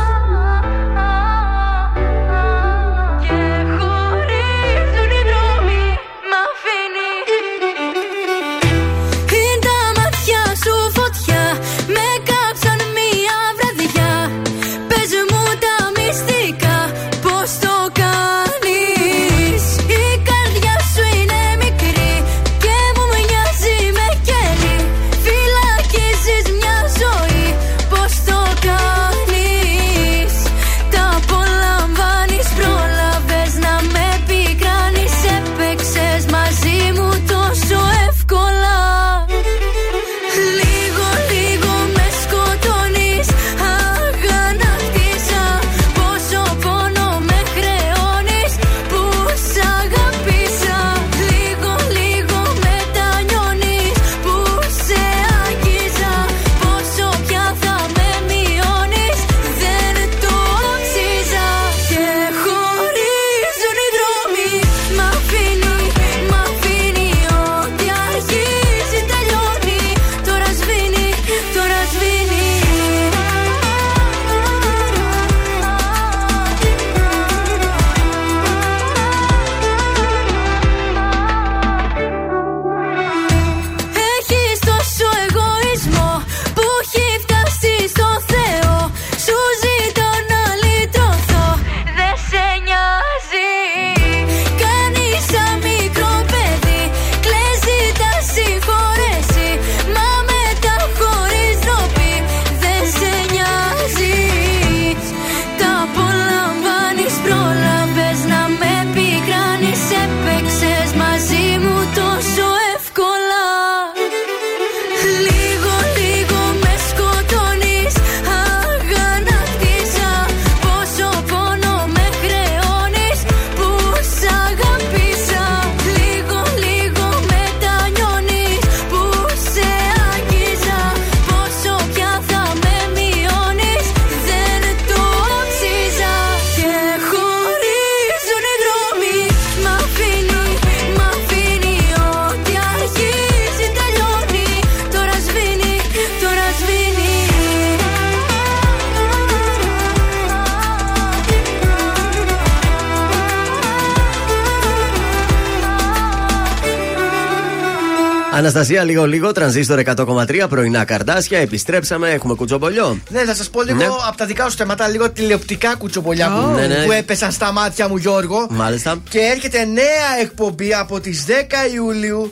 Αναστασία, λίγο λίγο, τρανζίστορ 100,3 πρωινά καρτάσια. Επιστρέψαμε, έχουμε κουτσομπολιό. Ναι, θα σας πω λίγο Ναι. από τα δικά σου θέματα, λίγο τηλεοπτικά κουτσομπολιά που, Ναι, ναι. που έπεσαν στα μάτια μου, Γιώργο. Μάλιστα. Και έρχεται νέα εκπομπή από τις 10 ιουλιου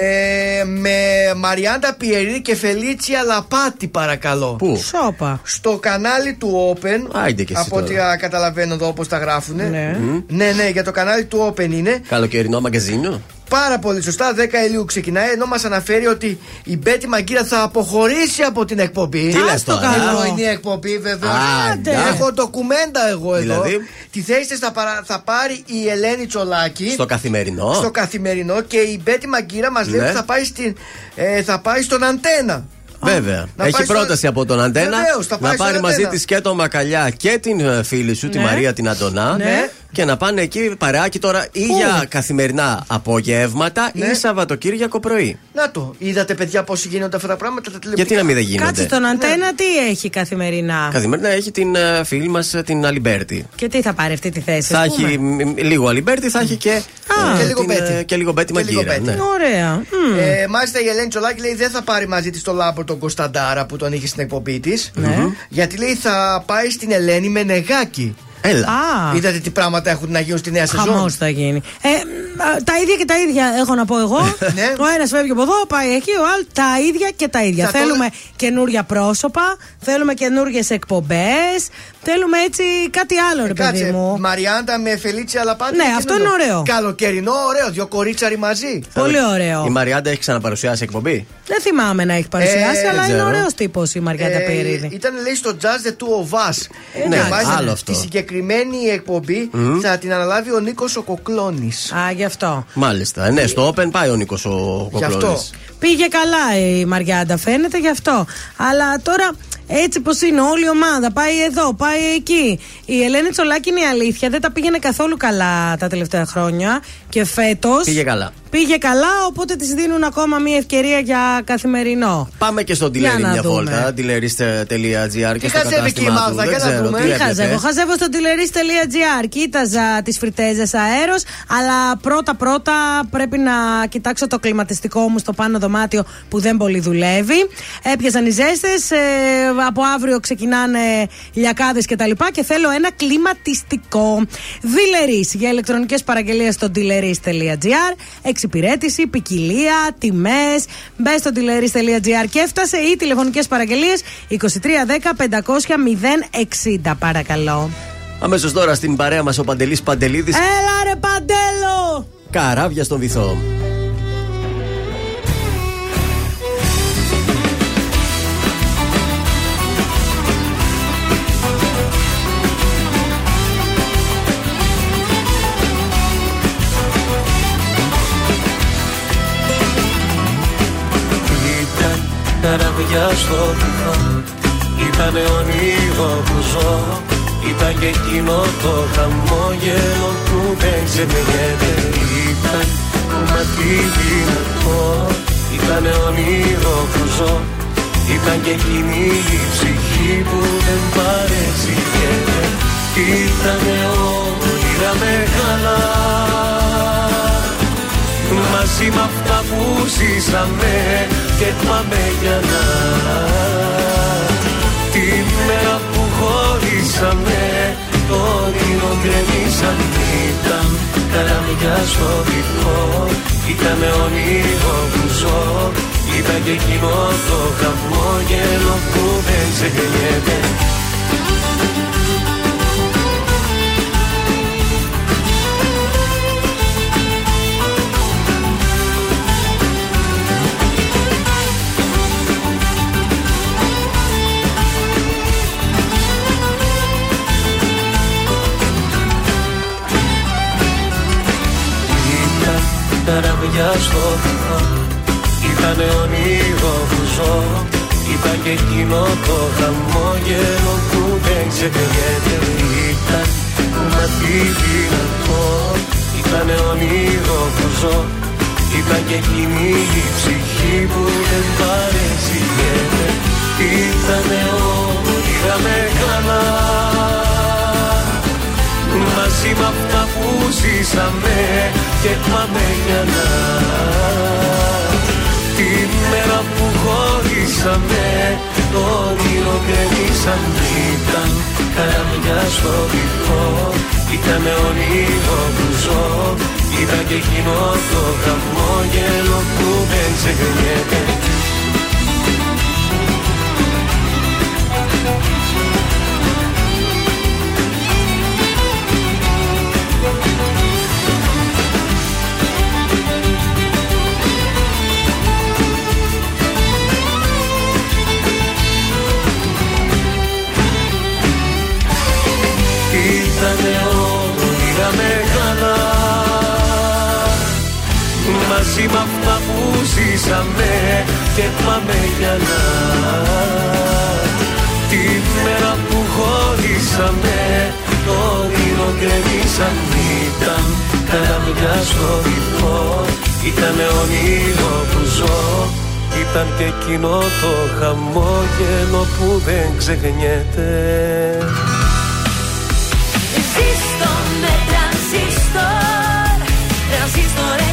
ε, με Μαριάντα Πιερή και Φελίτσια Λαπάτη, παρακαλώ. Πού; Σόπα. Στο κανάλι του Open. Άιντε και εσύ από ό,τι τώρα. α, καταλαβαίνω εδώ όπως τα γράφουν. Ναι. ναι, ναι, για το κανάλι του Open είναι. Καλοκαιρινό μαγκαζίνο. Πάρα πολύ σωστά, 10 Ιουλίου ξεκινάει, ενώ μας αναφέρει ότι η Μπέτη Μαγκύρα θα αποχωρήσει από την εκπομπή. Τι λες το τώρα, καλό. ε; πρωινή εκπομπή, βέβαια. Άντε. Έχω ντοκουμέντα εγώ εδώ. Δηλαδή; Τη θέση της θα, παρα- θα πάρει η Ελένη Τσολάκη. Στο καθημερινό; Στο καθημερινό και η Μπέτη Μαγκύρα μας λέει Ναι. ότι θα πάει, στην, ε, θα πάει στον Αντένα. Βέβαια. να Έχει πάει στο- πρόταση από τον Αντένα Βεβαίως, θα πάει να στον πάρει μαζί Αντένα. τη και τον Μακαλιά και την ε, φίλη σου, τη Ναι. Μαρία την Αντωνά. Ναι. Και να πάνε εκεί παρεάκι τώρα ή για καθημερινά απογεύματα Ναι. ή Σαββατοκύριακο πρωί. Να το, είδατε παιδιά πώς γίνονται αυτά τα πράγματα. Τα τηλεοπτικά. Γιατί να μην δεν γίνονται; Κάτσε στον αντένα τι έχει καθημερινά; Καθημερινά έχει την ε, φίλη μας την Αλιμπέρτη. Και τι θα πάρει αυτή τη θέση. Θα ας πούμε; έχει μ, μ, λίγο Αλιμπέρτη, θα έχει και, ε, και λίγο την, ε, Μπέτη. και λίγο Μπέτη Και λίγο Μαγκύρα. Μπέτη. ναι. Ωραία. Μμ. Ε, μάλιστα η Ελένη Τσολάκη λέει δεν θα πάρει μαζί της το Λάμπρο τον Κωνσταντάρα που τον είχε στην εκπομπή της. Ναι. Γιατί λέει θα πάει στην Ελένη Μενεγάκη. Έλα. Α. Είδατε τι πράγματα έχουν να γίνουν στη νέα Χαμός σεζόν. θα γίνει. Ε, μ, τα ίδια και τα ίδια έχω να πω εγώ. Ναι. Ο ένας φεύγει από εδώ, πάει εκεί, ο άλλος τα ίδια και τα ίδια. Θα το θέλουμε λέ- καινούρια πρόσωπα, θέλουμε καινούριε εκπομπές, θέλουμε έτσι κάτι άλλο, ρε παιδί Κάτσε, μου. Μαριάντα με Φελίτσια Λαπάτη. Ναι, τι αυτό είναι είναι εδώ; ωραίο. Καλοκαιρινό, ωραίο. Δύο κορίτσαροι μαζί. Πολύ ωραίο. Η Μαριάντα έχει ξαναπαρουσιάσει εκπομπή; Δεν θυμάμαι να έχει παρουσιάσει, Ε, αλλά δεν είναι ξέρω. ωραίος τύπος η Μαριάντα Περίδη. ήταν λέει στο Jazz The Two of Us. ναι, Και μάλιστα άλλο αυτό. Τη συγκεκριμένη εκπομπή θα την αναλάβει ο Νίκος ο Κοκλώνης. Α, γι' αυτό. Μάλιστα. Ναι, στο Open πάει ο Νίκος ο Γι' αυτό. Κοκλώνης. Πήγε καλά η Μαριάντα, φαίνεται γι' αυτό. Αλλά τώρα Έτσι πώ είναι, όλη η ομάδα πάει εδώ, πάει εκεί. Η Ελένη Τσολάκη είναι η αλήθεια, δεν τα πήγαινε καθόλου καλά τα τελευταία χρόνια. Και φέτος. Πήγε καλά. Πήγε καλά, οπότε της δίνουν ακόμα μια ευκαιρία για καθημερινό. Πάμε και στο Για τηλερί να μια δούμε. βόλτα. Τηλερίστ.gr και στο χαζεύει εκεί η κατάστημα Μάγδα, του. Δεν για να ξέρω δούμε. τι Τι βλέπετε. χαζεύω. Χαζεύω στο τηλερή.gr. Κοίταζα τις φριτέζε αέρος, αλλά πρώτα-πρώτα πρέπει να κοιτάξω το κλιματιστικό μου στο πάνω δωμάτιο που δεν πολύ δουλεύει. Έπιασαν οι ζέστες. από αύριο ξεκινάνε λιακάδες κτλ. Και, και θέλω ένα κλιματιστικό. Διλερή για ηλεκτρονικές παραγγελίες στο dealeries.gr. Εξυπηρέτηση, ποικιλία, τιμές. Μπες στο dealeries.gr και έφτασε ή τηλεφωνικές παραγγελίες 2310 500 060. Παρακαλώ. Αμέσως τώρα στην παρέα μας ο Παντελής Παντελίδης. Έλα ρε παντέλο! Καράβια στον βυθό. Καραβιά στο βυθό Ήταν όνειρο που ζω Ήταν και εκείνο το χαμόγελο που δεν ξεχνιέται Ήταν κομμάτι δυνατό Ήταν όνειρο που ζω. Ήταν και εκείνη η ψυχή που δεν παρεξηγέται Ήταν όνειρα μεγάλα Μαζί με αυτά που ζήσαμε και πάμε για να. Την μέρα που χωρίσαμε το όνειρο γκρεμίσαν Ήταν καραμιά στο βυθό Ήταν όνειρο που ζω. Ήταν και εκείνο το χαμόγελο που δεν ξεχνιέται Ήταν καραβιά στο βυθό Ήταν όνειρο που ζω Ήταν και εκείνο το χαμόγελο που δεν ξεχνιέται Ήταν. Κομμάτι δυνατό Ήταν όνειρο που ζω Ήταν και εκείνη η ψυχή που δεν παρεξηγέται Ήταν όνειρα μεγάλα Μαζί με αυτά που ζήσαμε και πάμε για να Την μέρα που χωρίσαμε το όνειρο γκρεμίσαν Ήταν καραμιά στο βυθό Ήταν όνειρο που ζω Ήταν και εκείνο το χαμόγελο που δεν ξεχνιέται Μαζί με αυτά που ζήσαμε και πάμε για να. Τη μέρα που χωρίσαμε το όνειρο γκρεμίσαν Ήταν καραμιά στο βυθό Ήτανε όνειρο που ζω. Ήταν και εκείνο το χαμόγελο που δεν ξεχνιέται. Ζήστο με τρανζίστορ Τρανζίστορ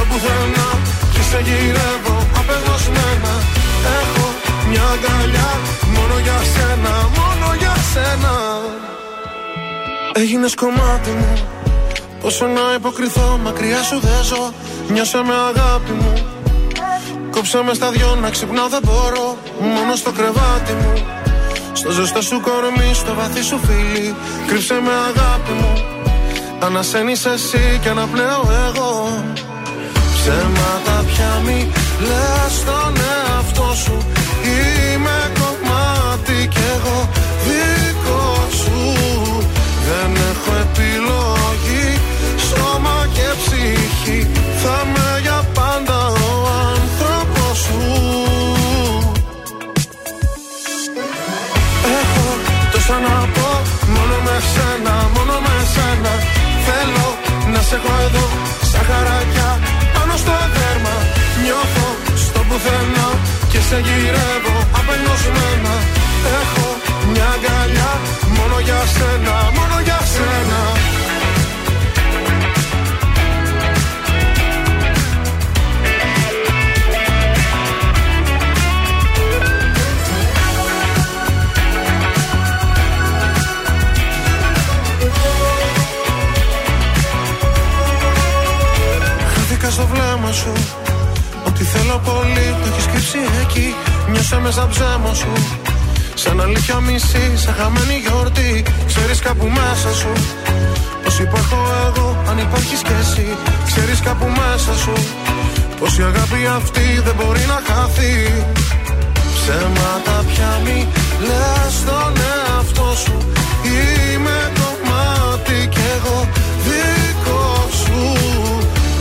στο πουθενά Και σε γυρεύω απεγνωσμένα Έχω μια αγκαλιά Μόνο για σένα, μόνο για σένα Έγινες κομμάτι μου. Πόσο να υποκριθώ, μακριά σου δεν ζω. Νιώσε με αγάπη μου. Κόψε με στα δυο να ξυπνάω δεν μπορώ. Μόνο στο κρεβάτι μου. Στο ζεστό σου κορμί, στο βαθύ σου φίλι. Κρύψε με αγάπη μου. Ανασένεις εσύ και αναπνέω εγώ. Ψέματα πια μη λες στον εαυτό σου. Είμαι κομμάτι κι εγώ δικό σου. Δεν έχω επιλογή Σώμα και ψυχή. Θα με για πάντα ο άνθρωπος σου. Έχω τόσα να πω Μόνο με σένα, μόνο με σένα. Θέλω να σε έχω εδώ Σαν χαράκια. πάνω στο δέρμα. Νιώθω στο πουθενά Και σε γυρεύω απελπισμένα. Έχω μια αγκαλιά Μόνο για σένα, μόνο για σένα στο βλέμμα σου. Ότι θέλω πολύ το έχεις κρύψει εκεί. Νιώσα μέσα ψέμα σου. Σαν αλήθεια μισή, σαν χαμένη γιορτή. Ξέρεις κάπου μέσα σου. Πως υπάρχω εγώ, αν υπάρχεις κι εσύ Ξέρεις κάπου μέσα σου. Πως η αγάπη αυτή δεν μπορεί να χαθεί. Ψέματα πια μη λες στον εαυτό σου. Είμαι κομμάτι κι εγώ. Δικό σου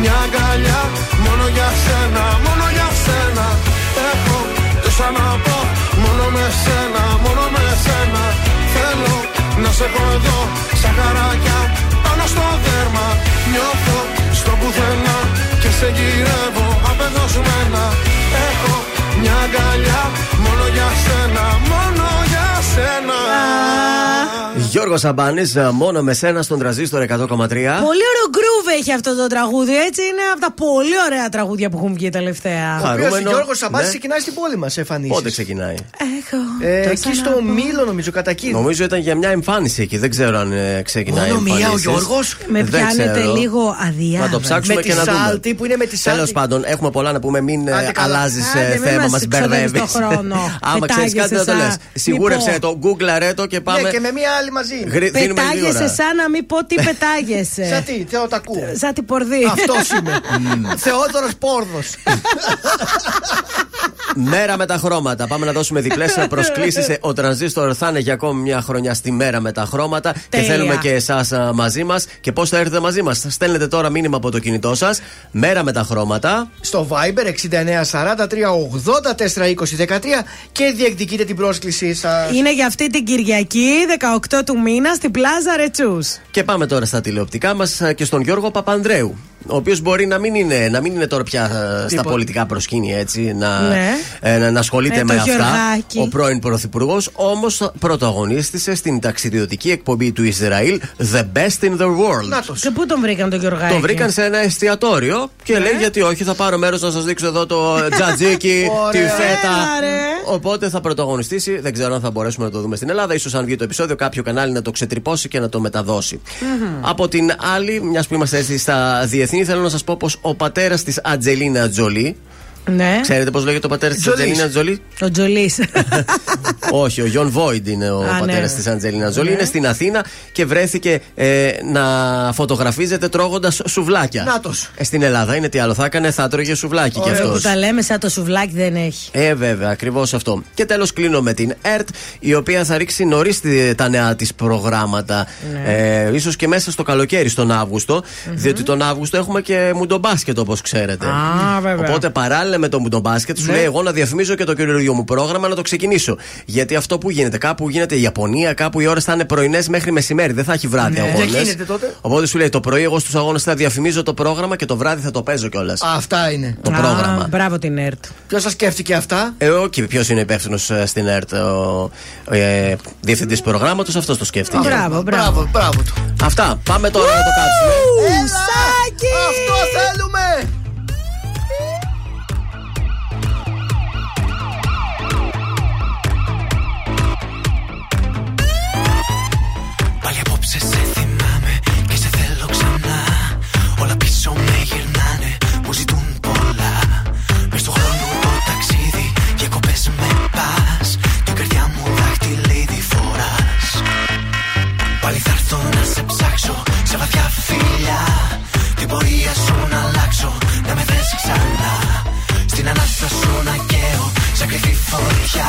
μια αγκαλιά Μόνο για σένα, μόνο για σένα. Έχω τόσα να πω Μόνο με σένα, μόνο με σένα. Θέλω να σε έχω εδώ Σαν χαράκια πάνω στο δέρμα. Νιώθω στο πουθενά Και σε γυρεύω απελπισμένα Έχω μια αγκαλιά Μόνο για σένα, μόνο για σένα Γιώργος Σαμπάνης, μόνο με σένα στον Τρανζίστορ 100,3. Πολύ ωραίο groove έχει αυτό το τραγούδι, έτσι. Είναι από τα πολύ ωραία τραγούδια που έχουν βγει τελευταία. Ο οποίος Γιώργος Σαμπάνης ναι. ξεκινάει στην πόλη μας, εμφανίσεις. Πότε ξεκινάει; Έχω. Ε, το εκεί στο ξαναπώ. Μύλο, νομίζω, κατά εκεί. Νομίζω ήταν για μια εμφάνιση εκεί. Δεν ξέρω αν ε, ξεκινάει. Μόνο μία ο εμφανίσεις. Γιώργος; Με Δεν πιάνετε ξέρω. λίγο αδειά. Να το ψάξουμε Με και τη να δούμε. Σάλτη που είναι με τη Σάλτη. Τέλος πάντων, έχουμε πολλά να πούμε. Μην Άντε καλά. αλλάζεις Άντε, μην θέμα, μας μας ξοδεύεις μπερδεύεις. το χρόνο. Άμα ξέρεις κάτι, να το Πετάγεσαι λες. σαν- Σιγούρεψε μη πω. το, γκούγκλαρε το και πάμε. Ναι, και με μία άλλη μαζί. Γρι- δίνουμε λίγη Πετάγεσαι ώρα. σαν να μην πω τι πετάγεσαι. Σαν τι, Θεό τα ακούω. Σαν την πορδί. Αυτός είμαι. Θεόδωρος Πόρδος. Μέρα με τα χρώματα. Πάμε να δώσουμε διπλέ προσκλήσεις. Ο τρανζίστορ θα είναι για ακόμη μια χρονιά στη μέρα με τα χρώματα. Και Τέλεια. θέλουμε και εσάς μαζί μας. Και πώς θα έρθετε μαζί μας; Στέλνετε τώρα μήνυμα από το κινητό σας. Μέρα με τα χρώματα. Στο Viber 6943 84 20 13 και διεκδικείτε την πρόσκλησή σας. Είναι για αυτή την Κυριακή, 18 του μήνα, στην Πλάζα Ρετσούς. Και πάμε τώρα στα τηλεοπτικά μας και στον Γιώργο Παπανδρέου. Ο οποίος μπορεί να μην, είναι, να μην είναι τώρα πια ε, στα Τίποτα. πολιτικά προσκήνια έτσι, να, Ναι. ε, να, να ασχολείται Ε, με το αυτά. Γιωργάκη. Ο πρώην Πρωθυπουργός όμως πρωταγωνίστησε στην ταξιδιωτική εκπομπή του Ισραήλ The Best in the World. Νάτος. Και πού τον βρήκαν τον Γιωργάκη; Τον βρήκαν σε ένα εστιατόριο και λέει γιατί όχι, θα πάρω μέρος να σας δείξω εδώ το τζατζίκι, τη Ωραία. φέτα. Έλα, ρε. Οπότε θα πρωταγωνιστήσει. Δεν ξέρω αν θα μπορέσουμε να το δούμε στην Ελλάδα. Ίσως αν βγει το επεισόδιο, κάποιο κανάλι να το ξετρυπώσει και να το μεταδώσει. Από την άλλη, μιας που είμαστε έτσι στα διεθνή, θέλω να σας πω πως ο πατέρας της Αντζελίνα Τζολί. Ναι. Ξέρετε πώς λέγεται ο πατέρας της Τζολής. Αντζελίνας Τζολί. Ο Τζολής. Όχι, ο Τζον Βόιτ είναι ο Α, πατέρας ναι. της Αντζελίνα Τζολί. Ναι. Είναι στην Αθήνα και βρέθηκε ε, να φωτογραφίζεται τρώγοντας σουβλάκια. Νάτος. Ε, στην Ελλάδα είναι τι άλλο θα έκανε, θα 'τρωγε σουβλάκι κι Ωραίο αυτός. που τα λέμε σαν το σουβλάκι δεν έχει. Ε, βέβαια, ακριβώς αυτό. Και τέλος κλείνω με την ΕΡΤ, η οποία θα ρίξει νωρίς τα νέα της προγράμματα. Ναι. Ε, ίσως και μέσα στο καλοκαίρι, στον αυγουστο διότι τον Αύγουστο έχουμε και μουντομπάσκετ, όπως ξέρετε. Α, βέβαια. Οπότε παράλληλα λέμε το Μουντο Μπάσκετ, σου Ναι. λέει εγώ να διαφημίζω και το καινούργιο μου πρόγραμμα να το ξεκινήσω. Γιατί αυτό που γίνεται, κάπου γίνεται η Ιαπωνία, κάπου οι ώρες θα είναι πρωινές μέχρι μεσημέρι. Δεν θα έχει βράδυ Ναι. αγώνες. Τι γίνεται τότε; Οπότε σου λέει το πρωί εγώ στους αγώνες θα διαφημίζω το πρόγραμμα και το βράδυ θα το παίζω κιόλας. Αυτά είναι. Το πρόγραμμα. Μπράβο την ΕΡΤ. Ποιος σας σκέφτηκε αυτά; Ε, όχι, ποιος είναι υπεύθυνος στην ΕΡΤ, ο, ο ε, διευθυντής προγράμματος, αυτός το σκέφτηκε. Μπράβο, Μπράβο, μπράβο του. Αυτά. Πάμε τώρα να το κάτσουμε. Σάκι! Αυτό θέλουμε! Πάλι απόψε σε θυμάμαι και σε θέλω ξανά. Όλα πίσω με γυρνάνε, μου ζητούν πολλά. Μες στο χρόνο το ταξίδι, διακοπές με πας. Την καρδιά μου δάχτυλίδι φοράς. Πάλι θα έρθω να σε ψάξω σε βαθιά φιλιά. Την πορεία σου να αλλάξω, να με δες ξανά. Στην ανάσα σου να καίω, σαν κρυφή φωτιά.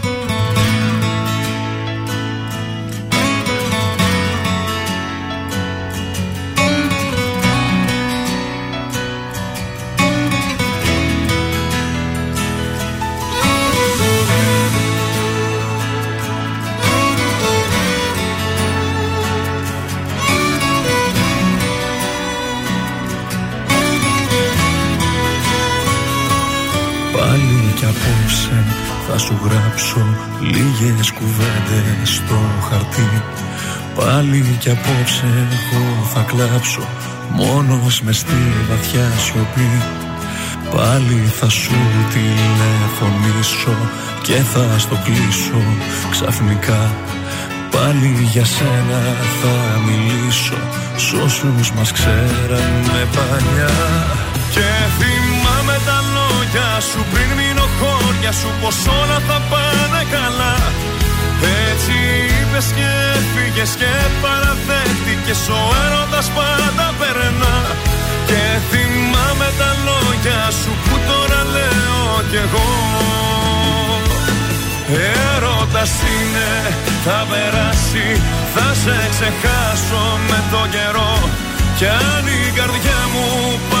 Πάλι κι απόψε εγώ θα κλάψω. Μόνος μες στη βαθιά σιωπή. Πάλι θα σου τηλεφωνήσω και θα στο κλείσω ξαφνικά. Πάλι για σένα θα μιλήσω Σ' όσους μας ξέρανε παλιά. Και θυμάμαι τα λόγια σου πριν μείνω χώρια σου Πως όλα θα πάνε καλά Έτσι είπες και έφυγες και παραδέχτηκες Ο έρωτας πάντα περνά. Και θυμάμαι τα λόγια σου που τώρα λέω κι εγώ. Έρωτας είναι, θα περάσει, θα σε ξεχάσω με το καιρό. Κι αν η καρδιά μου πάει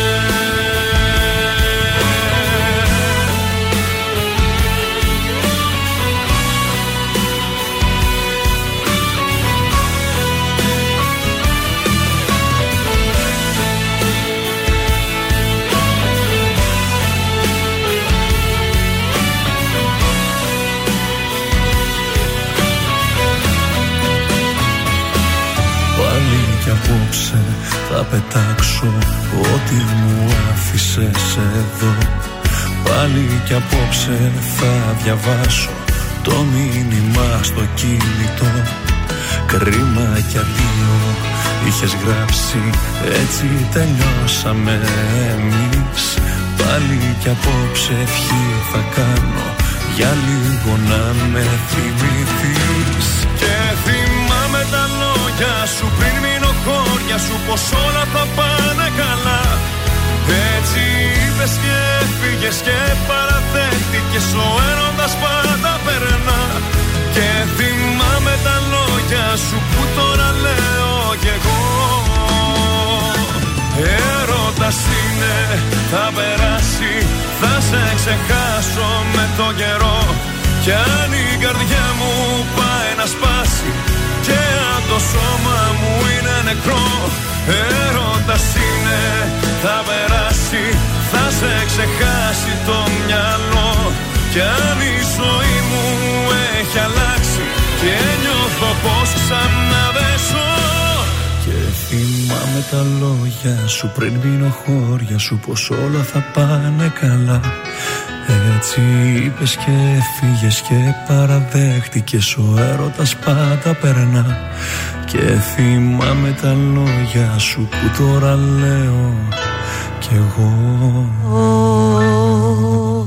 θα πετάξω ό,τι μου άφησες εδώ. Πάλι κι απόψε θα διαβάσω το μήνυμα στο κινητό. Κρίμα κι αδείο είχες γράψει έτσι τελειώσαμε εμείς. Πάλι κι απόψε ευχή θα κάνω για λίγο να με θυμηθείς. Και θυμάμαι τα λόγια σου πριν μείνω χώρια σου Πως όλα θα πάνε καλά. Έτσι είπες και έφυγες και παραδέχτηκες Ο έρωτας πάντα περνά. Και θυμάμαι τα λόγια σου που τώρα λέω κι εγώ. Έρωτας είναι, θα περάσει, θα σε ξεχάσω με το καιρό. Κι αν η καρδιά μου πάει να σπάσει Και αν το σώμα μου είναι νεκρό Έρωτας είναι, θα περάσει, θα σε ξεχάσει το μυαλό. Κι αν η ζωή μου έχει αλλάξει Και νιώθω πως ξανά δεν ζω και θυμάμαι τα λόγια σου πριν μείνω χώρια σου πως όλα θα πάνε καλά Έτσι είπες και έφυγες και παραδέχτηκες. Ο έρωτας πάντα περνά. Και θυμάμαι τα λόγια σου που τώρα λέω κι εγώ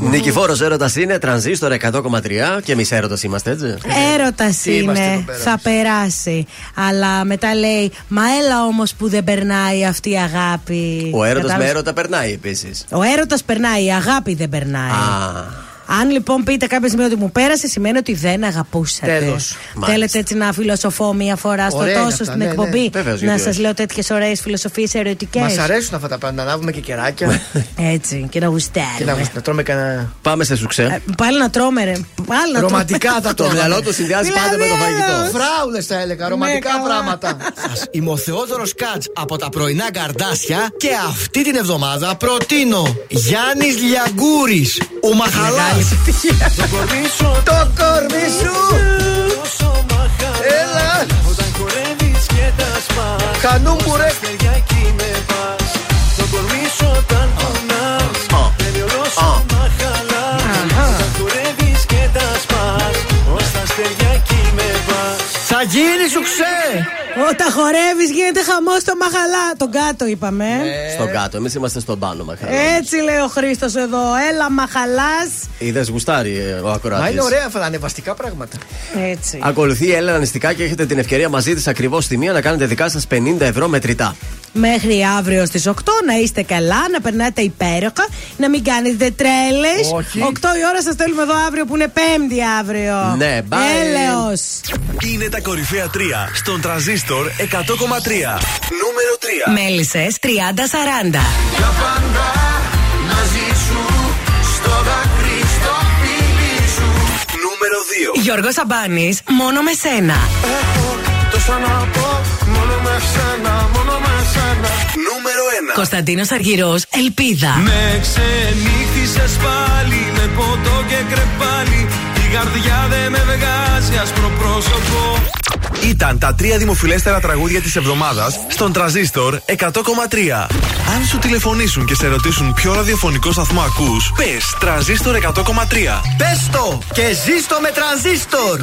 Νικηφόρος έρωτας είναι, τρανζίστορ 100,3 και εμείς έρωτας είμαστε, έτσι. Έρωτας Τι είμαστε εδώ είναι, πέρα. θα περάσει. Αλλά μετά λέει, Μα έλα όμως που δεν περνάει αυτή η αγάπη. Ο έρωτας με Κατάλαβες; έρωτα περνάει επίσης. Ο έρωτας περνάει, η αγάπη δεν περνάει. Αν λοιπόν πείτε κάποια στιγμή ότι μου πέρασε, σημαίνει ότι δεν αγαπούσατε. Τέλος. Θέλετε έτσι να φιλοσοφώ μία φορά στο Ωραία είναι τόσο αυτά, στην ναι, ναι. εκπομπή. Βεβαίως, να γιατί σας όχι. λέω τέτοιες ωραίες φιλοσοφίες ερωτικές. Μας αρέσουν αυτά τα πράγματα. Να λάβουμε και κεράκια. Έτσι, και να και γουστάρουμε. να, να τρώμε κανένα. Πάμε σε σουξέ. Πάλι να τρώμε, ρε. Πάλι να Ρομαντικά τρώμε. θα Το τρώμε. μυαλό του συνδυάζει πάντα με το φαγητό. Φράουλες θα έλεγα, ρομαντικά καλά. πράγματα. Είμαι ο Θεόδωρος Κάτς από τα πρωινά καρδάσια και αυτή την εβδομάδα προτείνω Γιάννης Λιαγκούρης, ο Μαχαλάς. Το κορμί σου. Το κορμί σου. Έλα. Όταν χορεύεις και τα σπάς Χανούμπου, ρε. Ως τα αστέρια εκεί με πας Το κορμί σου όταν κουνάς Μπαίνει όλο σου Θα γίνει σου ξέ. Όταν χορεύεις, γίνεται χαμός στο μαχαλά. Τον κάτω είπαμε. Ε. Στον κάτω, εμείς είμαστε στον πάνω, μαχαλά. Έτσι λέει ο Χρήστος εδώ. Έλα, μαχαλάς. Είδες γουστάρι ε, ο Μα ακροατή. είναι ωραία αυτά τα ανεβαστικά πράγματα. Έτσι. Ακολουθεί η Έλενα Νηστικά και έχετε την ευκαιρία μαζί της ακριβώς στη μία να κάνετε δικά σας 50 ευρώ μετρητά. Μέχρι αύριο στις 8 να είστε καλά, να περνάτε υπέροχα, να μην κάνετε τρέλες. Όχι. 8 η ώρα σας στέλνουμε εδώ αύριο που είναι Πέμπτη αύριο. Ναι, bye. Έλεος. Είναι τα κορυφαία 3 στον τραζίστορ 100,3. Νούμερο 3. Μέλισσες 30-40. Για πάντα μαζί σου Στο δάκρυ, στο φίλι σου Νούμερο 2. Γιώργος Σαμπάνης, μόνο με σένα. Έχω τόσα να πω, μόνο με σένα, μόνο με σένα. Νούμερο 1. Κωνσταντίνος Αργυρός, Ελπίδα. Με ξενύχτη Άφησε πάλι με ποτό και κρεπάλι. Η καρδιά δεν με βγάζει άσπρο πρόσωπο. Ήταν τα τρία δημοφιλέστερα τραγούδια της εβδομάδας στον Τραζίστορ 100,3. Αν σου τηλεφωνήσουν και σε ρωτήσουν ποιο ραδιοφωνικό σταθμό ακούς, πες Τραζίστορ 100,3. Πες το και ζήστο με τρανζίστορ.